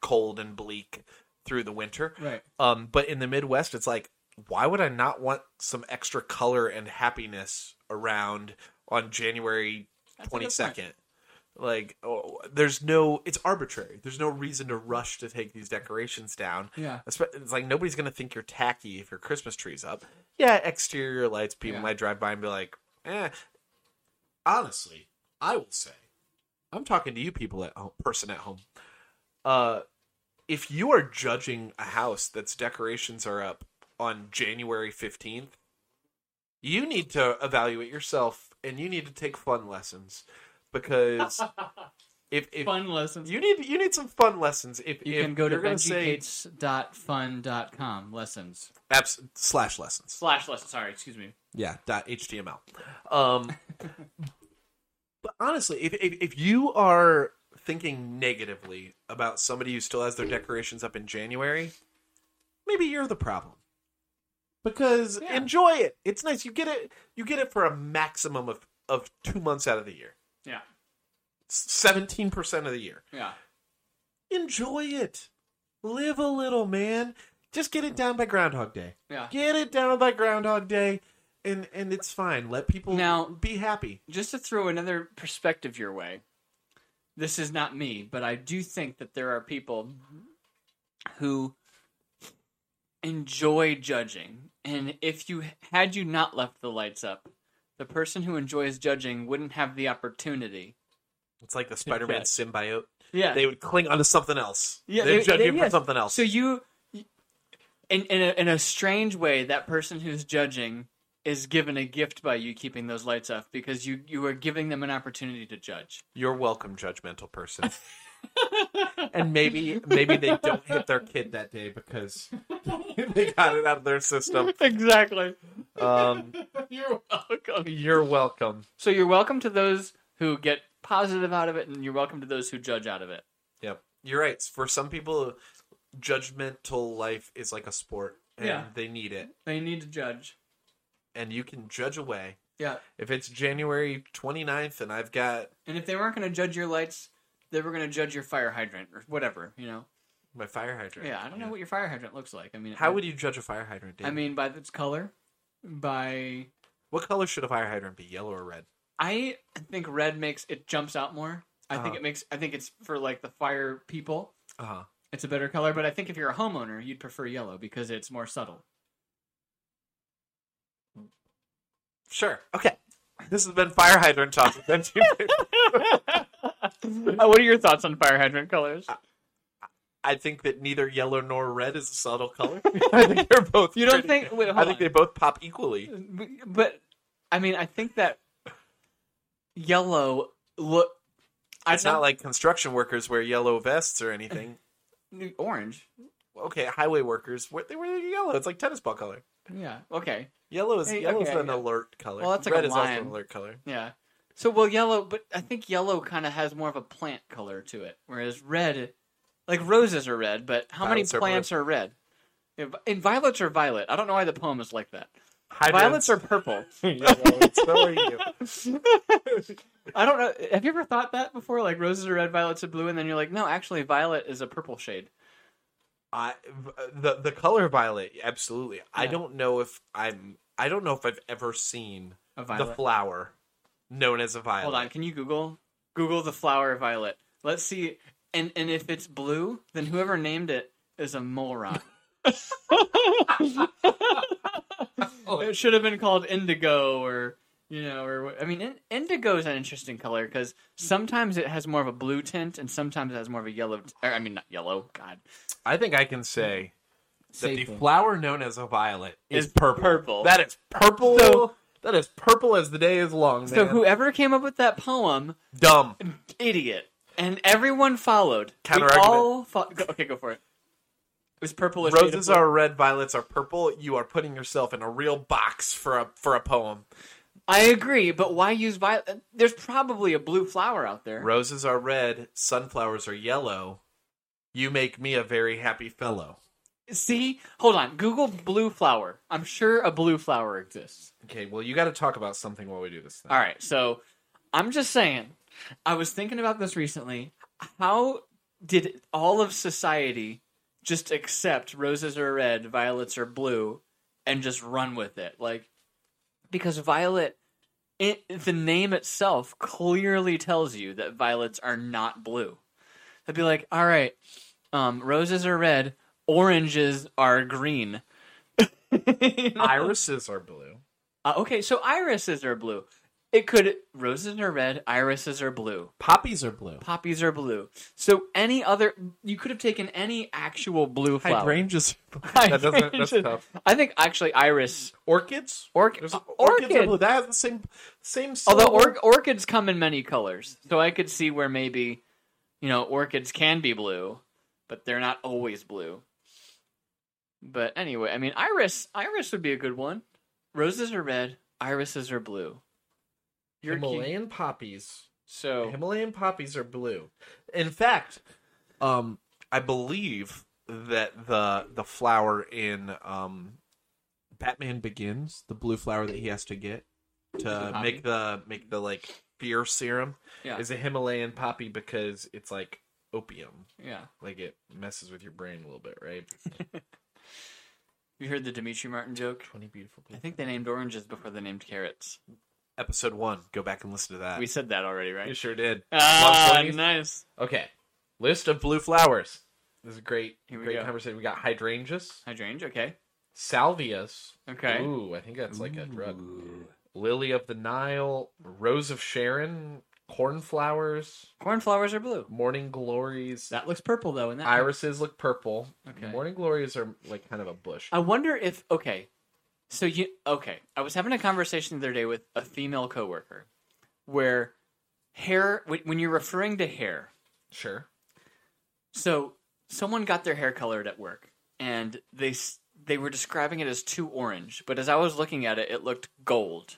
cold and bleak through the winter. Right. Um, but in the Midwest, it's like, why would I not want some extra color and happiness around on January twenty second? Like, oh, there's no, it's arbitrary. There's no reason to rush to take these decorations down. Yeah. It's like nobody's going to think you're tacky if your Christmas tree's up. Yeah, exterior lights, people Yeah. might drive by and be like, eh. Honestly, I will say, I'm talking to you people at home, person at home. Uh, if you are judging a house that's decorations are up on January 15th, you need to evaluate yourself and you need to take fun lessons because if, if Fun lessons. you need you need some fun lessons if You if can go to say lessons abs- slash lessons slash lessons. Sorry, excuse me. Yeah, dot HTML. Um, but honestly, if, if if you are thinking negatively about somebody who still has their decorations up in January, maybe you're the problem. Because Yeah. enjoy it. It's nice. You get it. You get it for a maximum of of two months out of the year. Yeah, Seventeen percent of the year. yeah. Enjoy it. Live a little, man. Just get it down by Groundhog Day. Yeah. Get it down by Groundhog Day, and and it's fine. Let people Now- be happy. Just to throw another perspective your way, this is not me, but I do think that there are people who enjoy judging, and if you had you not left the lights up, the person who enjoys judging wouldn't have the opportunity. It's like the Spider-Man Yes. symbiote. Yeah, They would cling onto something else. Yeah, They'd they- judge they- you for something else. So you, in in a, in a strange way, that person who's judging is given a gift by you keeping those lights off because you you are giving them an opportunity to judge. You're welcome, judgmental person. and maybe maybe they don't hit their kid that day because they got it out of their system. exactly. Um, You're welcome. you're welcome. So you're welcome to those who get positive out of it, and you're welcome to those who judge out of it. Yep, you're right. For some people, judgmental life is like a sport, and Yeah. they need it. They need to judge. And you can judge away. Yeah. If it's January 29th and I've got And if they weren't going to judge your lights, they were going to judge your fire hydrant or whatever. You know. my fire hydrant. Yeah. I don't know what your fire hydrant looks like. I mean, How would you judge a fire hydrant? Dave? I mean, by its color, by what color should a fire hydrant be? Yellow or red? I think red makes it jumps out more. I think Uh-huh. it makes. I think it's for like the fire people. Uh huh. It's a better color, but I think if you're a homeowner, you'd prefer yellow because it's more subtle. Sure. Okay. This has been fire hydrant talk. with Benji. Uh, what are your thoughts on fire hydrant colors? I think that neither yellow nor red is a subtle color. I think they're both. You don't pretty- think? Wait, hold I think on. they both pop equally. But I mean, I think that yellow look. It's not like construction workers wear yellow vests or anything. like orange. Okay, highway workers wear- they wear yellow. It's like tennis ball color. Yeah. Okay. Yellow is Hey, yellow is okay, an yeah. alert color. Well, that's like red a is also an alert color. Yeah. So well, yellow, but I think yellow kind of has more of a plant color to it, whereas red, like roses are red, but how Violets many plants are red? Yeah, And violets are violet. I don't know why the poem is like that. Violets are purple. are you. I don't know. Have you ever thought that before? Like roses are red, violets are blue, and then you're like, no, actually, violet is a purple shade. I uh, the the color violet, absolutely. I don't know if I'm. I don't know if I've ever seen A the flower known as a violet. Hold on. Can you Google Google the flower violet? Let's see. And and if it's blue, then whoever named it is a moron. it should have been called indigo or you know or I mean in, indigo is an interesting color because sometimes it has more of a blue tint and sometimes it has more of a yellow. T- or, I mean not yellow. God, I think I can say that Say the thing. flower known as a violet is, Is purple. purple. That is purple. So- that is purple as the day is long. So whoever came up with that poem, dumb? idiot, and everyone followed. We Counter-argument. all fo- okay, go for it. It was purple. a shade of Roses are red, violets are purple. You are putting yourself in a real box for a for a poem. I agree, but why use violet? There's probably a blue flower out there. Roses are red, sunflowers are yellow. You make me a very happy fellow. See, hold on. Google blue flower. I'm sure a blue flower exists. Okay, well, you got to talk about something while we do this. Thing. All right, so I'm just saying. I was thinking about this recently. How did all of society just accept roses are red, violets are blue, and just run with it? Like, because violet it, the name itself clearly tells you that violets are not blue. They'd be like, all right, um, roses are red, oranges are green. You know? Irises are blue. Uh, okay, so irises are blue. It could roses are red, irises are blue, Poppies are blue. poppies are blue. So any other, you could have taken any actual blue flower. Hydrangeas. That doesn't. That's Hydrangeas. tough. I think actually iris Orchids. orchid There's uh, orchids are orchid. blue. That has the same same. Although syllable. or- orchids come in many colors, so I could see where maybe, you know, orchids can be blue, but they're not always blue. But anyway, I mean, iris, iris would be a good one. Roses are red, irises are blue. You're key- Himalayan poppies. so Himalayan poppies are blue. In fact, um, I believe that the the flower in um, Batman Begins, the blue flower that he has to get to make the make the like fear serum Yeah. is a Himalayan poppy because it's like opium. yeah. Like it messes with your brain a little bit, right? You heard the Demetri Martin joke? Twenty beautiful I think they named oranges before they named carrots. Episode one. Go back and listen to that. We said that already, right? You sure did. Ah, Love nice. Okay. List of blue flowers. This is a great, Here we great go. conversation. We got hydrangeas, Hydrangea, okay. salvias. Okay. Ooh, I think that's like a drug. Lily of the Nile, Rose of Sharon, cornflowers, Cornflowers are blue. morning glories. That looks purple though, and that Irises look purple. Okay. Morning glories are like kind of a bush. I wonder if okay. So you okay? I was having a conversation the other day with a female coworker, where hair when you're referring to hair. Sure. So someone got their hair colored at work, and they they were describing it as too orange. But as I was looking at it, it looked gold.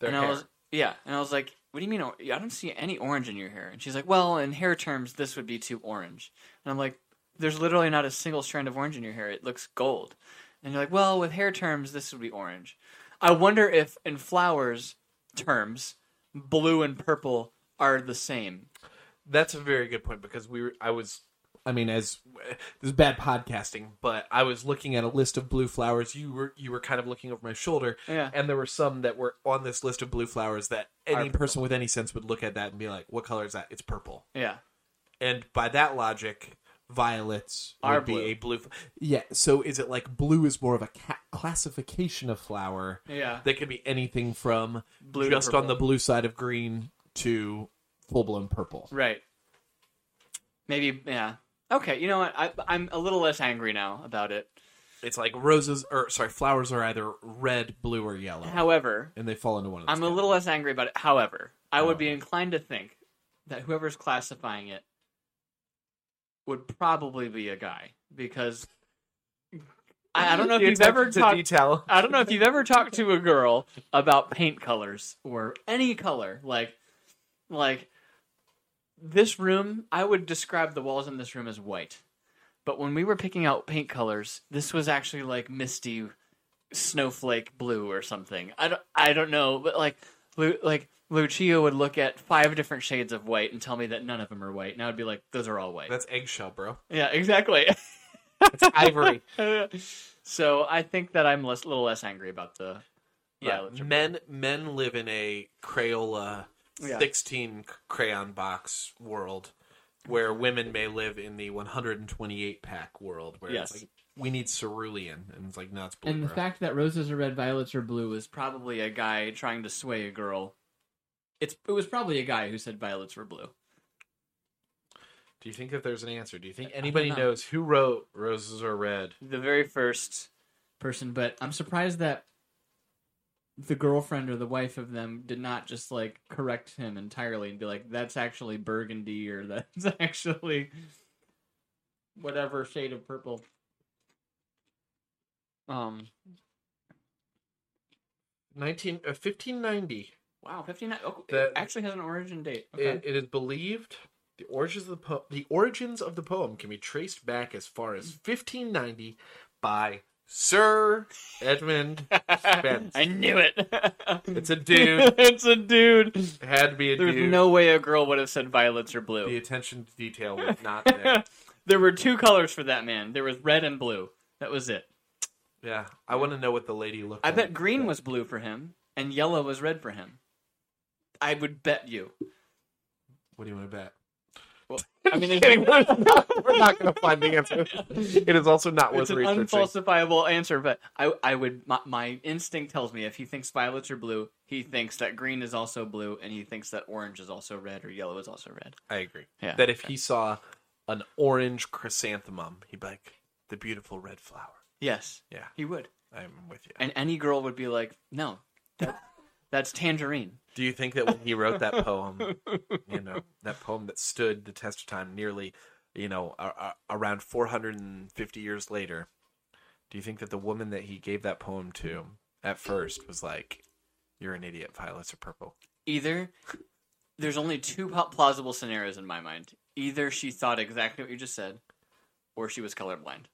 Their and hair. I was yeah, and I was like, "What do you mean? I don't see any orange in your hair." And she's like, "Well, in hair terms, this would be too orange." And I'm like, "There's literally not a single strand of orange in your hair. It looks gold." And you're like, "Well, with hair terms, this would be orange." I wonder if in flowers terms, blue and purple are the same. That's a very good point because we were, I was I mean, as this is bad podcasting, but I was looking at a list of blue flowers. You were you were kind of looking over my shoulder, Yeah. and there were some that were on this list of blue flowers that any person with any sense would look at that and be like, "What color is that? It's purple." Yeah. And by that logic, violets would Are be blue. a blue. f- Yeah. So is it like blue is more of a ca- classification of flower Yeah. that could be anything from Blue just on the blue side of green to full blown purple? Right. Maybe yeah. Okay, you know what? I I'm a little less angry now about it. It's like roses, or sorry, flowers are either red, blue, or yellow, However, and they fall into one of those. I'm a little less angry about it. However, I would be oh. inclined to think that whoever's classifying it would probably be a guy because I, I don't know if you've ever talked. detail. I don't know if you've ever talked to a girl about paint colors or any color. Like, like this room, I would describe the walls in this room as white. But when we were picking out paint colors, this was actually like misty snowflake blue or something. I don't, I don't know, but like, Lu, like Lucia would look at five different shades of white and tell me that none of them are white, and I would be like, those are all white. That's eggshell, bro. yeah, exactly. It's ivory. so I think that I'm less, little less angry about the Yeah, violets are men men live in a Crayola Yeah. 16 crayon box world where women may live in the 128 pack world where Yes. it's like we need cerulean and it's like no it's blue And the bro. fact that roses are red, violets are blue is probably a guy trying to sway a girl. It's it was probably a guy who said violets were blue. Do you think that there's an answer? Do you think anybody know. knows who wrote Roses Are Red? The very first person, but I'm surprised that the girlfriend or the wife of them did not just like correct him entirely and be like, "That's actually burgundy" or "That's actually whatever shade of purple." Um. 19, uh, 1590. Wow, fifty nine. Oh, it That- actually has an origin date. Okay. It, it is believed the origins of the po- the origins of the poem can be traced back as far as 1590 by Sir Edmund Spence. I knew it. It's a dude. it's a dude. It had to be a dude. There's dude. no way a girl would have said violets or blue. the attention to detail was not there. there were two colors for that man. There was red and blue. That was it. yeah I want to know what the lady looked like. I like. bet green was blue for him and yellow was red for him. I would bet you. What do you want to bet? I mean, We're there's, not going to find the answer. It is also not worth it's an researching. unfalsifiable answer, but I, I would. My, my instinct tells me if he thinks violets are blue, he thinks that green is also blue, and he thinks that orange is also red or yellow is also red. I agree. Yeah. That if he saw an orange chrysanthemum, he'd be like, the beautiful red flower. Yes, Yeah, he would, I'm with you. and any girl would be like, no, that, that's tangerine. Do you think that when he wrote that poem, you know, that poem that stood the test of time nearly, you know, a- a- around 450 years later, do you think that the woman that he gave that poem to at first was like, you're an idiot, violets are purple? Either there's only two plausible scenarios in my mind. Either she thought exactly what you just said, or she was colorblind.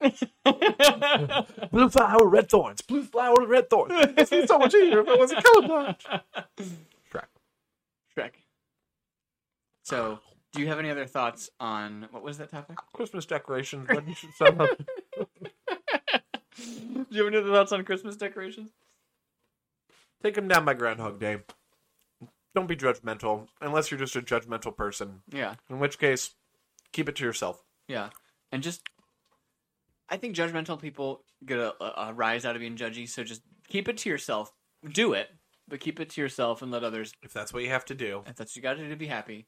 Blue flower, red thorns. Blue flower, red thorns. It's so much easier if I wasn't colorblind. Shrek. Shrek. So, do you have any other thoughts on what was that topic? Christmas decorations. When you should sum up. Do you have any other thoughts on Christmas decorations? Take them down by Groundhog Day. Don't be judgmental, unless you're just a judgmental person. Yeah, In which case, keep it to yourself. yeah, and just I think judgmental people get a, a, rise out of being judgy. So just keep it to yourself. Do it, but keep it to yourself and let others. If that's what you have to do, If that's what you got to do to be happy,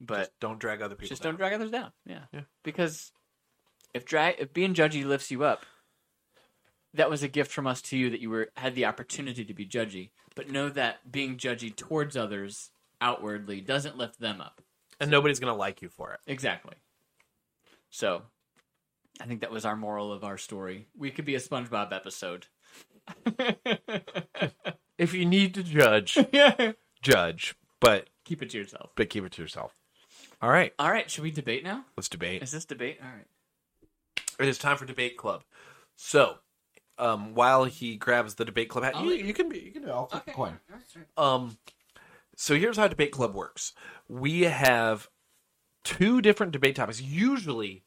but just don't drag other people. just down. don't drag others down. Yeah, Yeah. Because if drag if being judgy lifts you up, that was a gift from us to you that you were had the opportunity to be judgy. But know that being judgy towards others outwardly doesn't lift them up. and nobody's gonna like you for it. Exactly. So, I think that was our moral of our story. We could be a SpongeBob episode. If you need to judge, yeah. judge, but Keep it to yourself. but keep it to yourself. All right, All right, should we debate now? let's debate. Is this debate? All right. It is time for debate club. So, um, while he grabs the debate club hat, you, you- can be, you can. I'll flip Okay. the coin. Um, so here's how debate club works. We have two different debate topics. Usually,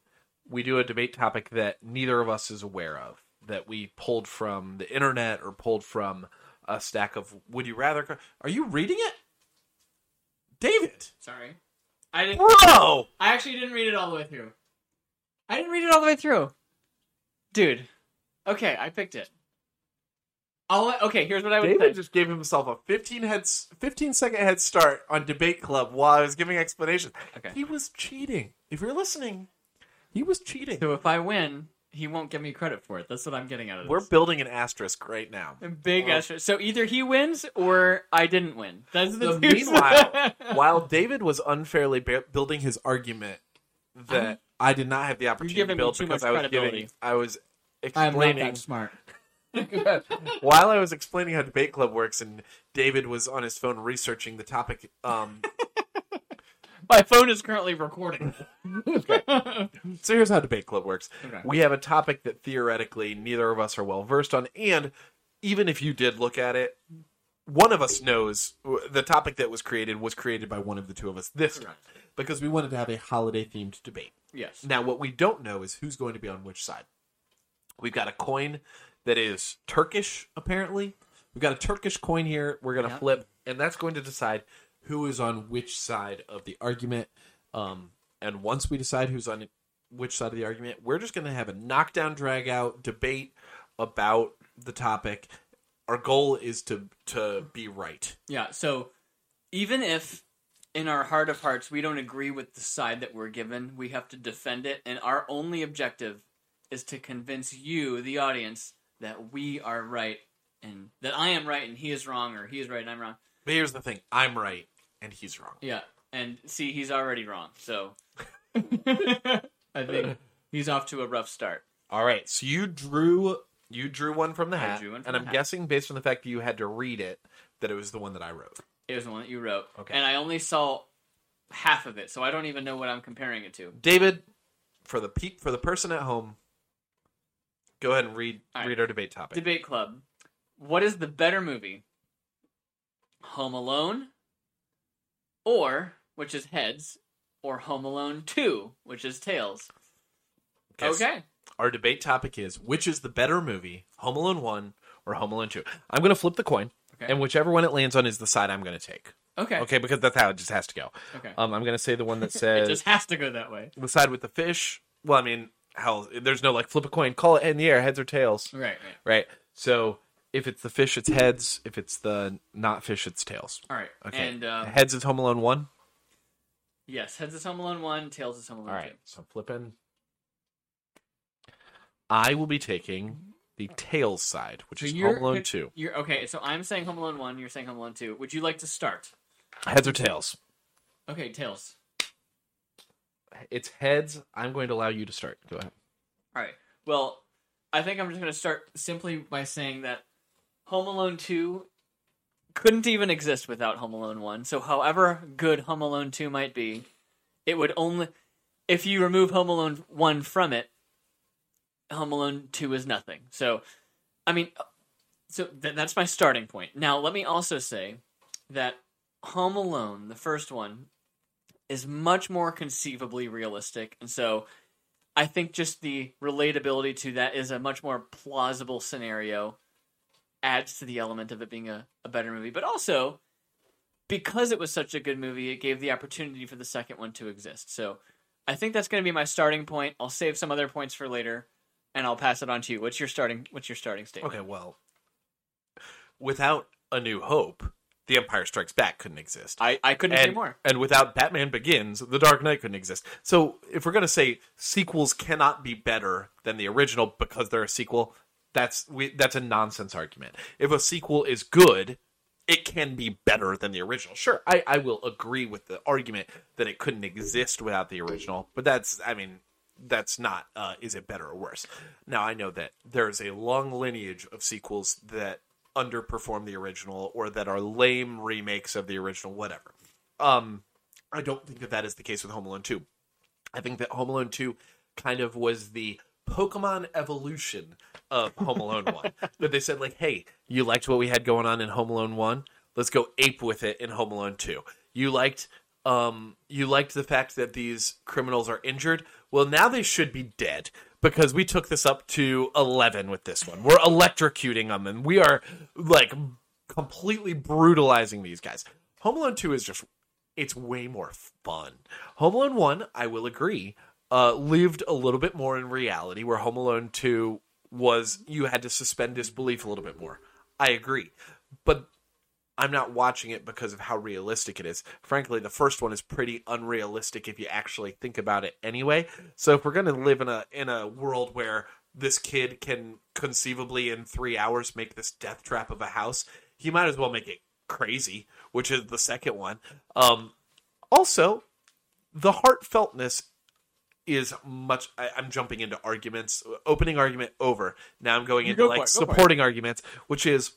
we do a debate topic that neither of us is aware of, that we pulled from the internet or pulled from a stack of Would You Rather. Are you reading it, David? Sorry. I didn't Bro, I actually didn't read it all the way through. I didn't read it all the way through. Dude. Okay, I picked it. I'll, okay, here's what I would David say. just gave himself a 15 head, 15 second head start on debate club while I was giving explanations. Okay. He was cheating. If you're listening, he was cheating. So if I win, he won't give me credit for it. That's what I'm getting out of this. We're building an asterisk right now. A big asterisk. So either he wins or I didn't win. That's the So two- meanwhile, while David was unfairly bu- building his argument that I did not have the opportunity giving to me build too because much I was credibility. giving, I was I'm not explaining that smart. while I was explaining how debate club works, and David was on his phone researching the topic. Um, My phone is currently recording. So here's how debate club works. Okay. We have a topic that theoretically neither of us are well versed on, and even if you did look at it, one of us knows the topic that was created was created by one of the two of us this time because we wanted to have a holiday themed debate. yes. Now, what we don't know is who's going to be on which side. We've got a coin that is Turkish, apparently. We've got a Turkish coin here. We're going to Yeah. flip, and that's going to decide who is on which side of the argument. Um, and once we decide who's on which side of the argument, we're just going to have a knockdown, drag out debate about the topic. Our goal is to to be right. Yeah. So even if in our heart of hearts we don't agree with the side that we're given, we have to defend it, and our only objective is to convince you, the audience, that we are right and that I am right and he is wrong, or he is right and I'm wrong. But here's the thing: I'm right and he's wrong. Yeah. And see, he's already wrong. So I think he's off to a rough start. All right, so you drew you drew one from the I hat, drew one from and the I'm hat. guessing based on the fact that you had to read it that it was the one that I wrote. It was the one that you wrote. Okay. And I only saw half of it, so I don't even know what I'm comparing it to. David, for the pe- for the person at home, go ahead and read All right. read our debate topic. Debate Club. What is the better movie? Home Alone, or which is heads, or Home Alone Two, which is tails. Okay, Okay. Our debate topic is which is the better movie, Home Alone one or Home Alone two. I'm going to flip the coin. Okay. and whichever one it lands on is the side I'm going to take. okay. Okay, because that's how it just has to go. Okay. Um, I'm going to say the one that says. it just has to go that way. the side with the fish. Well, I mean, hell, there's no like flip a coin, call it in the air, heads or tails, Right. Right. right? So if it's the fish, it's heads. If it's the not fish, it's tails. All right. Okay. And uh, heads is Home Alone one. yes, heads is Home Alone one, tails is Home Alone All right, two. so flipping. I will be taking the tails side, which So is Home Alone two. You're okay. So I'm saying Home Alone one. You're saying Home Alone two. Would you like to start? Heads or tails? Okay, tails. It's heads. I'm going to allow you to start. Go ahead. All right. Well, I think I'm just going to start simply by saying that Home Alone 2 couldn't even exist without Home Alone 1. So, however good Home Alone 2 might be, it would only. If you remove Home Alone 1 from it, Home Alone 2 is nothing. So, I mean, so th- that's my starting point. Now, let me also say that Home Alone, the first one, is much more conceivably realistic. And so I think just the relatability to that is a much more plausible scenario, adds to the element of it being a, a better movie. But also, because it was such a good movie, it gave the opportunity for the second one to exist. So I think that's going to be my starting point. I'll save some other points for later, and I'll pass it on to you. What's your starting? What's your starting statement? Okay, well, without A New Hope, The Empire Strikes Back couldn't exist. I, I couldn't agree and, more. and without Batman Begins, The Dark Knight couldn't exist. So if we're gonna say sequels cannot be better than the original because they're a sequel, that's we, that's a nonsense argument. If a sequel is good, it can be better than the original. Sure, I, I will agree with the argument that it couldn't exist without the original, but that's I mean that's not uh, is it better or worse. Now I know that there is a long lineage of sequels that underperform the original or that are lame remakes of the original, whatever. Um, I don't think that that is the case with Home Alone 2. I think that Home Alone 2 kind of was the Pokemon evolution of Home Alone 1. that they said, like, hey, you liked what we had going on in Home Alone 1? Let's go ape with it in Home Alone 2. You liked um you liked the fact that these criminals are injured. Well, now they should be dead because we took this up to 11 with this one. We're electrocuting them and we are like completely brutalizing these guys. Home Alone 2 is just it's way more fun. Home Alone 1, I will agree, uh, lived a little bit more in reality, where Home Alone 2 was you had to suspend disbelief a little bit more. I agree. But I'm not watching it because of how realistic it is. Frankly, the first one is pretty unrealistic if you actually think about it anyway. So if we're going to live in a in a world where this kid can conceivably in 3 hours make this death trap of a house, he might as well make it crazy, which is the second one. Um also, the heartfeltness is much I, i'm jumping into arguments opening argument over now i'm going into go like it, go it. supporting arguments which is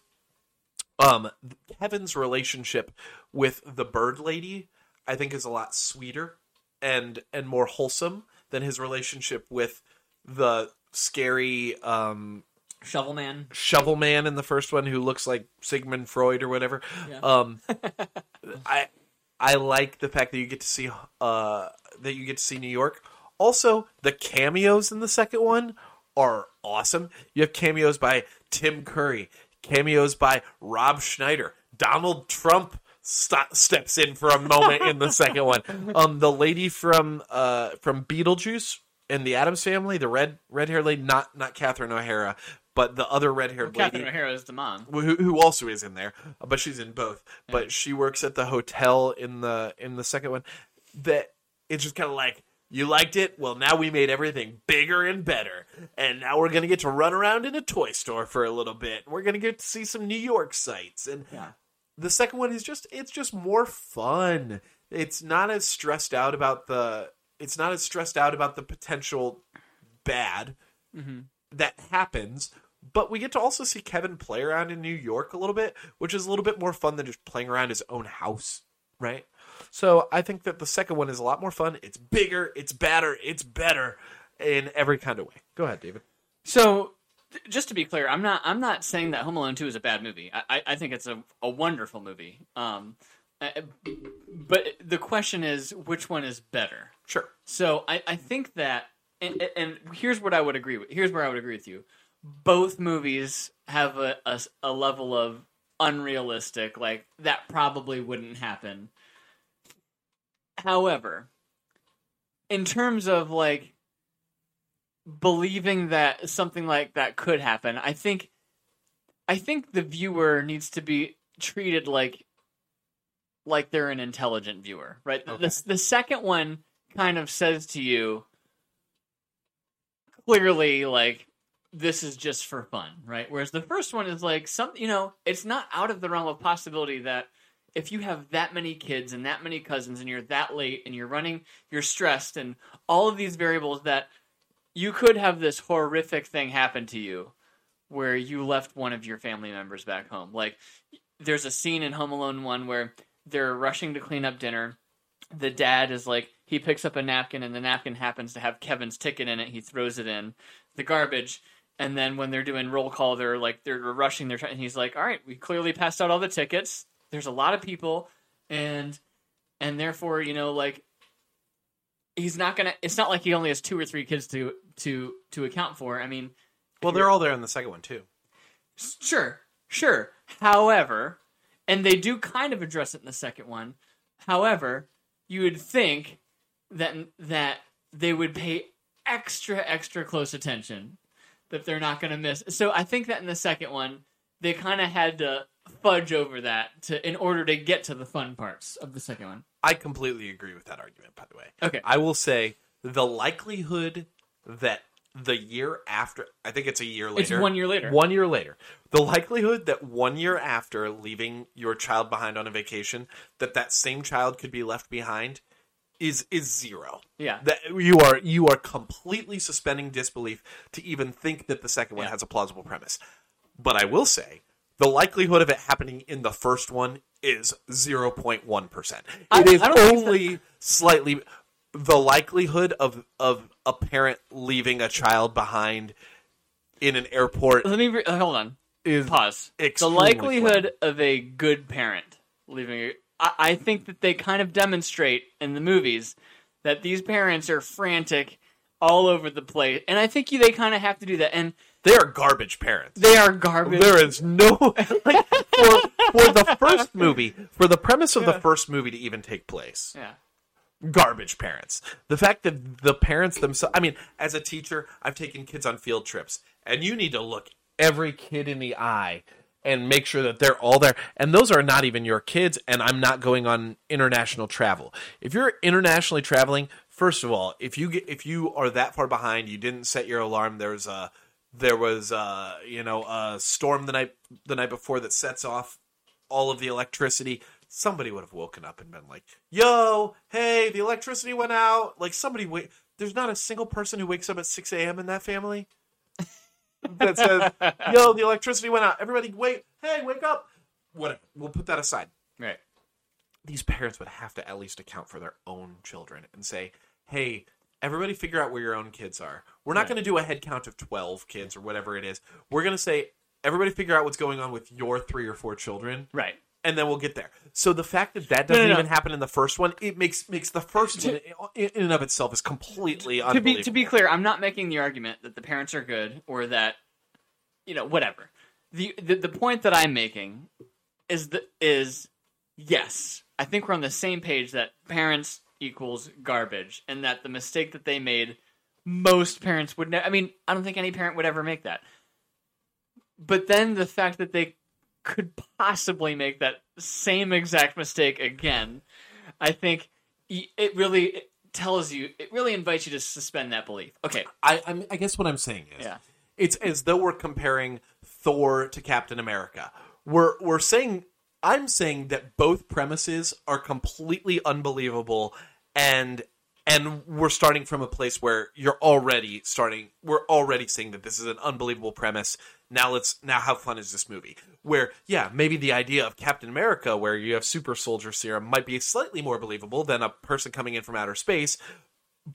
um kevin's relationship with the bird lady i think is a lot sweeter and and more wholesome than his relationship with the scary um Shovel Man. shovel man in the first one who looks like sigmund freud or whatever Yeah. um i i like the fact that you get to see uh that you get to see new york also the cameos in the second one are awesome you have cameos by tim curry cameos by rob schneider donald trump st- steps in for a moment in the second one um the lady from uh from beetlejuice in the addams family the red red haired lady not not catherine o'hara but the other red haired lady Catherine O'Hara is the mom. who, who also is in there, but she's in both. But she works at the hotel in the in the second one. That it's just kind of like you liked it. Well, now we made everything bigger and better, and now we're gonna get to run around in a toy store for a little bit. We're gonna get to see some New York sights, and Yeah. the second one is just it's just more fun. It's not as stressed out about the it's not as stressed out about the potential bad mm-hmm. that happens. But we get to also see Kevin play around in New York a little bit, which is a little bit more fun than just playing around his own house, right? So I think that the second one is a lot more fun. It's bigger, it's badder, it's better in every kind of way. Go ahead, David. So, just to be clear, I'm not I'm not saying that Home Alone Two is a bad movie. I I, think it's a, a wonderful movie. Um, uh, but the question is, which one is better? Sure. So I, I think that, and, and here's what I would agree with. Here's where I would agree with you. Both movies have a, a, a level of unrealistic. Like that probably wouldn't happen. However, in terms of like believing that something like that could happen, I think I think the viewer needs to be treated like like they're an intelligent viewer, right? Okay. The the second one kind of says to you clearly like this is just for fun, right? Whereas the first one is like some, you know, it's not out of the realm of possibility that if you have that many kids and that many cousins and you're that late and you're running, you're stressed and all of these variables that you could have this horrific thing happen to you where you left one of your family members back home. Like there's a scene in Home Alone 1 where they're rushing to clean up dinner. The dad is like he picks up a napkin and the napkin happens to have Kevin's ticket in it. He throws it in the garbage. And then when they're doing roll call, they're like they're rushing. They're trying, and he's like, "All right, we clearly passed out all the tickets. There's a lot of people, and and therefore, you know, like he's not gonna. It's not like he only has two or three kids to to to account for. I mean, Well, they're all there in the second one too. Sure, sure. However, and they do kind of address it in the second one. However, you would think that that they would pay extra extra close attention that they're not going to miss. So I think that in the second one they kind of had to fudge over that to in order to get to the fun parts of the second one. I completely agree with that argument, by the way. Okay. I will say the likelihood that the year after, I think it's a year later. It's one year later. One year later. The likelihood that one year after leaving your child behind on a vacation, that that same child could be left behind is is zero. Yeah. That you are you are completely suspending disbelief to even think that the second one Yeah. has a plausible premise. But I will say the likelihood of it happening in the first one is 0.1%. I- It is only slightly the likelihood of of a parent leaving a child behind in an airport Let me re- uh, hold on. is pause. The likelihood of a good parent leaving, a, I, I think that they kind of demonstrate in the movies that these parents are frantic all over the place, and I think you, they kind of have to do that. And they are garbage parents. they are garbage. There is no like for for the first movie, for the premise of the first movie to even take place. yeah, Garbage parents. The fact that the parents themselves I mean, as a teacher, I've taken kids on field trips and you need to look every kid in the eye and make sure that they're all there. And those are not even your kids and I'm not going on international travel. If you're internationally traveling, first of all, if you get if you are that far behind, you didn't set your alarm, there's a there was uh you know a storm the night the night before that sets off all of the electricity. Somebody would have woken up and been like yo hey the electricity went out. Like somebody wait there's not a single person who wakes up at 6 a.m in that family that says yo the electricity went out. Everybody wait hey wake up. Whatever we'll put that aside. Right. these parents would have to at least account for their own children and say, hey, everybody figure out where your own kids are. We're not Right. going to do a head count of 12 kids or whatever it is. We're going to say, everybody figure out what's going on with your three or four children, Right. and then we'll get there. So the fact that that No, no, doesn't no. even happen in the first one, it makes makes the first one in in and of itself is completely to unbelievable. be to be clear, I'm not making the argument that the parents are good or that you know whatever. The the, the point that I'm making is the is yes, I think we're on the same page that parents equals garbage and that the mistake that they made most parents would never I mean, I don't think any parent would ever make that. But then the fact that they could possibly make that same exact mistake again, I think it really it tells you, it really invites you to suspend that belief. Okay, I, I'm, I guess what I'm saying is, Yeah. it's as though we're comparing Thor to Captain America. We're we're saying I'm saying that both premises are completely unbelievable, and and we're starting from a place where you're already starting. We're already saying that this is an unbelievable premise. Now let's now how fun is this movie? Where yeah, maybe the idea of Captain America, where you have super soldier serum, might be slightly more believable than a person coming in from outer space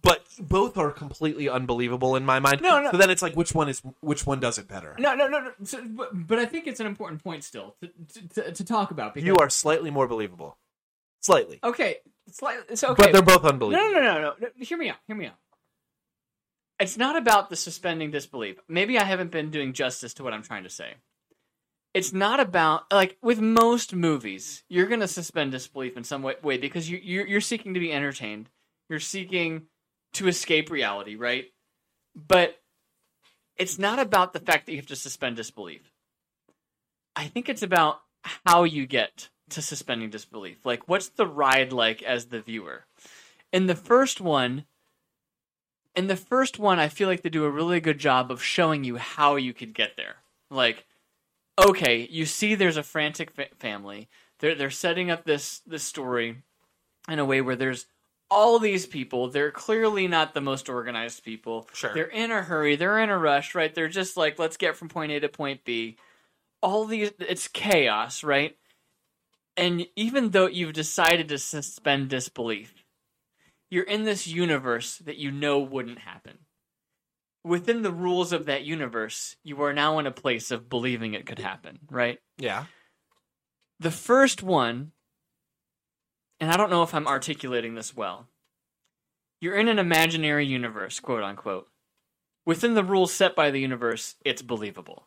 but both are completely unbelievable in my mind. No, no. So then it's like, which one is which one does it better? no, no, no, no. So, but, but I think it's an important point still to to, to, to talk about. Because, You are slightly more believable, slightly, okay. So okay. but they're both no, unbelievable. no, no, no, no. Hear me out. Hear me out. It's not about the suspending disbelief. Maybe I haven't been doing justice to what I'm trying to say. it's not about like with most movies, you're gonna suspend disbelief in some way, way because you you're, you're seeking to be entertained. You're seeking to escape reality, right? But it's not about the fact that you have to suspend disbelief. I think it's about how you get to suspending disbelief. Like, what's the ride like as the viewer? In the first one, in the first one, I feel like they do a really good job of showing you how you could get there. Like, okay, you see, there's a frantic fa- family. They're they're setting up this this story in a way where there's all these people. They're clearly not the most organized people. Sure. They're in a hurry. They're in a rush, right? They're just like, let's get from point A to point B. All these, it's chaos, right? And even though you've decided to suspend disbelief, you're in this universe that you know wouldn't happen. Within the rules of that universe, you are now in a place of believing it could happen, right? Yeah. The first one, and I don't know if I'm articulating this well. You're in an imaginary universe, quote unquote. Within the rules set by the universe, it's believable.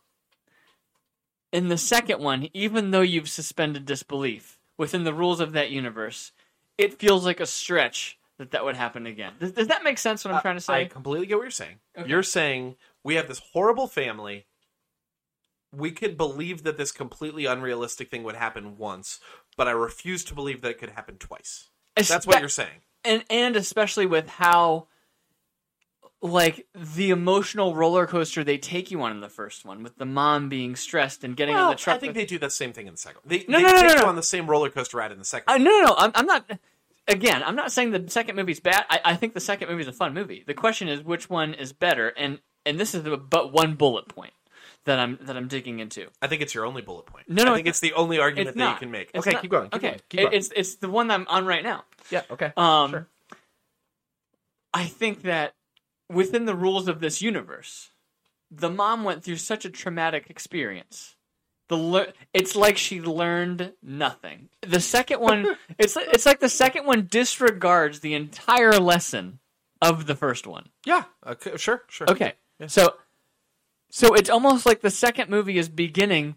In the second one, even though you've suspended disbelief within the rules of that universe, it feels like a stretch that that would happen again. Does, does that make sense? What I'm trying to say? I completely get what you're saying. Okay. You're saying we have this horrible family. We could believe that this completely unrealistic thing would happen once, but I refuse to believe that it could happen twice. That's what you're saying. and and especially with how like the emotional roller coaster they take you on in the first one with the mom being stressed and getting in Well, the truck I think with- they do the same thing in the second. They, No, they no, no, take no, you no. on the same roller coaster ride in the second. Uh, no, no, no. I'm, I'm not. Again, I'm not saying the second movie's bad. I, I think the second movie is a fun movie. The question is which one is better, and and this is the, but one bullet point that I'm that I'm digging into. I think it's your only bullet point. No, no, I think it's it's the only argument that not. you can make. It's okay, not- keep going. Keep okay, going, keep It- going. it's it's the one that I'm on right now. yeah, okay. Um, Sure. I think that within the rules of this universe, the mom went through such a traumatic experience. The lear- it's like she learned nothing. The second one, it's it's like the second one disregards the entire lesson of the first one. Yeah, okay, sure, sure. Okay, so so it's almost like the second movie is beginning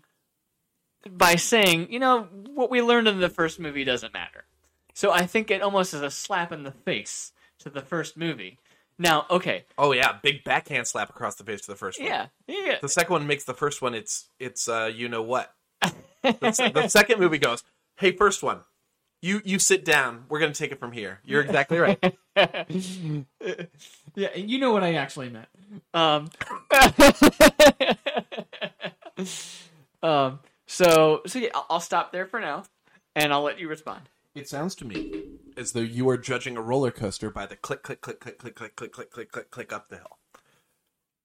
by saying, you know, what we learned in the first movie doesn't matter. So I think it almost is a slap in the face to the first movie. Now, okay, Oh yeah, big backhand slap across the face to the first one. yeah, yeah, The second one makes the first one. It's it's uh you know what. the, the second movie goes, hey, first one, you you sit down. We're gonna take it from here. You're exactly right. Yeah, and you know what I actually meant. Um, um, so so yeah, I'll, I'll stop there for now, and I'll let you respond. It sounds to me as though you are judging a roller coaster by the click click click click click click click click click click click up the hill.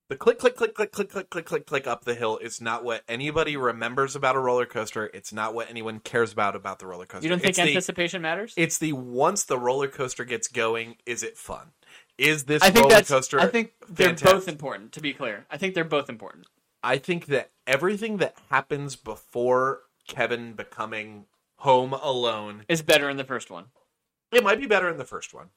The click click click click click click click click click up the hill is not what anybody remembers about a roller coaster. It's not what anyone cares about about the roller coaster. You don't think it's the, anticipation matters? it's the once the roller coaster gets going, is it fun? Is this I think roller that's. coaster? I think they're fantastic? both important. To be clear, I think they're both important. I think that everything that happens before Kevin becoming home alone, Is better in the first one. it might be better in the first one,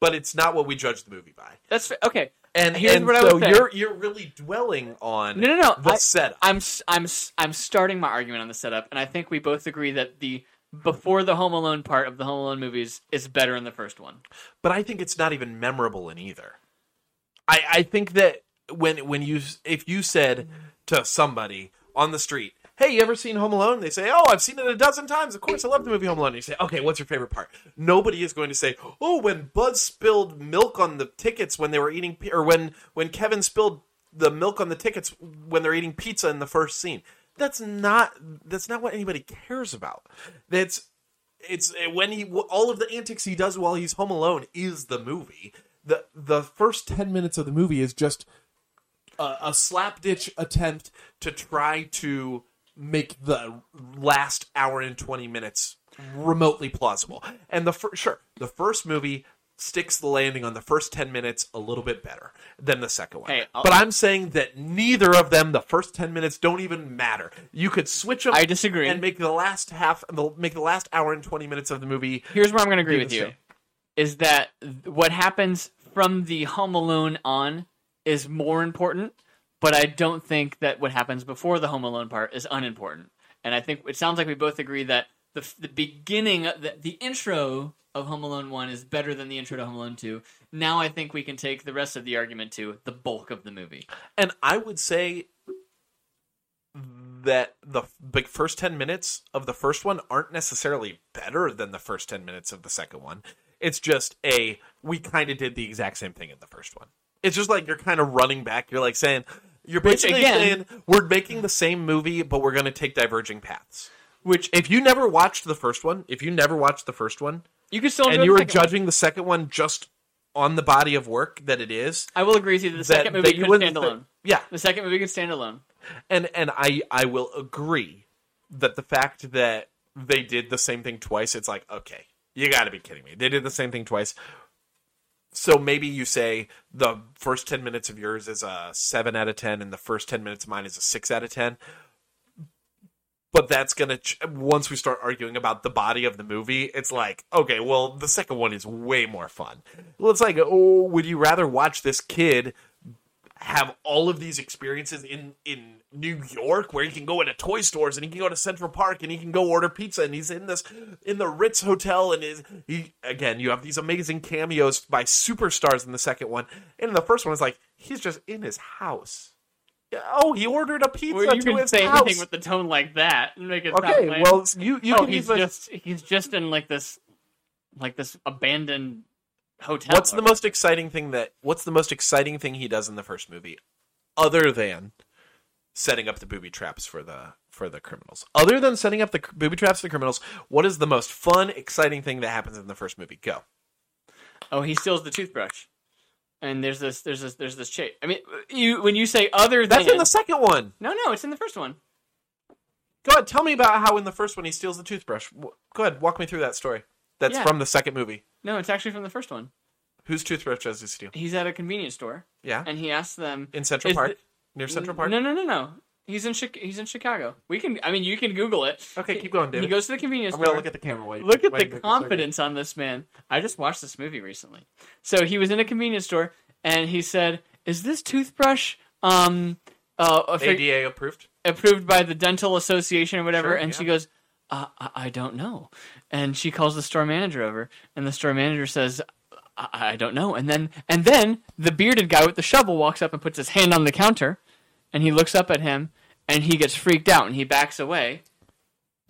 but it's not what we judge the movie by. That's okay. And, Here's and what I would say. you're you're really dwelling on No, no, no. the I- setup. I'm I'm I'm starting my argument on the setup, and I think we both agree that the before the Home Alone part of the Home Alone movies is better in the first one. but I think it's not even memorable in either. I I think that when when you if you said to somebody on the street, "Hey, you ever seen Home Alone?" They say, "Oh, I've seen it a dozen times. Of course, I love the movie Home Alone." And you say, "Okay, what's your favorite part?" Nobody is going to say, "Oh, when Buzz spilled milk on the tickets when they were eating, or when when Kevin spilled the milk on the tickets when they're eating pizza in the first scene." That's not that's not what anybody cares about. That's it's eh, when he all of the antics he does while he's home alone is the movie. The the first ten minutes of the movie is just a, a slapditch attempt to try to make the last hour and 20 minutes remotely plausible. And the fir- sure, the first movie sticks the landing on the first 10 minutes a little bit better than the second one. Hey, but I'm saying that neither of them the first 10 minutes don't even matter. You could switch them I disagree. and make the last half the make the last hour and 20 minutes of the movie Here's where I'm going to agree with the you: same. is that what happens from the Home Alone on is more important, but I don't think that what happens before the Home Alone part is unimportant. And I think it sounds like we both agree that the the beginning, the, the intro of Home Alone One is better than the intro to Home Alone Two. Now I think we can take the rest of the argument to the bulk of the movie. And I would say that the first 10 minutes of the first one aren't necessarily better than the first 10 minutes of the second one. It's just a we kind of did the exact same thing in the first one. It's just like you're kind of running back. You're like saying you're Which, basically again- saying we're making the same movie but we're going to take diverging paths. Which If you never watched the first one, if you never watched the first one you could still and you were second one. judging the second one just on the body of work that it is, I will agree with you that the that- second movie could stand alone. Yeah, The second movie could stand alone. and and I I will agree that the fact that they did the same thing twice, it's like okay, you got to be kidding me. They did the same thing twice. So maybe you say the first ten minutes of yours is a seven out of ten, and the first ten minutes of mine is a six out of ten. But that's gonna ch- once we start arguing about the body of the movie, it's like okay, well the second one is way more fun. Well, it's like oh, would you rather watch this kid have all of these experiences in in New York where he can go into toy stores and he can go to Central Park and he can go order pizza and he's in this in the Ritz hotel and is he again you have these amazing cameos by superstars in the second one and in the first one it's like he's just in his house. Oh, he ordered a pizza Well, you to can say house. anything with the tone like that and make it okay, well you you oh, can he's my- just he's just in like this like this abandoned hotel. What's the most exciting thing that what's the most exciting thing he does in the first movie other than setting up the booby traps for the for the criminals? Other than setting up the booby traps for the criminals, what is the most fun, exciting thing that happens in the first movie? Go. Oh, he steals the toothbrush. And there's this there's this there's this chase. I mean, you when you say other than That's than in the second one. No, no, it's in the first one. Go ahead, tell me about how in the first one he steals the toothbrush. Go ahead, walk me through that story. That's Yeah. from the second movie. No, it's actually from the first one. Whose toothbrush does he steal? He's at a convenience store Yeah, and he asks them in Central is Park, the- near Central Park. No, no, no, no. He's in Chi- he's in Chicago. We can I mean, you can Google it. Okay, keep going, He goes to the convenience I'm store. gonna look at the camera. Wait, Look at wait, the wait a second. confidence on this man. I just watched this movie recently. So he was in a convenience store and he said, "Is this toothbrush um uh a ADA approved. approved by the dental association or whatever?" Sure, and yeah. she goes, I-, "I don't know." And she calls the store manager over, and the store manager says, I-, "I don't know." And then and then the bearded guy with the shovel walks up and puts his hand on the counter, and he looks up at him, and he gets freaked out and he backs away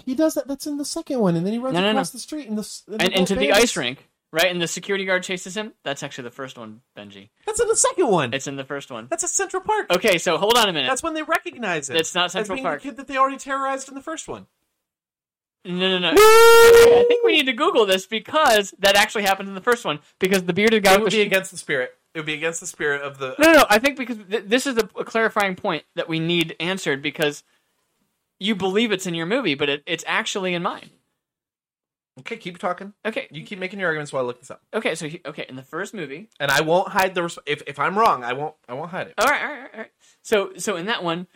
He does that. That's in the second one, and then he runs No, no, no. across the street in the and into the ice rink. Right, and the security guard chases him. That's actually the first one, Benji. That's in the second one. It's in the first one. That's a Central Park. Okay, so hold on a minute. That's when they recognize it. It's not Central as being Park. the kid that they already terrorized in the first one. No, no, no. Okay, I think we need to Google this because that actually happened in the first one. Because the bearded guy It would the be sh- against the spirit. It would be against the spirit of the. no, no, no. I think because th- this is a, a clarifying point that we need answered because you believe it's in your movie, but it, it's actually in mine. Okay, keep talking. Okay, You keep making your arguments while I look this up, okay. So he, okay, in the first movie, and I won't hide the. Res- if if I'm wrong, I won't. I won't hide it. all right, all right, all right. So, so in that one, th-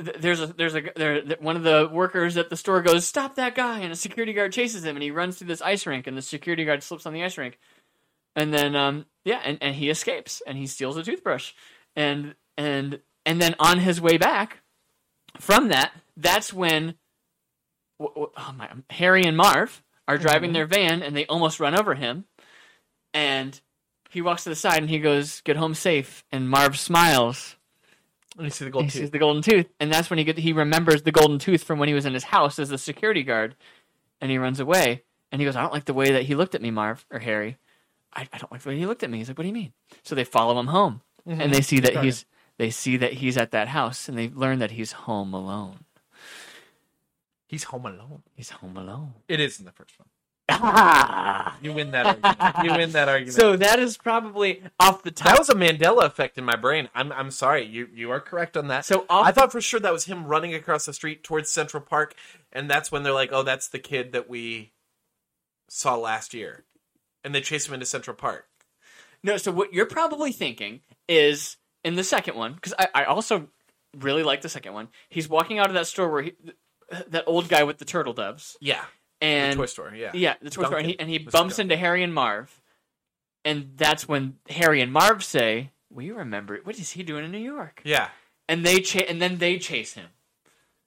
there's a there's a there one of the workers at the store goes stop that guy, and a security guard chases him, and he runs through this ice rink, and the security guard slips on the ice rink, and then um yeah, and, and he escapes, and he steals a toothbrush, and and and then on his way back from that, that's when wh- wh- oh my, Harry and Marv are driving their van, and they almost run over him, and he walks to the side, and he goes, "Get home safe," and Marv smiles. Let me see the He gold sees the golden tooth, and that's when he get, he remembers the golden tooth from when he was in his house as a security guard, and he runs away. And he goes, "I don't like the way that he looked at me, Marv or Harry. I, I don't like the way he looked at me." He's like, "What do you mean?" So they follow him home, mm-hmm. and they see that he's they see that he's at that house, and they learn that he's home alone. He's home alone. He's home alone. It is in the first one. You win that. argument. You win that argument. so that is probably off the top. that was a Mandela effect in my brain. I'm I'm sorry. You you are correct on that. So off I thought for sure that was him running across the street towards Central Park, and that's when they're like, "Oh, that's the kid that we saw last year," and they chase him into Central Park. No, so what you're probably thinking is in the second one, because I, I also really like the second one. He's walking out of that store where he, that old guy with the turtle doves, Yeah, and the Toy Story. Yeah, yeah, the toy store, and he, and he bumps Duncan. into Harry and Marv, and that's when Harry and Marv say, "We remember what is he doing in New York?" yeah. and they cha- and then they chase him.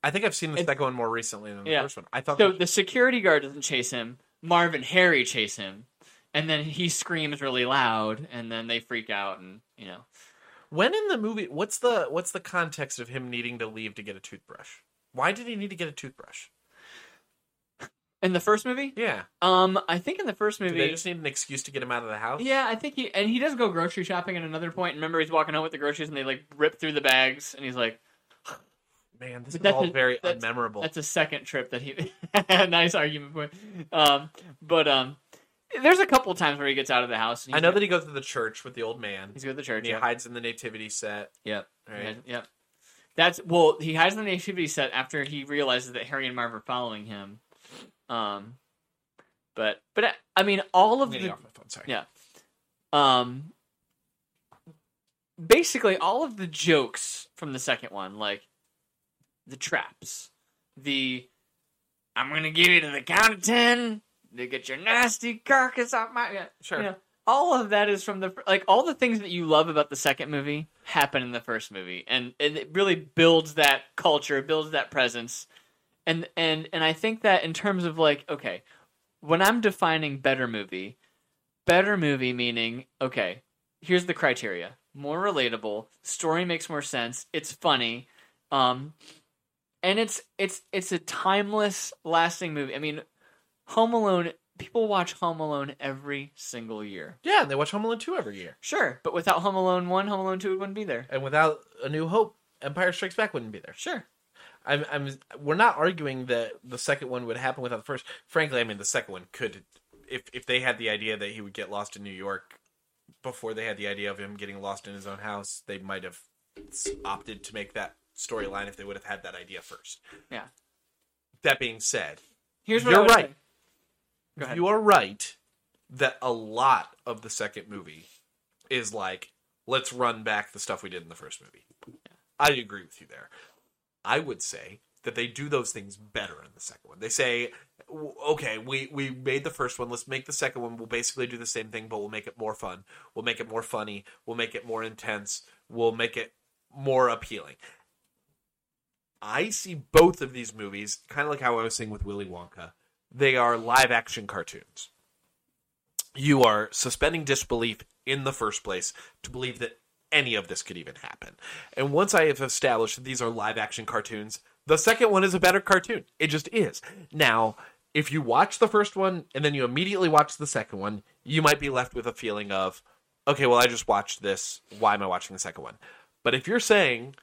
I think I've seen It- second one more recently than the Yeah. first one. I thought So that- the security guard doesn't chase him. Marv and Harry chase him, and then he screams really loud, and then they freak out, and you know. when in the movie, what's the what's the context of him needing to leave to get a toothbrush? Why did he need to get a toothbrush? In the first movie, Yeah, um, I think in the first movie, they just need an excuse to get him out of the house? yeah, I think he and he does go grocery shopping at another point. Remember, he's walking home with the groceries, and they like rip through the bags, and he's like, Man, this But is that's all a- very that's- unmemorable. That's a second trip that he. nice argument point. Um, but um, there's a couple times where he gets out of the house. And I he's know that he goes to the church with the old man. he's with the church. and he hides in the nativity set. Yep. Right. Yep. That's well. He hides in the nativity set after he realizes that Harry and Marv are following him. Um, but but I- I mean, all of the off my phone. Sorry. yeah. Um, basically, all of the jokes from the second one, like the traps, the I'm gonna give you to the count of ten to get your nasty carcass off my. Yeah, Sure. you know, all of that is from the like all the things that you love about the second movie happen in the first movie, and, and it really builds that culture, builds that presence, and and and I think that in terms of like okay, when I'm defining better movie, better movie meaning okay, here's the criteria: more relatable, story makes more sense, it's funny, um, and it's it's it's a timeless, lasting movie. I mean, Home Alone. People watch Home Alone every single year. Yeah, they watch Home Alone 2 every year. Sure, but without Home Alone one, Home Alone two wouldn't be there. And without A New Hope, Empire Strikes Back wouldn't be there. Sure. I'm, I'm, we're not arguing that the second one would happen without the first. Frankly, I mean, the second one could, if if they had the idea that he would get lost in New York before they had the idea of him getting lost in his own house, they might have opted to make that storyline if they would have had that idea first. Yeah. That being said, Here's what You're right. You are right that a lot of the second movie is like, let's run back the stuff we did in the first movie. I agree with you there. I would say that they do those things better in the second one. They say, okay, we, we made the first one, let's make the second one. We'll basically do the same thing, but we'll make it more fun. We'll make it more funny. We'll make it more intense. We'll make it more appealing. I see both of these movies, kind of like how I was saying with Willy Wonka, they are live action cartoons. You are suspending disbelief in the first place to believe that any of this could even happen. And once I have established that these are live action cartoons, the second one is a better cartoon. It just is. Now, if you watch the first one and then you immediately watch the second one, you might be left with a feeling of, okay, well, I just watched this. Why am I watching the second one? But if you're saying,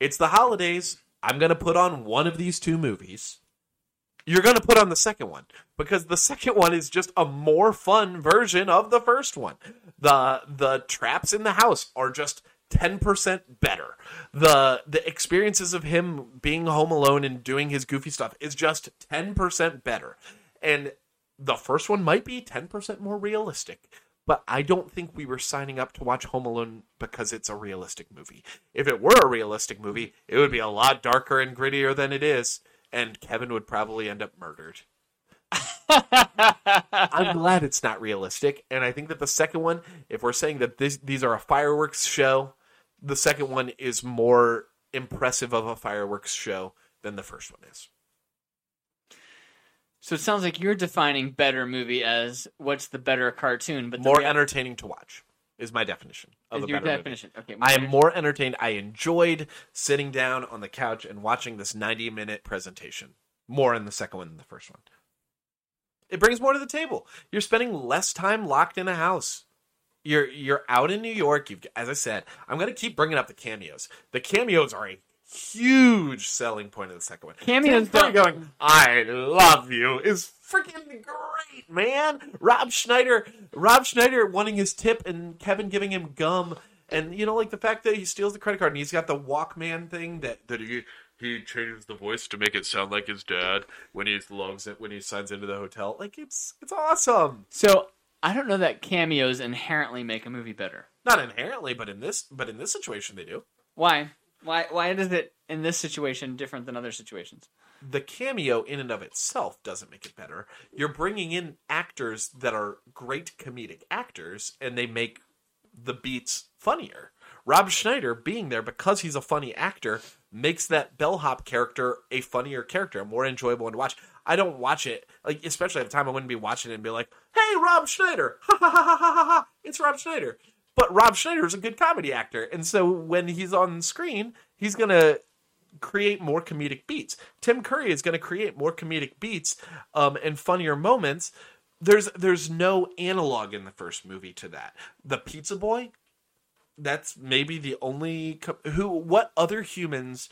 it's the holidays, I'm going to put on one of these two movies, you're going to put on the second one because the second one is just a more fun version of the first one. The the traps in the house are just 10% better. The the experiences of him being home alone and doing his goofy stuff is just 10% better. And the first one might be 10% more realistic. But I don't think we were signing up to watch Home Alone because it's a realistic movie. If it were a realistic movie, it would be a lot darker and grittier than it is, and Kevin would probably end up murdered. I'm glad it's not realistic, and I think that the second one, if we're saying that this, these are a fireworks show, the second one is more impressive of a fireworks show than the first one is. So it sounds like you're defining better movie as what's the better cartoon, but the More rea- entertaining to watch is my definition of is a your better movie. definition. Okay, I am more entertained. I enjoyed sitting down on the couch and watching this 90 minute presentation more in the second one than the first one. It brings more to the table. You're spending less time locked in a house. You're you're out in New York. You've as I said, I'm going to keep bringing up the cameos. The cameos are a huge selling point of the second one. Cameos don't- going, "I love you" is freaking great, man. Rob Schneider, Rob Schneider wanting his tip and Kevin giving him gum, and you know, like the fact that he steals the credit card and he's got the Walkman thing that that he he changes the voice to make it sound like his dad when he logs it when he signs into the hotel. Like it's it's awesome. So I don't know that cameos inherently make a movie better. Not inherently, but in this but in this situation they do. Why? Why? Why is it in this situation different than other situations? the cameo in and of itself doesn't make it better. You're bringing in actors that are great comedic actors, and they make the beats funnier. Rob Schneider being there because he's a funny actor makes that bellhop character a funnier character, more enjoyable to watch. I don't watch it like, especially at the time, I wouldn't be watching it and be like, "Hey, Rob Schneider, ha ha ha ha ha, ha. it's Rob Schneider." But Rob Schneider is a good comedy actor, and so when he's on screen, he's gonna create more comedic beats. Tim Curry is going to create more comedic beats um, and funnier moments. There's there's no analog in the first movie to that. The Pizza Boy, that's maybe the only co- who. What other humans,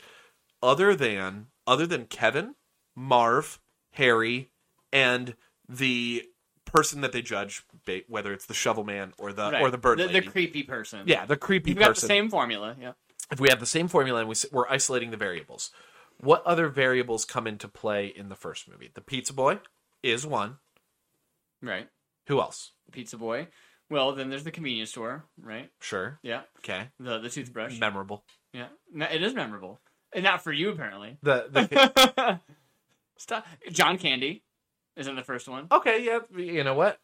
other than other than Kevin, Marv, Harry, and the person that they judge, whether it's the Shovel Man or the Right. or the Bird the, Lady. the creepy person. yeah, the creepy You've got person the same formula. Yeah. if we have the same formula and we, we're isolating the variables, what other variables come into play in the first movie? The Pizza Boy is one. Right. Who else? Pizza boy. Well, then there's the convenience store. Right. Sure. Yeah. Okay. The the toothbrush. Memorable. yeah. No, It is memorable. And not for you apparently. The, the Stop. John Candy is in the first one. okay, yeah. You know what?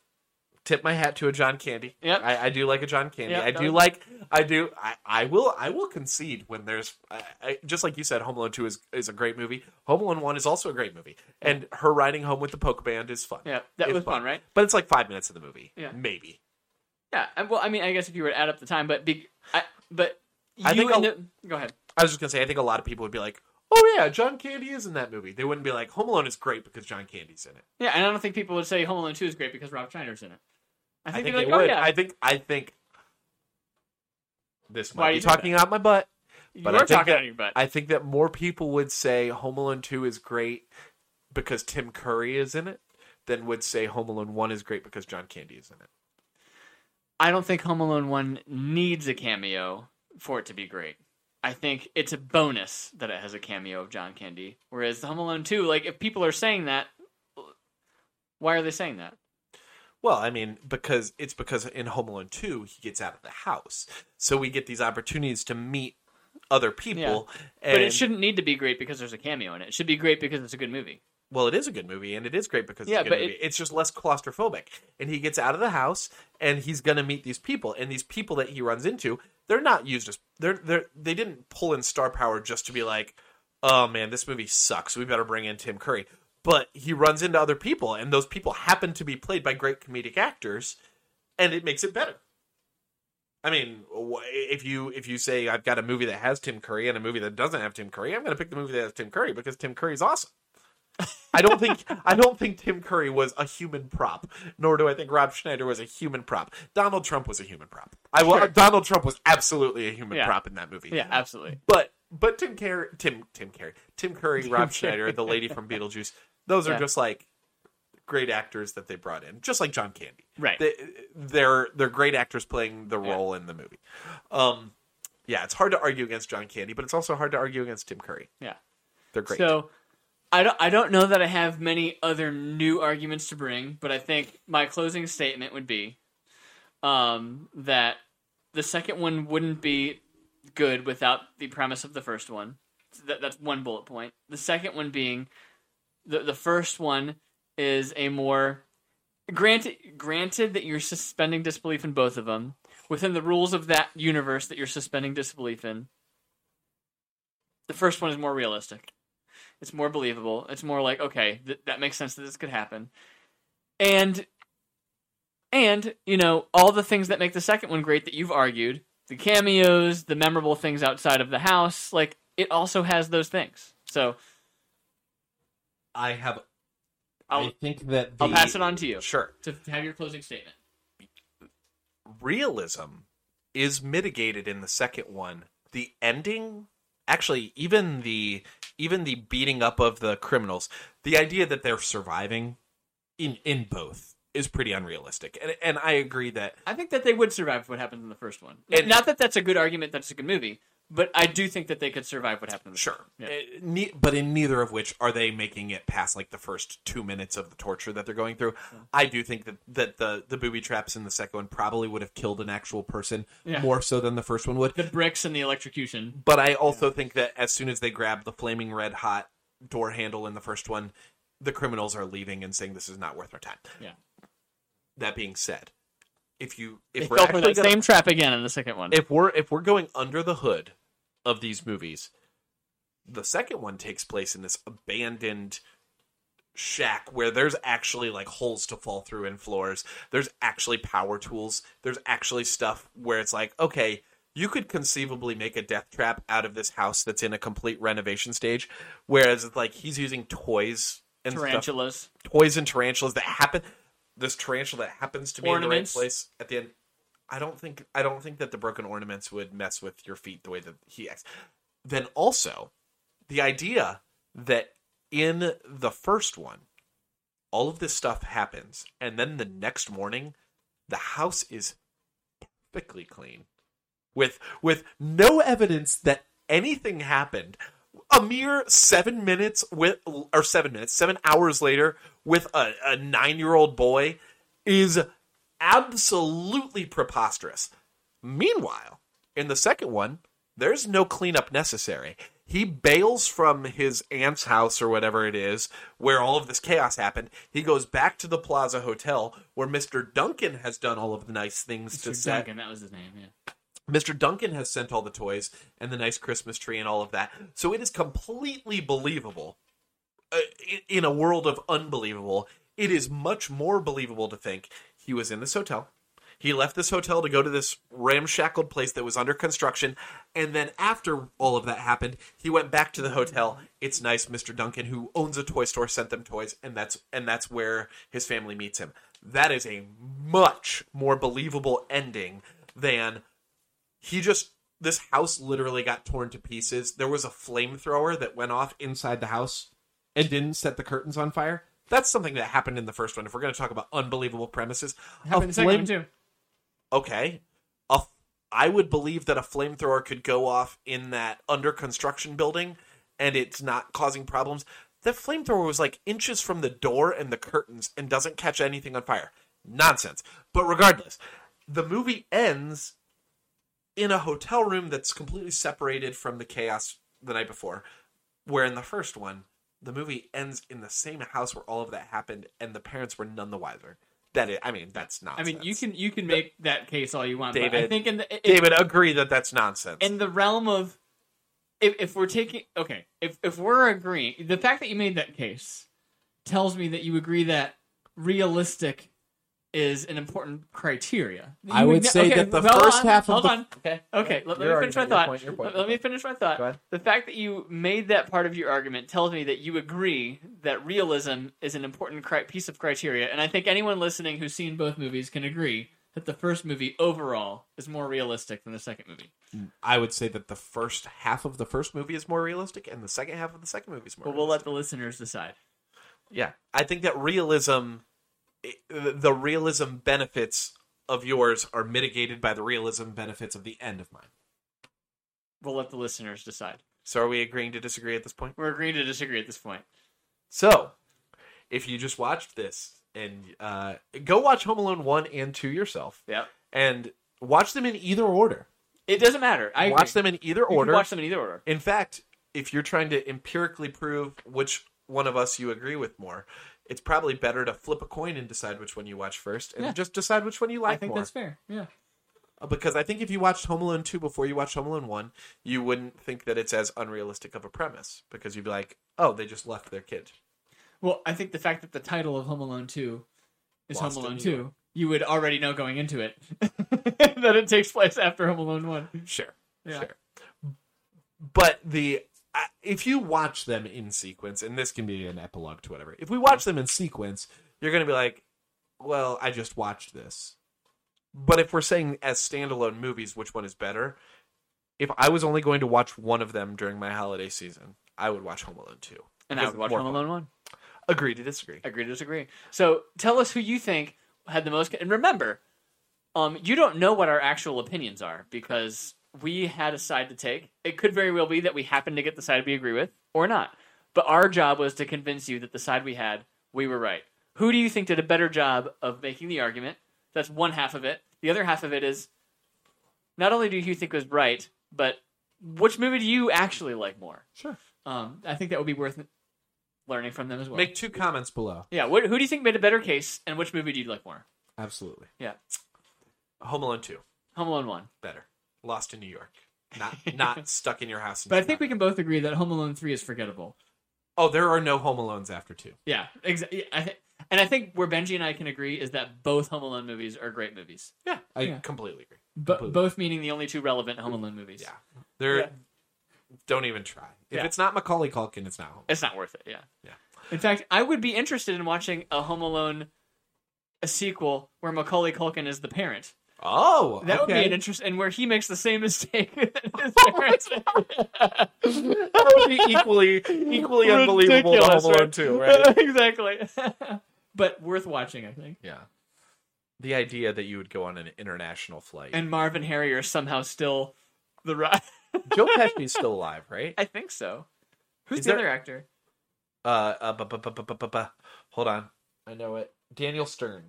Tip my hat to a John Candy. Yep. I, I do like a John Candy. Yep, I do like. I do. I, I will. I will concede when there's. I, I, just like you said, Home Alone Two is is a great movie. Home Alone One is also a great movie, and her riding home with the polka band is fun. Yeah, that It's was fun, right? But it's like five minutes of the movie. Yeah. Maybe. Yeah. Well, I mean, I guess if you were to add up the time, but be, I, but you I think end I'll- go ahead. I was just gonna say, I think a lot of people would be like, "Oh yeah, John Candy is in that movie." They wouldn't be like, "Home Alone is great because John Candy's in it." Yeah, and I don't think people would say Home Alone Two is great because Rob Schneider's in it. I I think, think they're they like, oh, would. oh yeah, I think. I think this Why might do be you think talking out my butt, you but I think talking that, out your butt. I think that more people would say Home Alone Two is great because Tim Curry is in it than would say Home Alone One is great because John Candy is in it. I don't think Home Alone One needs a cameo for it to be great. I think it's a bonus that it has a cameo of John Candy. Whereas the Home Alone Two, like if people are saying that, why are they saying that? Well, I mean, because it's because in Home Alone 2, he gets out of the house. So we get these opportunities to meet other people. And, But it shouldn't need to be great because there's a cameo in it. It should be great because it's a good movie. Well, it is a good movie, and it is great because Yeah, it's a good but movie. it- it's just less claustrophobic. And he gets out of the house, and he's going to meet these people. And these people that he runs into, they're not used as they're they're they didn't pull in star power just to be like, oh man, this movie sucks. We better bring in Tim Curry. But he runs into other people, and those people happen to be played by great comedic actors, and it makes it better. I mean, if you if you say I've got a movie that has Tim Curry and a movie that doesn't have Tim Curry, I'm going to pick the movie that has Tim Curry because Tim Curry's awesome. I don't think I don't think Tim Curry was a human prop, nor do I think Rob Schneider was a human prop. Donald Trump was a human prop. I will, Sure. Donald Trump was absolutely a human Yeah. prop in that movie. Yeah, absolutely. But but Tim Curry, Tim Tim Curry, Tim Curry, Rob Schneider, the lady from Beetlejuice, those are just like great actors that they brought in, just like John Candy. Right. They, they're they're great actors playing the role in the movie. Um, yeah, it's hard to argue against John Candy, but it's also hard to argue against Tim Curry. Yeah. They're great. So I don't I don't know that I have many other new arguments to bring, but I think my closing statement would be um, that the second one wouldn't be good without the premise of the first one. That, that's one bullet point. The second one being the the first one is a more granted granted that you're suspending disbelief in both of them within the rules of that universe that you're suspending disbelief in. The first one is more realistic. It's more believable. It's more like okay, th- that makes sense that this could happen. And and you know all the things that make the second one great that you've argued, the cameos, the memorable things outside of the house, like it also has those things. So I have. I'll I think that the, I'll pass it on to you sure. to have your closing statement. realism is mitigated in the second one. The ending, actually, even the even the beating up of the criminals, the idea that they're surviving in in both is pretty unrealistic. And and I agree that I think that they would survive what happens in the first one. And- Not that that's a good argument. That's a good movie, but I do think that they could survive what happened. Sure, First one. Uh, ne- but in neither of which are they making it past like the first two minutes of the torture that they're going through. I do think that that the the booby traps in the second one probably would have killed an actual person Yeah. more so than the first one would. The bricks and the electrocution. But I also think that as soon as they grab the flaming red hot door handle in the first one, the criminals are leaving and saying this is not worth our time. Yeah. That being said, if you They if we're fell actually that gonna- same trap again in the second one. if we're if we're going under the hood of these movies, the second one takes place in this abandoned shack where there's actually like holes to fall through in floors. There's actually power tools. There's actually stuff where it's like, okay, you could conceivably make a death trap out of this house that's in a complete renovation stage. Whereas it's like he's using toys and stuff Tarantulas. toys and tarantulas that happen. This tarantula that happens to be Ornaments. in the right place at the end. I don't think I don't think that the broken ornaments would mess with your feet the way that he acts. Then also, the idea that in the first one, all of this stuff happens, and then the next morning, the house is perfectly clean, with with no evidence that anything happened. A mere seven minutes with, or seven minutes, seven hours later, with a, a nine-year-old boy, is absolutely preposterous. Meanwhile, in the second one, there's no cleanup necessary. He bails from his aunt's house or whatever it is, where all of this chaos happened. He goes back to the Plaza Hotel, where Mr. Duncan has done all of the nice things to Mr. set. Duncan, that was his name. Yeah. Mr. Duncan has sent all the toys and the nice Christmas tree and all of that. So it is completely believable. Uh, in a world of unbelievable, it is much more believable to think he was in this hotel. He left this hotel to go to this ramshackled place that was under construction. And then after all of that happened, he went back to the hotel. It's nice, Mr. Duncan, who owns a toy store, sent them toys, and that's and that's where his family meets him. That is a much more believable ending than he just this house literally got torn to pieces. There was a flamethrower that went off inside the house and didn't set the curtains on fire. That's something that happened in the first one. If we're going to talk about unbelievable premises, Happened in the second flame- one too. okay, a f- I would believe that a flamethrower could go off in that under construction building, and it's not causing problems. The flamethrower was like inches from the door and the curtains, and doesn't catch anything on fire. Nonsense. But regardless, the movie ends in a hotel room that's completely separated from the chaos the night before. Where in the first one, the movie ends in the same house where all of that happened, and the parents were none the wiser. That is, I mean, that's nonsense. I mean, you can you can make that case all you want, but I think in the in, David, agree that that's nonsense. in the realm of if if we're taking okay, if if we're agreeing, the fact that you made that case tells me that you agree that realistic is an important criteria. I would would- say okay, that the hold first on, half of hold the- on. Okay. Okay, let, let me finish my thought. point, your point, let, let me finish my thought. Go ahead. The fact that you made that part of your argument tells me that you agree that realism is an important cri- piece of criteria, and I think anyone listening who's seen both movies can agree that the first movie overall is more realistic than the second movie. I would say that the first half of the first movie is more realistic, and the second half of the second movie is more. But we'll let the listeners decide. Yeah, I think that realism, i- the realism benefits of yours are mitigated by the realism benefits of the end of mine. We'll let the listeners decide. So, are we agreeing to disagree at this point? We're agreeing to disagree at this point. So, if you just watched this and uh, go watch Home Alone one and two yourself, Yeah. and watch them in either order. It doesn't matter. I watch agree. them in either order. watch them in either order. In fact, if you're trying to empirically prove which one of us you agree with more, it's probably better to flip a coin and decide which one you watch first, and Yeah. just decide which one you like more. I think more. that's fair. Yeah. Uh, Because I think if you watched Home Alone 2 before you watched Home Alone 1, you wouldn't think that it's as unrealistic of a premise. Because you'd be like, oh, they just left their kid. Well, I think the fact that the title of Home Alone 2 is Lost Home Alone 2, you would already know going into it that it takes place after Home Alone 1. Sure. Yeah. Sure. But the. If you watch them in sequence, and this can be an epilogue to whatever, if we watch them in sequence, you're going to be like, well, I just watched this. But if we're saying as standalone movies, which one is better? If I was only going to watch one of them during my holiday season, I would watch Home Alone 2. And I would watch Home fun. Alone 1. Agree to disagree. Agree to disagree. So tell us who you think had the most. And remember, um, you don't know what our actual opinions are because we had a side to take. It could very well be that we happen to get the side we agree with or not. But our job was to convince you that the side we had, we were right. Who do you think did a better job of making the argument? That's one half of it. The other half of it is not only do you think was right, but which movie do you actually like more? Sure. Um, I think that would be worth learning from them as well. Make two comments below. Yeah, what, who do you think made a better case, and which movie do you like more? Absolutely. Yeah. Home Alone two, Home Alone one. better. Lost in New York, not not stuck in your house. in But I think we can both agree that Home Alone three is forgettable. Oh, there are no Home Alones after two. Yeah, exactly. I th- and I think where Benji and I can agree is that both Home Alone movies are great movies. Yeah, I Yeah. completely agree. But Completely. both meaning the only two relevant Home Alone movies. Yeah, they're. Yeah. Don't even try. If Yeah. it's not Macaulay Culkin, it's not Home. It's not worth it. Yeah. Yeah. In fact, I would be interested in watching a Home Alone, a sequel where Macaulay Culkin is the parent. Oh, That would be an interest, and where he makes the same mistake that his parents. that would be equally equally unbelievable to Ridiculous, Home Alone right? too, right? exactly. but worth watching, I think. yeah. The idea that you would go on an international flight. And Marv and Harry are somehow still the right. Joe Pesci's still alive, right? I think so. Who's Is the there- other actor? Uh, uh bu- bu- bu- bu- bu- bu- bu- hold on. I know it. Daniel Stern.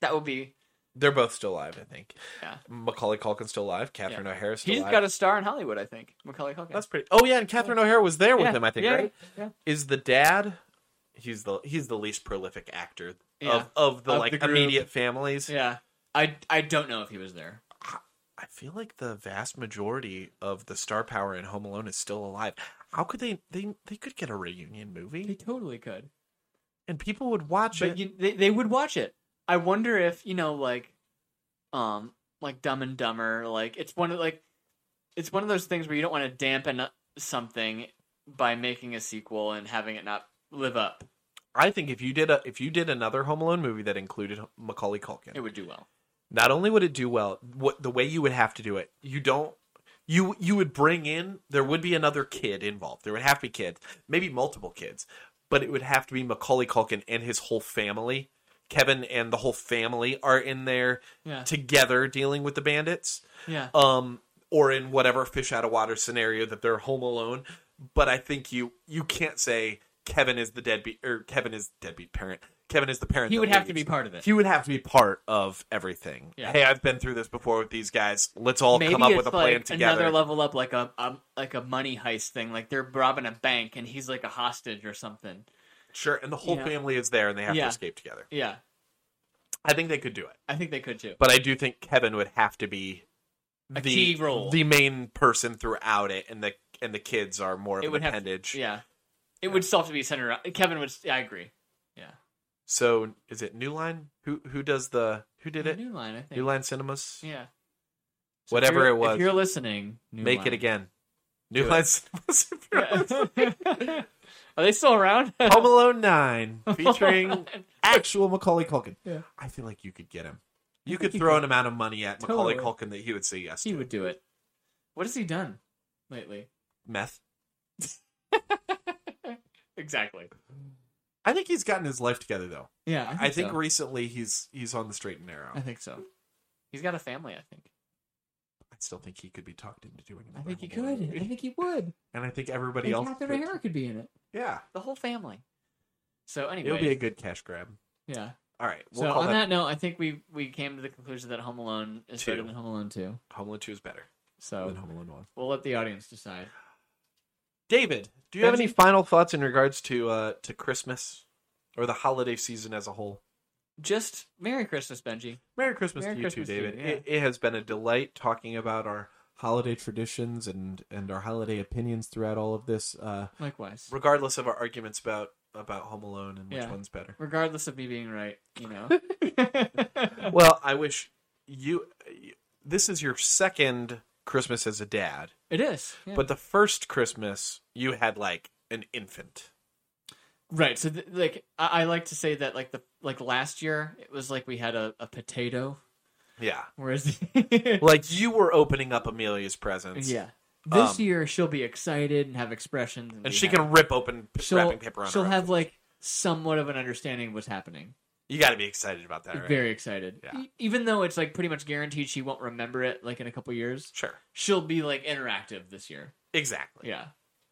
That would be. They're both still alive, I think. Yeah. Macaulay Culkin's still alive. Catherine O'Hara's still He's alive. got a star in Hollywood, I think. Macaulay Culkin. That's pretty. Oh yeah, and Catherine O'Hara was there with Yeah, him, I think, yeah, right? yeah. Is the dad? He's the he's the least prolific actor Yeah. of of the Of like the immediate families. Yeah. I, I don't know if he was there. I feel like the vast majority of the star power in Home Alone is still alive. How could they they they could get a reunion movie. They totally could. and people would watch But it? you, they, they would watch it. I wonder if, you know, like, um, like Dumb and Dumber, like, it's one of, like, it's one of those things where you don't want to dampen something by making a sequel and having it not live up. I think if you did a if you did another Home Alone movie that included Macaulay Culkin, It would do well. not only would it do well, what the way you would have to do it, you don't you you would bring in there would be another kid involved. There would have to be kids, maybe multiple kids, but it would have to be Macaulay Culkin and his whole family. Kevin and the whole family are in there Yeah. together dealing with the bandits. Yeah. Um or in whatever fish out of water scenario that they're home alone. But I think you you can't say Kevin is the deadbeat or Kevin is deadbeat parent. Kevin is the parent. He would have to be part of it. He would have to be part of everything. Yeah. Hey, I've been through this before with these guys. Let's all Maybe come up with a plan together. another level up, like a, a like a money heist thing. Like they're robbing a bank and he's like a hostage or something. Sure, and the whole Yeah. family is there and they have Yeah. to escape together. Yeah, I think they could do it. I think they could too. But I do think Kevin would have to be A the key role. the main person throughout it and the and the kids are more of it an would have appendage. Yeah, it would still have to be centered around. Kevin would. Yeah, I agree. Yeah, So is it New Line? Who who does the who did it? New Line, I think. New Line Cinemas. Yeah. So Whatever it was. If you're listening, New Make Line. it again. New Do Line it. Cinemas. if you're listening. Yeah. Are they still around? Home Alone Nine, featuring actual Macaulay Culkin. Yeah. I feel like you could get him. You could throw an amount of money at Macaulay Totally. Culkin that he would say yes he to. would do it. What has he done lately? Meth. Exactly. I think he's gotten his life together though. Yeah, I think, I think so. recently he's he's on the straight and narrow. I think so. He's got a family. I think. I still think he could be talked into doing it. I think he could. I think he would. and I think everybody And else. Catherine could. O'Hara could be in it. Yeah, The whole family. So anyway, it'll be a good cash grab. yeah. All right, So we'll call on that, that note, I think we we came to the conclusion that Home Alone is better than Home Alone Two. Home Alone Two is better So than Home Alone One. we'll let the audience decide. David, do you have any final thoughts in regards to uh to Christmas or the holiday season as a whole? Just Merry Christmas, Benji. Merry Christmas Merry to you Christmas too, to you, David. yeah. it, it has been a delight talking about our holiday traditions and and our holiday opinions throughout all of this. Uh, Likewise. regardless of our arguments about about Home Alone and which one's better. Regardless of me being right, you know. Well, I wish you. This is your second Christmas as a dad, it is. yeah. but the first Christmas you had like an infant. Right. So th- like I-, I like to say that like the like last year it was like we had a, a potato, Yeah, whereas like you were opening up Amelia's presents. yeah. This Um, year she'll be excited and have expressions, and be she can rip open p- wrapping paper on she'll have like somewhat of an understanding of what's happening. You got to be excited about that, right? Very excited. Yeah. E- even though it's like pretty much guaranteed she won't remember it like in a couple years, Sure, she'll be like interactive this year. exactly. Yeah.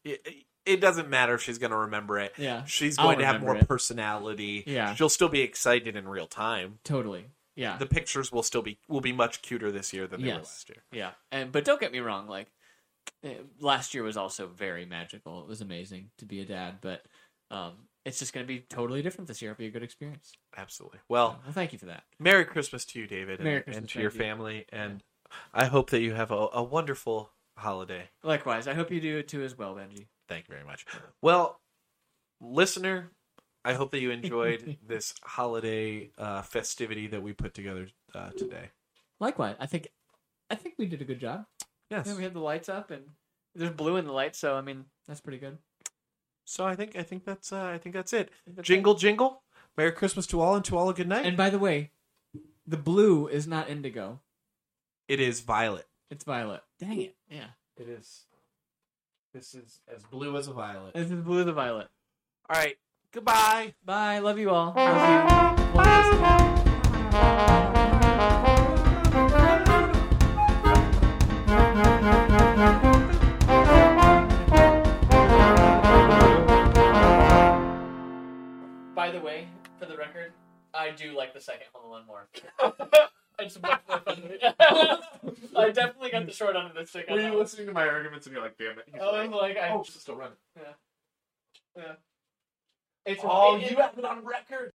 It, it- it doesn't matter if she's going to remember it. Yeah. She's I'll going to have more it. personality. Yeah. she'll still be excited in real time. Totally. Yeah. The pictures will still be will be much cuter this year than they were last year. Yeah, and but don't get me wrong. Like eh, last year was also very magical. It was amazing to be a dad, but Um, it's just going to be totally different this year. It'll be a good experience. Absolutely. Well, Well, thank you for that. Merry Christmas to you, David, and, Merry and Christmas, to your you. family, and I hope that you have a, a wonderful holiday. Likewise, I hope you do it too as well, Benji. Thank you very much. Well, listener, I hope that you enjoyed this holiday uh, festivity that we put together uh, today. Likewise, I think I think we did a good job. Yes. Yeah, we had the lights up and there's blue in the light, so I mean that's pretty good. So I think I think that's uh, I think that's it. That's jingle jingle. Merry Christmas to all, and to all a good night. And by the way, the blue is not indigo; It is violet. it's violet. Dang it! Yeah, it is. This is as blue as a violet. this is blue the violet. All right. Goodbye. Bye. Love you all. Love. Love you. By the way, for the record, I do like the second Home Alone more. it's much more fun. I definitely got the short end of the stick. on Were that you one. listening to my arguments and you're like, damn it? He's I was right. like, I, oh, it's still running. yeah. Yeah. It's Oh, it- you have it on record.